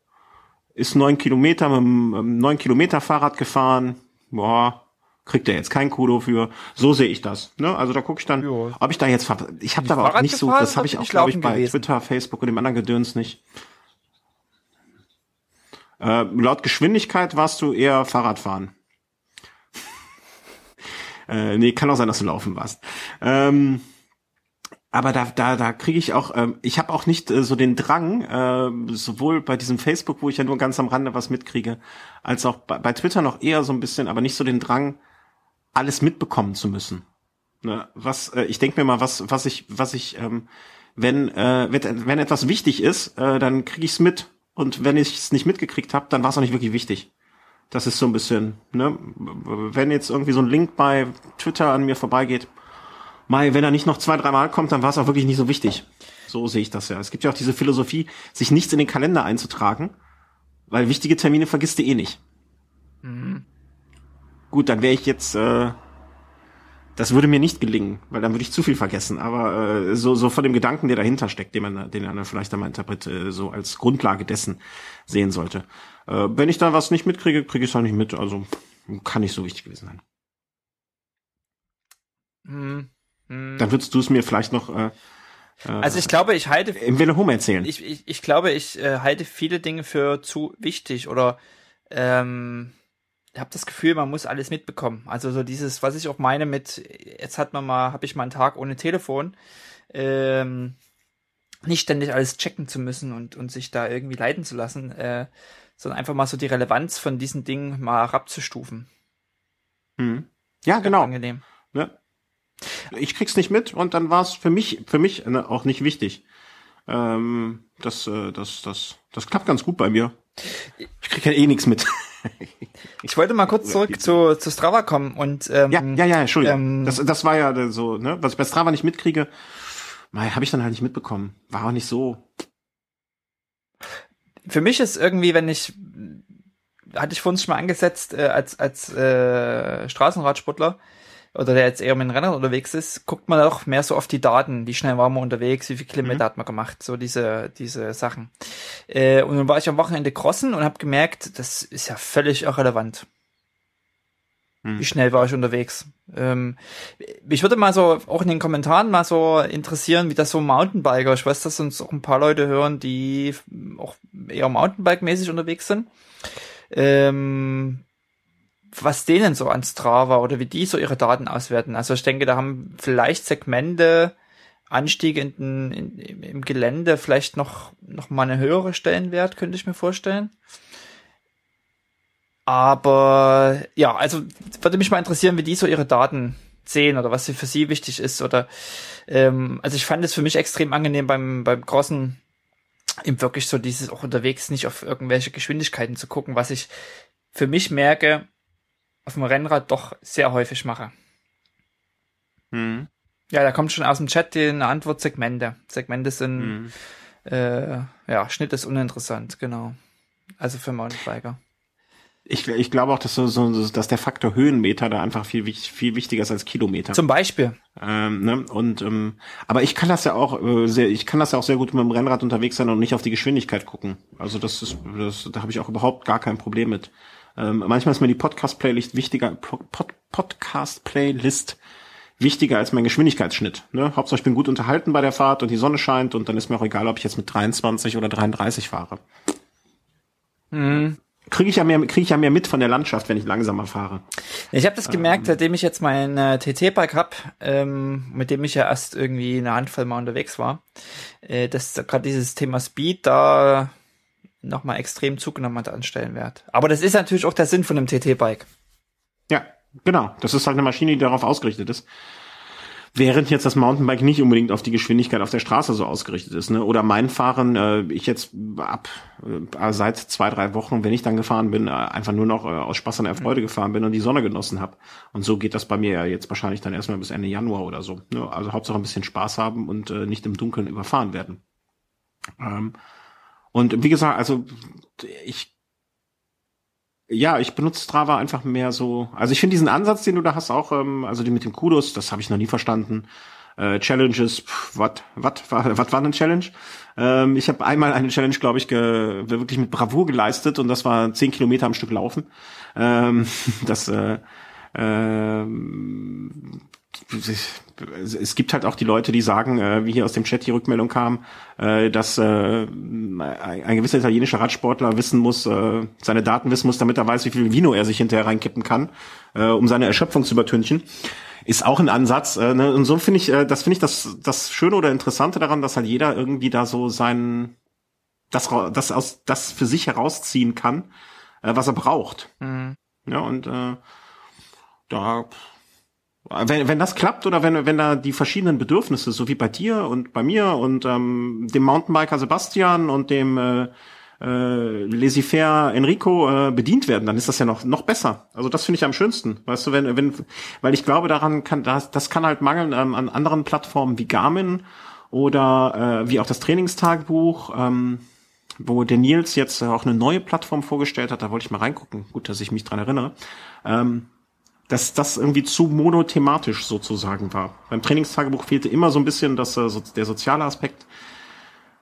ist neun Kilometer mit einem neun Kilometer Fahrrad gefahren. Boah, kriegt er jetzt kein Kudo für. So sehe ich das. Ne? Also da gucke ich dann, jo. ob ich da jetzt, ich habe da aber auch nicht so, das habe ich auch, glaube ich, bei gewesen. Twitter, Facebook und dem anderen Gedöns nicht. Äh, laut Geschwindigkeit warst du eher Fahrradfahren. äh, nee, kann auch sein, dass du laufen warst. Ähm, aber da da da kriege ich auch ähm, ich habe auch nicht äh, so den Drang äh, sowohl bei diesem Facebook wo ich ja nur ganz am Rande was mitkriege als auch bei, bei Twitter noch eher so ein bisschen aber nicht so den Drang alles mitbekommen zu müssen. Ne? was äh, ich denke mir mal was was ich was ich ähm, wenn äh, wenn, wenn etwas wichtig ist äh, dann kriege ich es mit. Und wenn ich es nicht mitgekriegt habe dann war es auch nicht wirklich wichtig. Das ist so ein bisschen ne? Wenn jetzt irgendwie so ein Link bei Twitter an mir vorbeigeht Mai, wenn er nicht noch zwei, dreimal kommt, dann war es auch wirklich nicht so wichtig. So sehe ich das ja. Es gibt ja auch diese Philosophie, sich nichts in den Kalender einzutragen, weil wichtige Termine vergisst du eh nicht. Mhm. gut, dann wäre ich jetzt, äh, das würde mir nicht gelingen, weil dann würde ich zu viel vergessen. Aber äh, so, so von dem Gedanken, der dahinter steckt, den man, den man vielleicht einmal interpret, äh, so als Grundlage dessen sehen sollte. Äh, wenn ich da was nicht mitkriege, kriege ich es auch nicht mit. Also kann nicht so wichtig gewesen sein. Hm, Dann würdest du es mir vielleicht noch äh, äh, also ich glaube, ich halte im Wille Home erzählen. Ich, ich, ich glaube, ich äh, halte viele Dinge für zu wichtig oder ähm, habe das Gefühl, man muss alles mitbekommen. Also so dieses, was ich auch meine mit, jetzt hat man mal, habe ich mal einen Tag ohne Telefon, ähm, nicht ständig alles checken zu müssen und, und sich da irgendwie leiten zu lassen, äh, sondern einfach mal so die Relevanz von diesen Dingen mal herabzustufen. Hm. Ja, genau. Angenehm. Ja. Ich krieg's nicht mit und dann war es für mich, für mich ne, auch nicht wichtig. Ähm, das, äh, das, das, das klappt ganz gut bei mir. Ich krieg ja eh nichts mit. Ich wollte mal kurz zurück zu, zu Strava kommen und ähm, ja, ja, ja, Entschuldigung. Ähm, das, das war ja so, ne, was ich bei Strava nicht mitkriege, habe ich dann halt nicht mitbekommen. War auch nicht so. Für mich ist irgendwie, wenn ich hatte ich vorhin schon mal angesetzt äh, als als äh, Straßenradsportler, oder der jetzt eher mit dem Rennrad unterwegs ist, guckt man auch mehr so auf die Daten, wie schnell waren wir unterwegs, wie viele Kilometer mhm. hat man gemacht, so diese, diese Sachen. Äh, und dann war ich am Wochenende crossen und habe gemerkt, das ist ja völlig irrelevant. Mhm. Wie schnell war ich unterwegs? Ähm, mich würde mal so auch in den Kommentaren mal so interessieren, wie das so Mountainbiker, ich weiß, dass uns auch ein paar Leute hören, die auch eher Mountainbike-mäßig unterwegs sind. Ähm, was denen so an Strava oder wie die so ihre Daten auswerten. Also ich denke, da haben vielleicht Segmente, Anstiege in, in, im Gelände vielleicht noch, noch mal eine höhere Stellenwert, könnte ich mir vorstellen. Aber ja, also würde mich mal interessieren, wie die so ihre Daten sehen oder was für sie wichtig ist. Oder ähm, also ich fand es für mich extrem angenehm beim, beim Crossen, eben wirklich so dieses auch unterwegs nicht auf irgendwelche Geschwindigkeiten zu gucken, was ich für mich merke, auf dem Rennrad doch sehr häufig mache. Hm. Ja, da kommt schon aus dem Chat die Antwort Segmente. Segmente sind, hm. äh, ja, Schnitt ist uninteressant, genau. Also für Mountainbiker. Ich, ich glaube auch, dass so, so, dass der Faktor Höhenmeter da einfach viel, viel wichtiger ist als Kilometer. Zum Beispiel. Ähm, ne? Und ähm, aber ich kann das ja auch äh, sehr, ich kann das ja auch sehr gut mit dem Rennrad unterwegs sein und nicht auf die Geschwindigkeit gucken. Also das ist, das, da habe ich auch überhaupt gar kein Problem mit. Ähm, manchmal ist mir die Podcast-Playlist wichtiger, Pod Podcast-Playlist wichtiger als mein Geschwindigkeitsschnitt. Ne? Hauptsache ich bin gut unterhalten bei der Fahrt und die Sonne scheint und dann ist mir auch egal, ob ich jetzt mit 23 oder 33 fahre. Mhm. Kriege ich ja mehr, kriege ich ja mehr mit von der Landschaft, wenn ich langsamer fahre. Ich habe das gemerkt, ähm, seitdem ich jetzt mein äh, TT-Bike hab, ähm, mit dem ich ja erst irgendwie eine Handvoll mal unterwegs war, äh, dass gerade dieses Thema Speed da nochmal extrem zugenommen hat an Stellenwert. Aber das ist natürlich auch der Sinn von einem TT-Bike. Ja, genau. Das ist halt eine Maschine, die darauf ausgerichtet ist. Während jetzt das Mountainbike nicht unbedingt auf die Geschwindigkeit auf der Straße so ausgerichtet ist, ne? Oder mein Fahren, äh, ich jetzt ab äh, seit zwei, drei Wochen, wenn ich dann gefahren bin, äh, einfach nur noch äh, aus Spaß an der Freude mhm. gefahren bin und die Sonne genossen habe. Und so geht das bei mir ja jetzt wahrscheinlich dann erstmal bis Ende Januar oder so. Ne? Also Hauptsache ein bisschen Spaß haben und äh, nicht im Dunkeln überfahren werden. Ähm, und wie gesagt, also ich ja, ich benutze Strava einfach mehr so. Also ich finde diesen Ansatz, den du da hast, auch, ähm, also die mit dem Kudos, das habe ich noch nie verstanden. Äh, Challenges, was war was war eine Challenge? Ähm, ich habe einmal eine Challenge, glaube ich, ge, wirklich mit Bravour geleistet und das war zehn Kilometer am Stück laufen. Ähm, das äh, äh, es gibt halt auch die Leute, die sagen, äh, wie hier aus dem Chat die Rückmeldung kam, äh, dass äh, ein gewisser italienischer Radsportler wissen muss, äh, seine Daten wissen muss, damit er weiß, wie viel Vino er sich hinterher reinkippen kann, äh, um seine Erschöpfung zu übertünchen. Ist auch ein Ansatz. Äh, ne? Und so finde ich, das finde ich das, das Schöne oder Interessante daran, dass halt jeder irgendwie da so sein, das, das aus, das für sich herausziehen kann, was er braucht. Mhm. Ja, und da wenn, wenn das klappt oder wenn, wenn da die verschiedenen Bedürfnisse, so wie bei dir und bei mir und ähm, dem Mountainbiker Sebastian und dem äh, äh, laissez-faire Enrico äh, bedient werden, dann ist das ja noch noch besser. Also das finde ich am schönsten, weißt du, wenn wenn weil ich glaube daran kann das das kann halt mangeln ähm, an anderen Plattformen wie Garmin oder äh, wie auch das Trainingstagebuch, ähm, wo der Nils jetzt auch eine neue Plattform vorgestellt hat. Da wollte ich mal reingucken. Gut, dass ich mich dran erinnere. Ähm, dass das irgendwie zu monothematisch sozusagen war. Beim Trainingstagebuch fehlte immer so ein bisschen das, äh, der soziale Aspekt.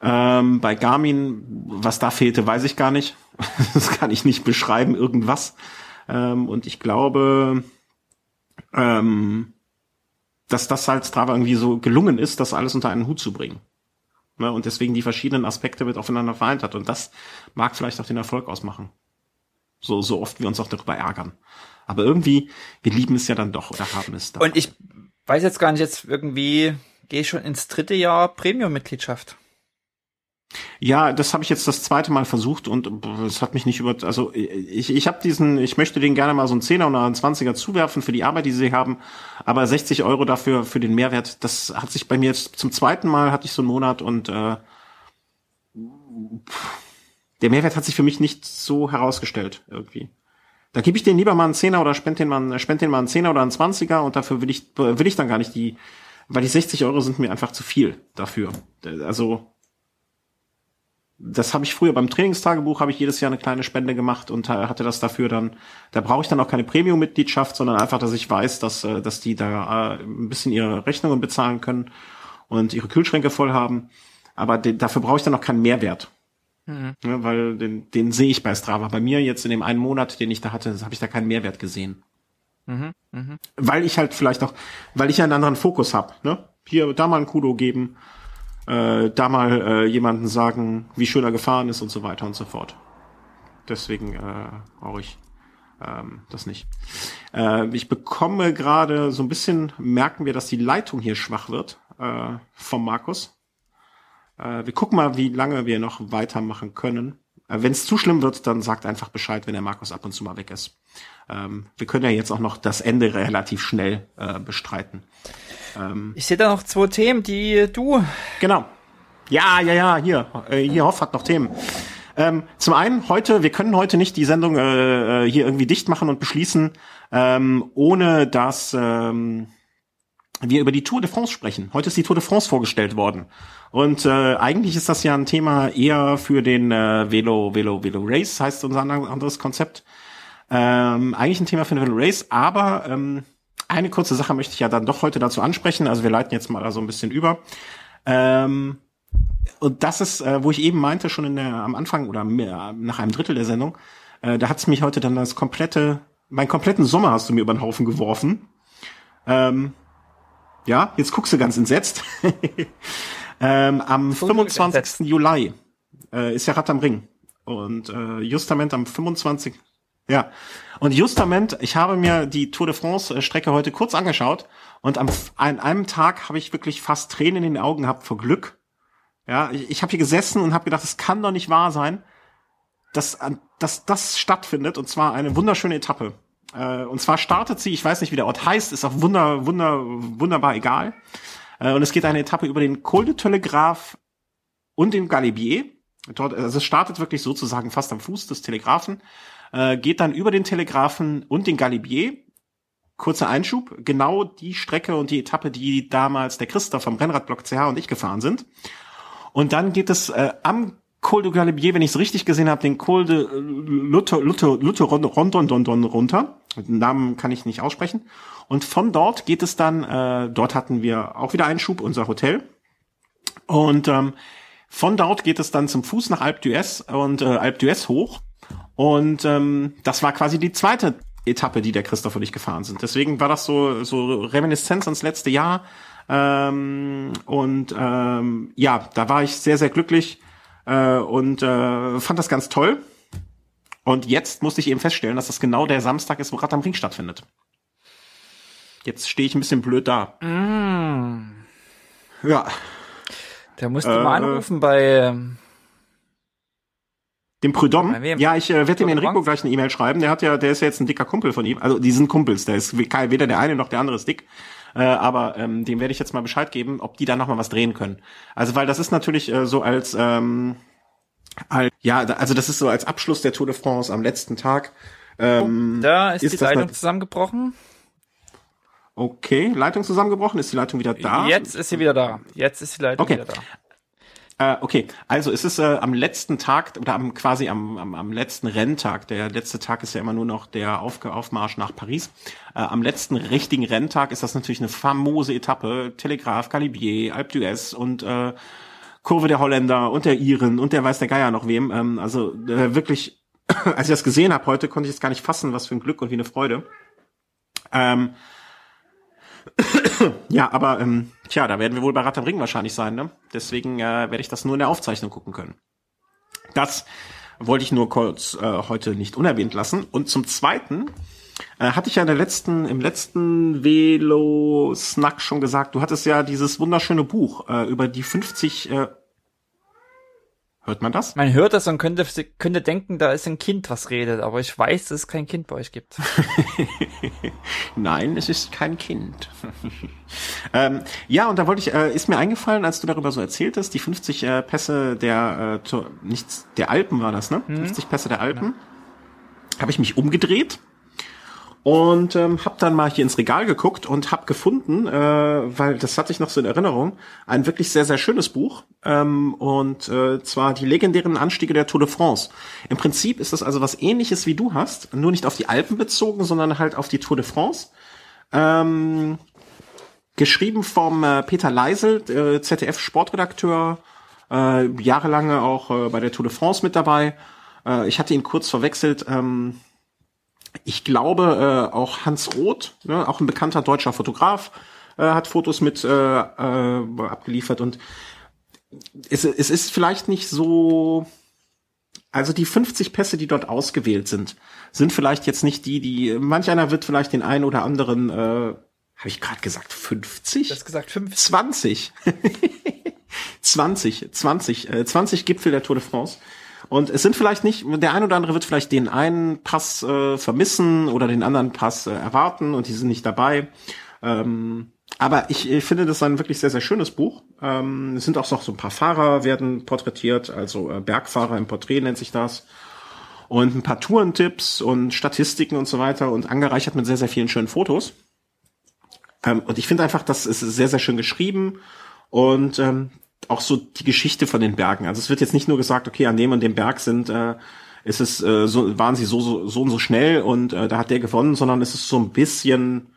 Ähm, bei Garmin, was da fehlte, weiß ich gar nicht. das kann ich nicht beschreiben, irgendwas. Ähm, und ich glaube, ähm, dass das halt Strava irgendwie so gelungen ist, das alles unter einen Hut zu bringen. Ne? Und deswegen die verschiedenen Aspekte mit aufeinander vereint hat. Und das mag vielleicht auch den Erfolg ausmachen. So, so oft wir uns auch darüber ärgern. Aber irgendwie, wir lieben es ja dann doch oder haben es dann. Und ich weiß jetzt gar nicht, jetzt irgendwie gehe ich schon ins dritte Jahr Premium-Mitgliedschaft. Ja, das habe ich jetzt das zweite Mal versucht und es hat mich nicht über, also ich, ich habe diesen, ich möchte denen gerne mal so einen Zehner oder einen Zwanziger zuwerfen für die Arbeit, die sie haben, aber 60 Euro dafür für den Mehrwert, das hat sich bei mir jetzt zum zweiten Mal hatte ich so einen Monat und äh, der Mehrwert hat sich für mich nicht so herausgestellt irgendwie. Da gebe ich denen lieber mal einen Zehner oder spend den mal, spend den mal einen Zehner oder einen Zwanziger und dafür will ich, will ich dann gar nicht die, weil die 60 Euro sind mir einfach zu viel dafür. Also das habe ich früher beim Trainingstagebuch habe ich jedes Jahr eine kleine Spende gemacht und hatte das dafür dann da brauche ich dann auch keine Premium Mitgliedschaft, sondern einfach, dass ich weiß, dass äh, dass die da äh, ein bisschen ihre Rechnungen bezahlen können und ihre Kühlschränke voll haben, aber dafür brauche ich dann auch keinen Mehrwert. Mhm. Ja, weil den, den sehe ich bei Strava. Bei mir jetzt in dem einen Monat, den ich da hatte, habe ich da keinen Mehrwert gesehen. Mhm. Mhm. Weil ich halt vielleicht auch, weil ich einen anderen Fokus habe. Ne? Hier, da mal ein Kudo geben, äh, da mal äh, jemanden sagen, wie schön er gefahren ist und so weiter und so fort. Deswegen äh, brauche ich ähm, das nicht. Äh, ich bekomme gerade so ein bisschen, merken wir, dass die Leitung hier schwach wird äh, vom Markus. Äh, wir gucken mal, wie lange wir noch weitermachen können. Äh, wenn es zu schlimm wird, dann sagt einfach Bescheid, wenn der Markus ab und zu mal weg ist. Ähm, wir können ja jetzt auch noch das Ende relativ schnell äh, bestreiten. Ähm, ich sehe da noch zwei Themen, die du. Genau. Ja, ja, ja, hier. Äh, hier Hoff hat noch Themen. Ähm, zum einen, heute, wir können heute nicht die Sendung äh, äh, hier irgendwie dicht machen und beschließen, ähm, ohne dass ähm, wir über die Tour de France sprechen. Heute ist die Tour de France vorgestellt worden. Und äh, eigentlich ist das ja ein Thema eher für den äh, Velo, Velo, Velo Race, heißt unser anderes Konzept. Ähm, eigentlich ein Thema für den Velo Race, aber ähm, eine kurze Sache möchte ich ja dann doch heute dazu ansprechen. Also wir leiten jetzt mal da so ein bisschen über. Ähm, und das ist, äh, wo ich eben meinte, schon in der, am Anfang oder mehr, nach einem Drittel der Sendung, äh, da hat es mich heute dann das komplette, meinen kompletten Sommer hast du mir über den Haufen geworfen. Ähm, ja, jetzt guckst du ganz entsetzt. ähm, am 25. Juli äh, ist ja Rad am Ring. Und äh, Justament am 25. Ja. Und Justament, ich habe mir die Tour de France äh, Strecke heute kurz angeschaut und am, an einem Tag habe ich wirklich fast Tränen in den Augen gehabt vor Glück. Ja, ich, ich habe hier gesessen und habe gedacht, es kann doch nicht wahr sein, dass, dass das stattfindet und zwar eine wunderschöne Etappe. Äh, und zwar startet sie, ich weiß nicht, wie der Ort heißt, ist auch wunder, wunder, wunderbar egal. Äh, und es geht eine Etappe über den Col de Telegraph und den Galibier. Dort, also es startet wirklich sozusagen fast am Fuß des Telegraphen, äh, geht dann über den Telegraphen und den Galibier. Kurzer Einschub, genau die Strecke und die Etappe, die damals der Christoph vom Rennradblock CH und ich gefahren sind. Und dann geht es äh, am Col de Galibier, wenn ich es richtig gesehen habe, den Col de Luther, Luther, Luther Rondon runter. Den Namen kann ich nicht aussprechen. Und von dort geht es dann, äh, dort hatten wir auch wieder einen Schub, unser Hotel. Und ähm, von dort geht es dann zum Fuß nach Alpe d'Huez und äh, Alpe d'Huez hoch. Und ähm, das war quasi die zweite Etappe, die der Christoph und ich gefahren sind. Deswegen war das so, so Reminiszenz ans letzte Jahr. Ähm, und ähm, ja, da war ich sehr, sehr glücklich äh, und äh, fand das ganz toll. Und jetzt musste ich eben feststellen, dass das genau der Samstag ist, wo Rad am Ring stattfindet. Jetzt stehe ich ein bisschen blöd da. Mm. Ja. Da musst du äh, mal anrufen bei ähm, dem Prudhomme? Ja, ich äh, werde dem Enrico gleich eine E-Mail schreiben. Der hat ja, der ist ja jetzt ein dicker Kumpel von ihm. Also die sind Kumpels. Der ist weder der eine noch der andere ist dick. Äh, aber ähm, dem werde ich jetzt mal Bescheid geben, ob die da noch mal was drehen können. Also weil das ist natürlich äh, so als ähm, als, ja, also das ist so als Abschluss der Tour de France am letzten Tag. Ähm, da ist, ist die Leitung zusammengebrochen. Okay, Leitung zusammengebrochen. Ist die Leitung wieder da? Jetzt ist sie wieder da. Jetzt ist die Leitung okay. wieder da. Äh, okay, also es ist äh, am letzten Tag oder am quasi am, am, am letzten Renntag. Der letzte Tag ist ja immer nur noch der Auf Aufmarsch nach Paris. Äh, am letzten richtigen Renntag ist das natürlich eine famose Etappe. Telegraph, Galibier, Alpe d'Huez und äh, Kurve der Holländer und der Iren und der weiß der Geier noch wem. Ähm, also äh, wirklich, als ich das gesehen habe heute, konnte ich es gar nicht fassen, was für ein Glück und wie eine Freude. Ähm, ja, aber ähm, tja, da werden wir wohl bei am Ring wahrscheinlich sein, ne? Deswegen äh, werde ich das nur in der Aufzeichnung gucken können. Das wollte ich nur kurz äh, heute nicht unerwähnt lassen. Und zum Zweiten äh, hatte ich ja in der letzten, im letzten Velo-Snack schon gesagt, du hattest ja dieses wunderschöne Buch äh, über die 50 äh, Hört man das? Man hört das und könnte, könnte denken, da ist ein Kind, was redet, aber ich weiß, dass es kein Kind bei euch gibt. Nein, es ist kein Kind. ähm, ja, und da wollte ich, äh, ist mir eingefallen, als du darüber so erzähltest, die 50 äh, Pässe der, äh, nichts, der Alpen war das, ne? Hm? 50 Pässe der Alpen. Ja. Habe ich mich umgedreht und ähm, habe dann mal hier ins Regal geguckt und habe gefunden, äh, weil das hatte ich noch so in Erinnerung, ein wirklich sehr sehr schönes Buch ähm, und äh, zwar die legendären Anstiege der Tour de France. Im Prinzip ist das also was Ähnliches wie du hast, nur nicht auf die Alpen bezogen, sondern halt auf die Tour de France. Ähm, geschrieben vom äh, Peter Leisel, äh, ZDF Sportredakteur, äh, jahrelange auch äh, bei der Tour de France mit dabei. Äh, ich hatte ihn kurz verwechselt. Ähm, ich glaube, äh, auch Hans Roth, ne, auch ein bekannter deutscher Fotograf, äh, hat Fotos mit äh, äh, abgeliefert und es, es ist vielleicht nicht so, also die 50 Pässe, die dort ausgewählt sind, sind vielleicht jetzt nicht die, die, manch einer wird vielleicht den einen oder anderen, äh, habe ich gerade gesagt 50? Du hast gesagt 50. 20. 20, 20, äh, 20 Gipfel der Tour de France und es sind vielleicht nicht, der ein oder andere wird vielleicht den einen Pass äh, vermissen oder den anderen Pass äh, erwarten und die sind nicht dabei. Ähm, aber ich, ich finde das ein wirklich sehr, sehr schönes Buch. Ähm, es sind auch noch so ein paar Fahrer werden porträtiert, also äh, Bergfahrer im Porträt nennt sich das. Und ein paar Tourentipps und Statistiken und so weiter und angereichert mit sehr, sehr vielen schönen Fotos. Ähm, und ich finde einfach, das ist sehr, sehr schön geschrieben. Und ähm, auch so die Geschichte von den Bergen. Also es wird jetzt nicht nur gesagt, okay, an dem und dem Berg sind äh, ist es äh, so waren sie so so so und so schnell und äh, da hat der gewonnen, sondern es ist so ein bisschen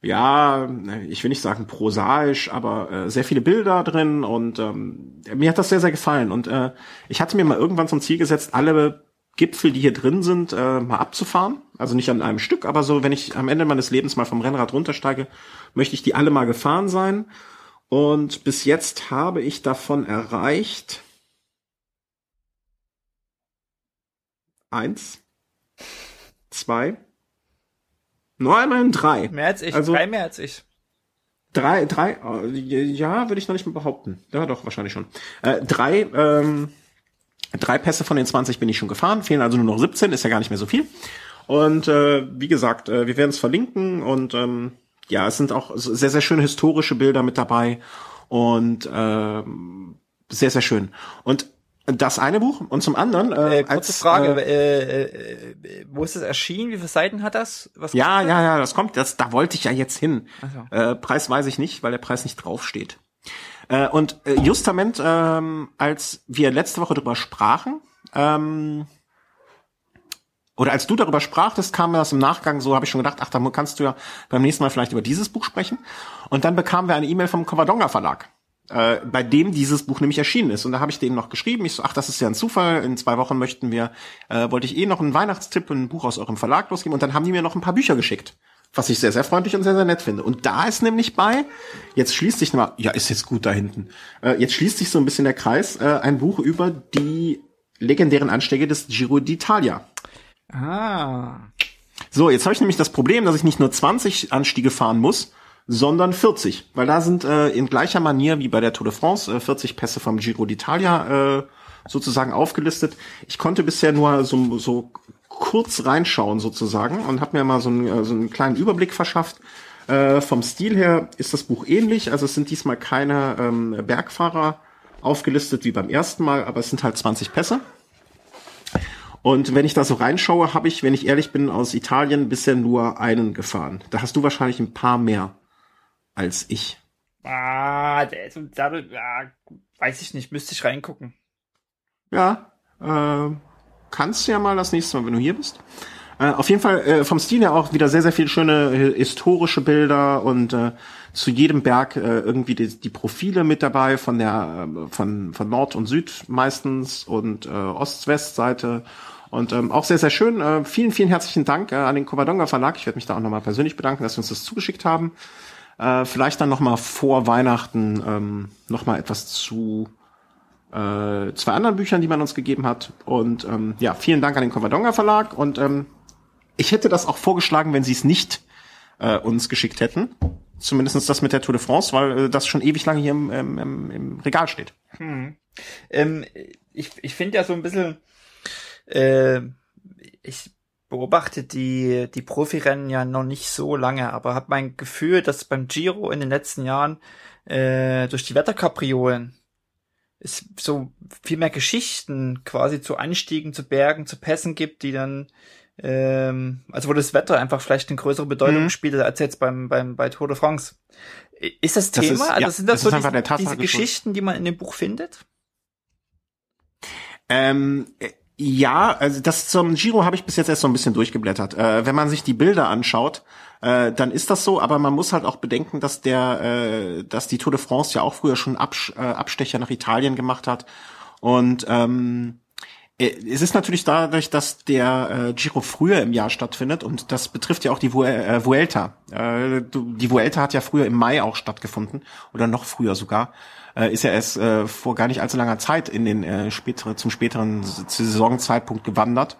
ja, ich will nicht sagen prosaisch, aber äh, sehr viele Bilder drin und ähm, mir hat das sehr sehr gefallen und äh, ich hatte mir mal irgendwann zum Ziel gesetzt, alle Gipfel, die hier drin sind, äh, mal abzufahren. Also nicht an einem Stück, aber so, wenn ich am Ende meines Lebens mal vom Rennrad runtersteige, möchte ich die alle mal gefahren sein. Und bis jetzt habe ich davon erreicht eins, zwei, nur einmal drei. Mehr als ich, also, drei mehr als ich. Drei, drei, ja, würde ich noch nicht mal behaupten. Ja, doch, wahrscheinlich schon. Äh, drei, ähm, drei Pässe von den 20 bin ich schon gefahren, fehlen also nur noch 17, ist ja gar nicht mehr so viel. Und äh, wie gesagt, äh, wir werden es verlinken und ähm, ja, es sind auch sehr, sehr schöne historische Bilder mit dabei und ähm, sehr, sehr schön. Und das eine Buch und zum anderen äh, äh kurze als, Frage, äh, äh, äh, wo ist es erschienen? Wie viele Seiten hat das? Was ja, ja, ja, das kommt. Das, da wollte ich ja jetzt hin. So. Äh, Preis weiß ich nicht, weil der Preis nicht draufsteht. Äh, und äh, justament, ähm, als wir letzte Woche drüber sprachen, ähm, oder als du darüber sprachtest, kam mir das im Nachgang so, habe ich schon gedacht, ach, da kannst du ja beim nächsten Mal vielleicht über dieses Buch sprechen. Und dann bekamen wir eine E-Mail vom Covadonga Verlag, äh, bei dem dieses Buch nämlich erschienen ist. Und da habe ich denen noch geschrieben, ich so, ach, das ist ja ein Zufall, in zwei Wochen möchten wir, äh, wollte ich eh noch einen Weihnachtstipp und ein Buch aus eurem Verlag losgeben. Und dann haben die mir noch ein paar Bücher geschickt. Was ich sehr, sehr freundlich und sehr, sehr nett finde. Und da ist nämlich bei, jetzt schließt sich nochmal, ja, ist jetzt gut da hinten, äh, jetzt schließt sich so ein bisschen der Kreis, äh, ein Buch über die legendären Anstiege des Giro d'Italia. Ah. So, jetzt habe ich nämlich das Problem, dass ich nicht nur 20 Anstiege fahren muss, sondern 40. Weil da sind äh, in gleicher Manier wie bei der Tour de France äh, 40 Pässe vom Giro d'Italia äh, sozusagen aufgelistet. Ich konnte bisher nur so, so kurz reinschauen sozusagen und habe mir mal so, ein, äh, so einen kleinen Überblick verschafft. Äh, vom Stil her ist das Buch ähnlich. Also es sind diesmal keine ähm, Bergfahrer aufgelistet wie beim ersten Mal, aber es sind halt 20 Pässe. Und wenn ich da so reinschaue, habe ich, wenn ich ehrlich bin, aus Italien bisher nur einen gefahren. Da hast du wahrscheinlich ein paar mehr als ich. Ah, der ist dadurch, ja, weiß ich nicht, müsste ich reingucken. Ja, äh, kannst du ja mal das nächste Mal, wenn du hier bist. Äh, auf jeden Fall äh, vom Stil her auch wieder sehr, sehr viele schöne äh, historische Bilder und äh, zu jedem Berg äh, irgendwie die, die Profile mit dabei von der äh, von von Nord und Süd meistens und äh, Ost-West-Seite und ähm, auch sehr sehr schön. Äh, vielen vielen herzlichen Dank äh, an den Covadonga Verlag. Ich werde mich da auch nochmal persönlich bedanken, dass sie uns das zugeschickt haben. Äh, vielleicht dann nochmal vor Weihnachten ähm, nochmal etwas zu äh, zwei anderen Büchern, die man uns gegeben hat. Und ähm, ja, vielen Dank an den Covadonga Verlag und ähm, ich hätte das auch vorgeschlagen, wenn sie es nicht äh, uns geschickt hätten. Zumindest das mit der Tour de France, weil äh, das schon ewig lange hier im, im, im Regal steht. Hm. Ähm, ich ich finde ja so ein bisschen, äh, ich beobachte die, die Profirennen ja noch nicht so lange, aber habe mein Gefühl, dass beim Giro in den letzten Jahren äh, durch die Wetterkapriolen es so viel mehr Geschichten quasi zu Anstiegen, zu Bergen, zu Pässen gibt, die dann ähm, also wo das Wetter einfach vielleicht eine größere Bedeutung mhm. spielt als jetzt beim, beim bei Tour de France. Ist das Thema? Das ist, also sind das, das so diese, diese Geschichten, die man in dem Buch findet? Ähm, ja, also das zum Giro habe ich bis jetzt erst so ein bisschen durchgeblättert. Äh, wenn man sich die Bilder anschaut, äh, dann ist das so, aber man muss halt auch bedenken, dass der, äh, dass die Tour de France ja auch früher schon Abs äh, Abstecher nach Italien gemacht hat und ähm, äh, es ist natürlich dadurch, dass der äh, Giro früher im Jahr stattfindet und das betrifft ja auch die Vu Vuelta. Die Vuelta hat ja früher im Mai auch stattgefunden oder noch früher sogar. Äh, ist ja erst äh, vor gar nicht allzu langer Zeit in den äh, spätere, zum späteren Saisonzeitpunkt gewandert.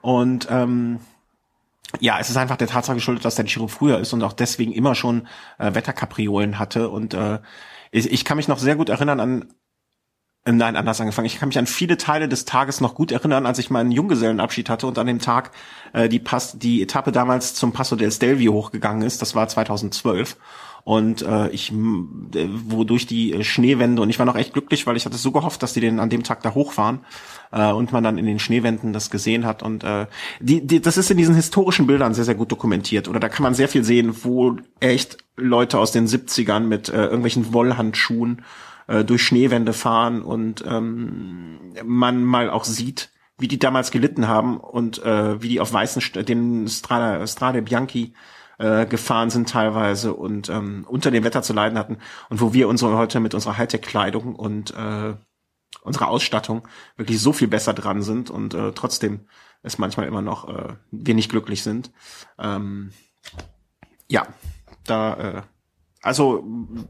Und ähm, ja, es ist einfach der Tatsache geschuldet, dass der Giro früher ist und auch deswegen immer schon äh, Wetterkapriolen hatte. Und äh, ich, ich kann mich noch sehr gut erinnern an äh, Nein, anders angefangen. Ich kann mich an viele Teile des Tages noch gut erinnern, als ich meinen Junggesellenabschied hatte und an dem Tag äh, die, Pass die Etappe damals zum Passo del Stelvio hochgegangen ist. Das war 2012 und äh, ich wodurch die äh, Schneewände und ich war noch echt glücklich, weil ich hatte so gehofft, dass die den an dem Tag da hochfahren äh, und man dann in den Schneewänden das gesehen hat. Und äh, die, die das ist in diesen historischen Bildern sehr sehr gut dokumentiert. Oder da kann man sehr viel sehen, wo echt Leute aus den 70ern mit äh, irgendwelchen Wollhandschuhen äh, durch Schneewände fahren und ähm, man mal auch sieht, wie die damals gelitten haben und äh, wie die auf weißen St den Strada, Strade Bianchi äh, gefahren sind teilweise und ähm, unter dem Wetter zu leiden hatten und wo wir unsere heute mit unserer Hightech-Kleidung und äh, unserer Ausstattung wirklich so viel besser dran sind und äh, trotzdem es manchmal immer noch äh, wir nicht glücklich sind. Ähm, ja, da äh, also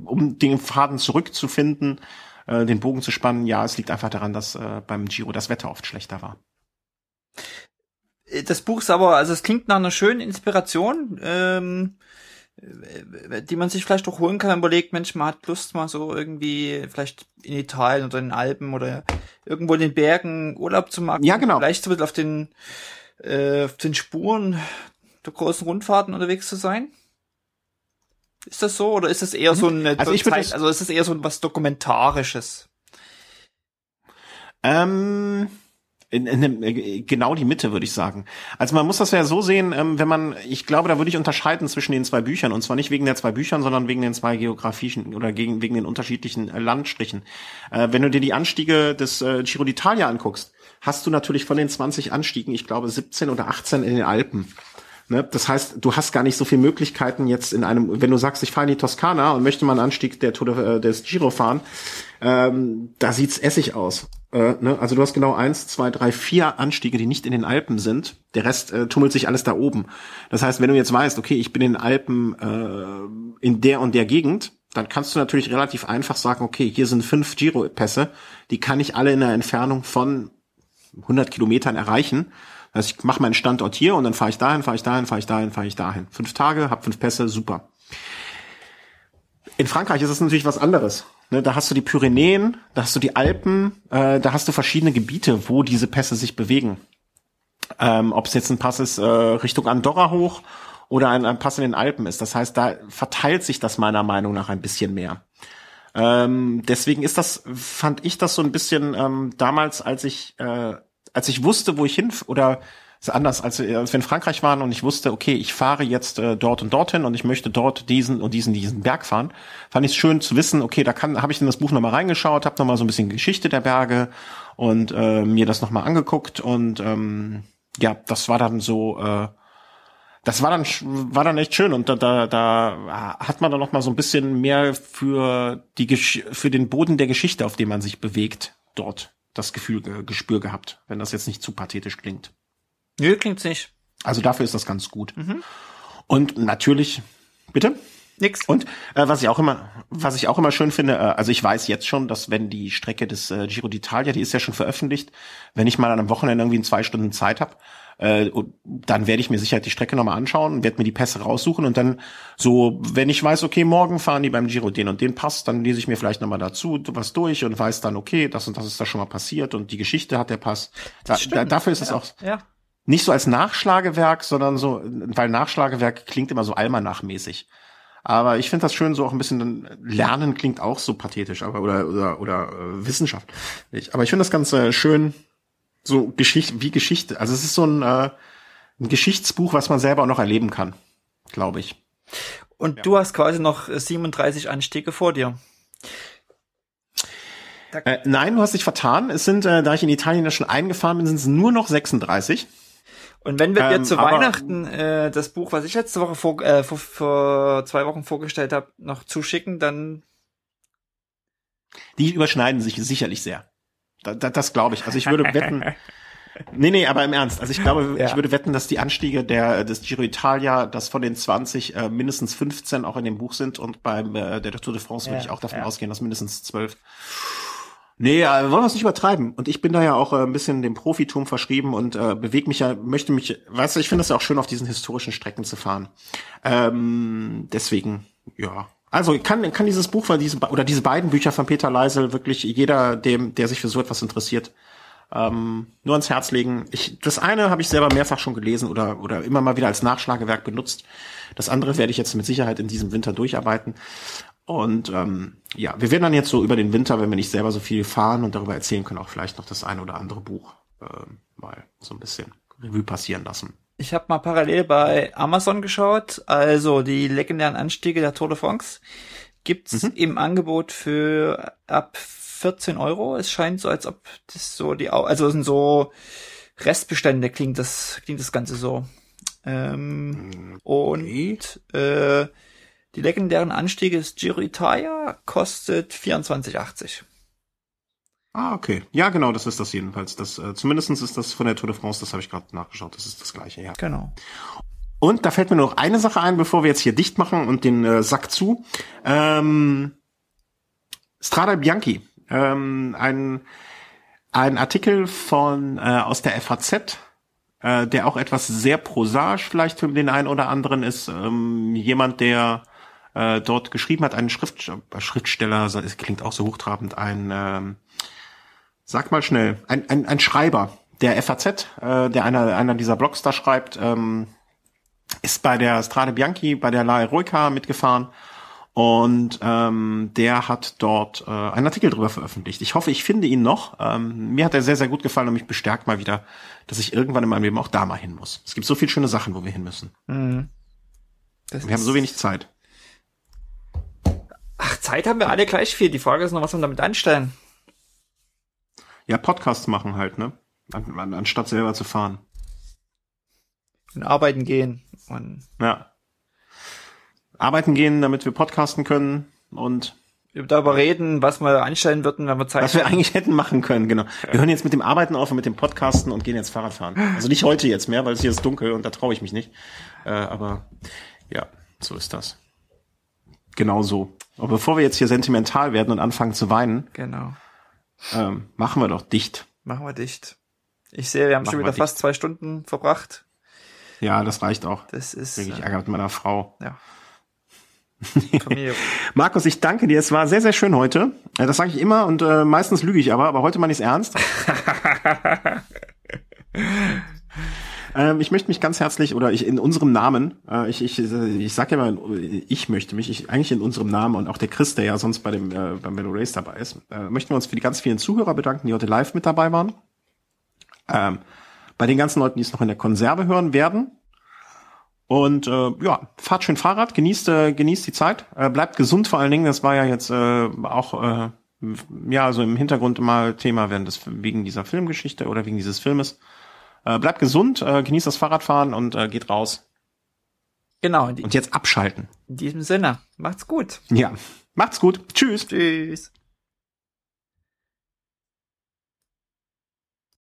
um den Faden zurückzufinden, äh, den Bogen zu spannen, ja, es liegt einfach daran, dass äh, beim Giro das Wetter oft schlechter war. Äh, das Buch ist aber, also es klingt nach einer schönen Inspiration, ähm, äh, die man sich vielleicht auch holen kann, wenn man überlegt, Mensch, man hat Lust mal so irgendwie vielleicht in Italien oder in den Alpen oder irgendwo in den Bergen Urlaub zu machen. Ja, genau. Vielleicht so auf den, äh, auf den Spuren der großen Rundfahrten unterwegs zu sein. Ist das so oder ist es eher so eine also ich Zeit, also ist es eher so was dokumentarisches? Ähm in, in, in, genau die Mitte, würde ich sagen. Also man muss das ja so sehen, ähm, wenn man, ich glaube, da würde ich unterscheiden zwischen den zwei Büchern und zwar nicht wegen der zwei Büchern, sondern wegen den zwei geografischen oder gegen, wegen den unterschiedlichen äh, Landstrichen. Äh, wenn du dir die Anstiege des äh, Giro d'Italia anguckst, hast du natürlich von den 20 Anstiegen, ich glaube 17 oder 18 in den Alpen. Ne? Das heißt, du hast gar nicht so viele Möglichkeiten jetzt in einem, wenn du sagst, ich fahre in die Toskana und möchte mal einen Anstieg der Tour äh, des Giro fahren, ähm, da sieht's essig aus. Äh, ne? Also du hast genau eins, zwei, drei, vier Anstiege, die nicht in den Alpen sind. Der Rest äh, tummelt sich alles da oben. Das heißt, wenn du jetzt weißt, okay, ich bin in den Alpen äh, in der und der Gegend, dann kannst du natürlich relativ einfach sagen, okay, hier sind fünf Giro-Pässe, die kann ich alle in einer Entfernung von 100 Kilometern erreichen also ich mache meinen Standort hier und dann fahre ich dahin, fahre ich dahin, fahre ich dahin, fahre ich dahin. Fünf Tage, hab fünf Pässe, super. In Frankreich ist es natürlich was anderes. Ne, da hast du die Pyrenäen, da hast du die Alpen, äh, da hast du verschiedene Gebiete, wo diese Pässe sich bewegen. Ähm, Ob es jetzt ein Pass ist äh, Richtung Andorra hoch oder ein, ein, Pass in den Alpen ist. Das heißt, da verteilt sich das meiner Meinung nach ein bisschen mehr. Ähm, deswegen ist das, fand ich das so ein bisschen ähm, damals, als ich äh, als ich wusste, wo ich hin oder ist anders, als, als wir in Frankreich waren und ich wusste, okay, ich fahre jetzt äh, dort und dorthin und ich möchte dort diesen und diesen diesen Berg fahren. Fand ich es schön zu wissen, okay, da kann habe ich in das Buch nochmal reingeschaut, habe nochmal so ein bisschen Geschichte der Berge und äh, mir das nochmal angeguckt und ähm, ja, das war dann so, äh, das war dann war dann echt schön und da da, da hat man dann noch mal so ein bisschen mehr für die Gesch für den Boden der Geschichte, auf dem man sich bewegt, dort das Gefühl Gespür gehabt, wenn das jetzt nicht zu pathetisch klingt. Nö, klingt's nicht. Also dafür ist das ganz gut. Mhm. Und natürlich, bitte? Nix. Und äh, was ich auch immer, was ich auch immer schön finde, äh, also ich weiß jetzt schon, dass wenn die Strecke des äh, Giro d'Italia, die ist ja schon veröffentlicht, wenn ich mal an einem Wochenende irgendwie in zwei Stunden Zeit habe, äh, dann werde ich mir sicher die Strecke nochmal anschauen, werde mir die Pässe raussuchen und dann so, wenn ich weiß, okay, morgen fahren die beim Giro den und den Pass, dann lese ich mir vielleicht nochmal dazu was durch und weiß dann, okay, das und das ist da schon mal passiert und die Geschichte hat der Pass. Da, da, dafür ist ja, es auch. Ja nicht so als Nachschlagewerk, sondern so, weil Nachschlagewerk klingt immer so almanachmäßig. Aber ich finde das schön, so auch ein bisschen Lernen klingt auch so pathetisch, aber oder oder oder äh, Wissenschaft. Aber ich finde das Ganze schön, so Geschichte wie Geschichte. Also es ist so ein, äh, ein Geschichtsbuch, was man selber auch noch erleben kann, glaube ich. Und ja. du hast quasi noch 37 Anstiege vor dir. Äh, nein, du hast dich vertan. Es sind, äh, da ich in Italien ja schon eingefahren bin, sind es nur noch 36. Und wenn wir ähm, dir zu Weihnachten äh, das Buch, was ich letzte Woche vor, äh, vor, vor zwei Wochen vorgestellt habe, noch zuschicken, dann die überschneiden sich sicherlich sehr. Da, da, das glaube ich. Also ich würde wetten. Nee, nee, aber im Ernst. Also ich glaube, ja. ich würde wetten, dass die Anstiege der des Giro Italia, dass von den 20 äh, mindestens 15 auch in dem Buch sind und beim äh, der Tour de France würde ich auch davon ja. ausgehen, dass mindestens 12. Nee, äh, wollen wir es nicht übertreiben. Und ich bin da ja auch äh, ein bisschen dem Profitum verschrieben und äh, bewege mich ja, möchte mich, weißt du, ich finde es ja auch schön, auf diesen historischen Strecken zu fahren. Ähm, deswegen, ja. Also kann, kann dieses Buch weil diese, oder diese beiden Bücher von Peter Leisel wirklich jeder, dem, der sich für so etwas interessiert, ähm, nur ans Herz legen. Ich, das eine habe ich selber mehrfach schon gelesen oder, oder immer mal wieder als Nachschlagewerk benutzt. Das andere werde ich jetzt mit Sicherheit in diesem Winter durcharbeiten. Und ähm, ja, wir werden dann jetzt so über den Winter, wenn wir nicht selber so viel fahren und darüber erzählen können, auch vielleicht noch das eine oder andere Buch äh, mal so ein bisschen Revue passieren lassen. Ich habe mal parallel bei Amazon geschaut, also die legendären Anstiege der Tour de France gibt's mhm. im Angebot für ab 14 Euro. Es scheint so, als ob das so die, also sind so Restbestände klingt das klingt das Ganze so. Ähm, okay. Und äh, die legendären Anstiege des Giro Italia kostet 24,80. Ah, okay. Ja, genau, das ist das jedenfalls. Das, äh, zumindestens ist das von der Tour de France, das habe ich gerade nachgeschaut, das ist das gleiche, ja. Genau. Und da fällt mir noch eine Sache ein, bevor wir jetzt hier dicht machen und den äh, Sack zu. Ähm, Strada Bianchi, ähm, ein, ein Artikel von äh, aus der FAZ, äh, der auch etwas sehr prosaisch vielleicht für den einen oder anderen ist. Ähm, jemand, der äh, dort geschrieben hat, ein Schrift, Schriftsteller, es klingt auch so hochtrabend, ein, ähm, sag mal schnell, ein, ein, ein Schreiber der FAZ, äh, der einer, einer dieser Blogs da schreibt, ähm, ist bei der Strade Bianchi, bei der La Eroica mitgefahren und ähm, der hat dort äh, einen Artikel drüber veröffentlicht. Ich hoffe, ich finde ihn noch. Ähm, mir hat er sehr, sehr gut gefallen und mich bestärkt mal wieder, dass ich irgendwann in meinem Leben auch da mal hin muss. Es gibt so viele schöne Sachen, wo wir hin müssen. Mhm. wir haben so wenig Zeit. Ach, Zeit haben wir alle gleich viel. Die Frage ist noch, was wir damit anstellen. Ja, Podcasts machen halt, ne? An, an, anstatt selber zu fahren. Und arbeiten gehen. Und ja. Arbeiten gehen, damit wir podcasten können und darüber reden, was wir anstellen würden, wenn wir Zeit Was wir eigentlich hätten machen können, genau. Ja. Wir hören jetzt mit dem Arbeiten auf und mit dem Podcasten und gehen jetzt Fahrrad fahren. Also nicht heute jetzt mehr, weil es hier ist dunkel und da traue ich mich nicht. Äh, aber ja, so ist das. Genau so. Aber bevor wir jetzt hier sentimental werden und anfangen zu weinen, genau. ähm, machen wir doch dicht. Machen wir dicht. Ich sehe, wir haben machen schon wieder fast zwei Stunden verbracht. Ja, das reicht auch. Das ist. Wirklich äh, Ärger mit meiner Frau. Ja. Markus, ich danke dir. Es war sehr, sehr schön heute. Das sage ich immer und äh, meistens lüge ich aber, aber heute meine ich es ernst. Ähm, ich möchte mich ganz herzlich oder ich in unserem Namen, äh, ich, ich, ich sag ja mal, ich möchte mich, ich, eigentlich in unserem Namen und auch der Chris, der ja sonst bei dem äh, beim Velo Race dabei ist, äh, möchten wir uns für die ganz vielen Zuhörer bedanken, die heute live mit dabei waren. Ähm, bei den ganzen Leuten, die es noch in der Konserve hören werden. Und äh, ja, fahrt schön Fahrrad, genießt, äh, genießt die Zeit, äh, bleibt gesund vor allen Dingen. Das war ja jetzt äh, auch äh, ja so im Hintergrund mal Thema während des wegen dieser Filmgeschichte oder wegen dieses Filmes. Äh, bleibt gesund, äh, genießt das Fahrradfahren und äh, geht raus. Genau. Und jetzt abschalten. In diesem Sinne, macht's gut. Ja, macht's gut. Tschüss. Tschüss.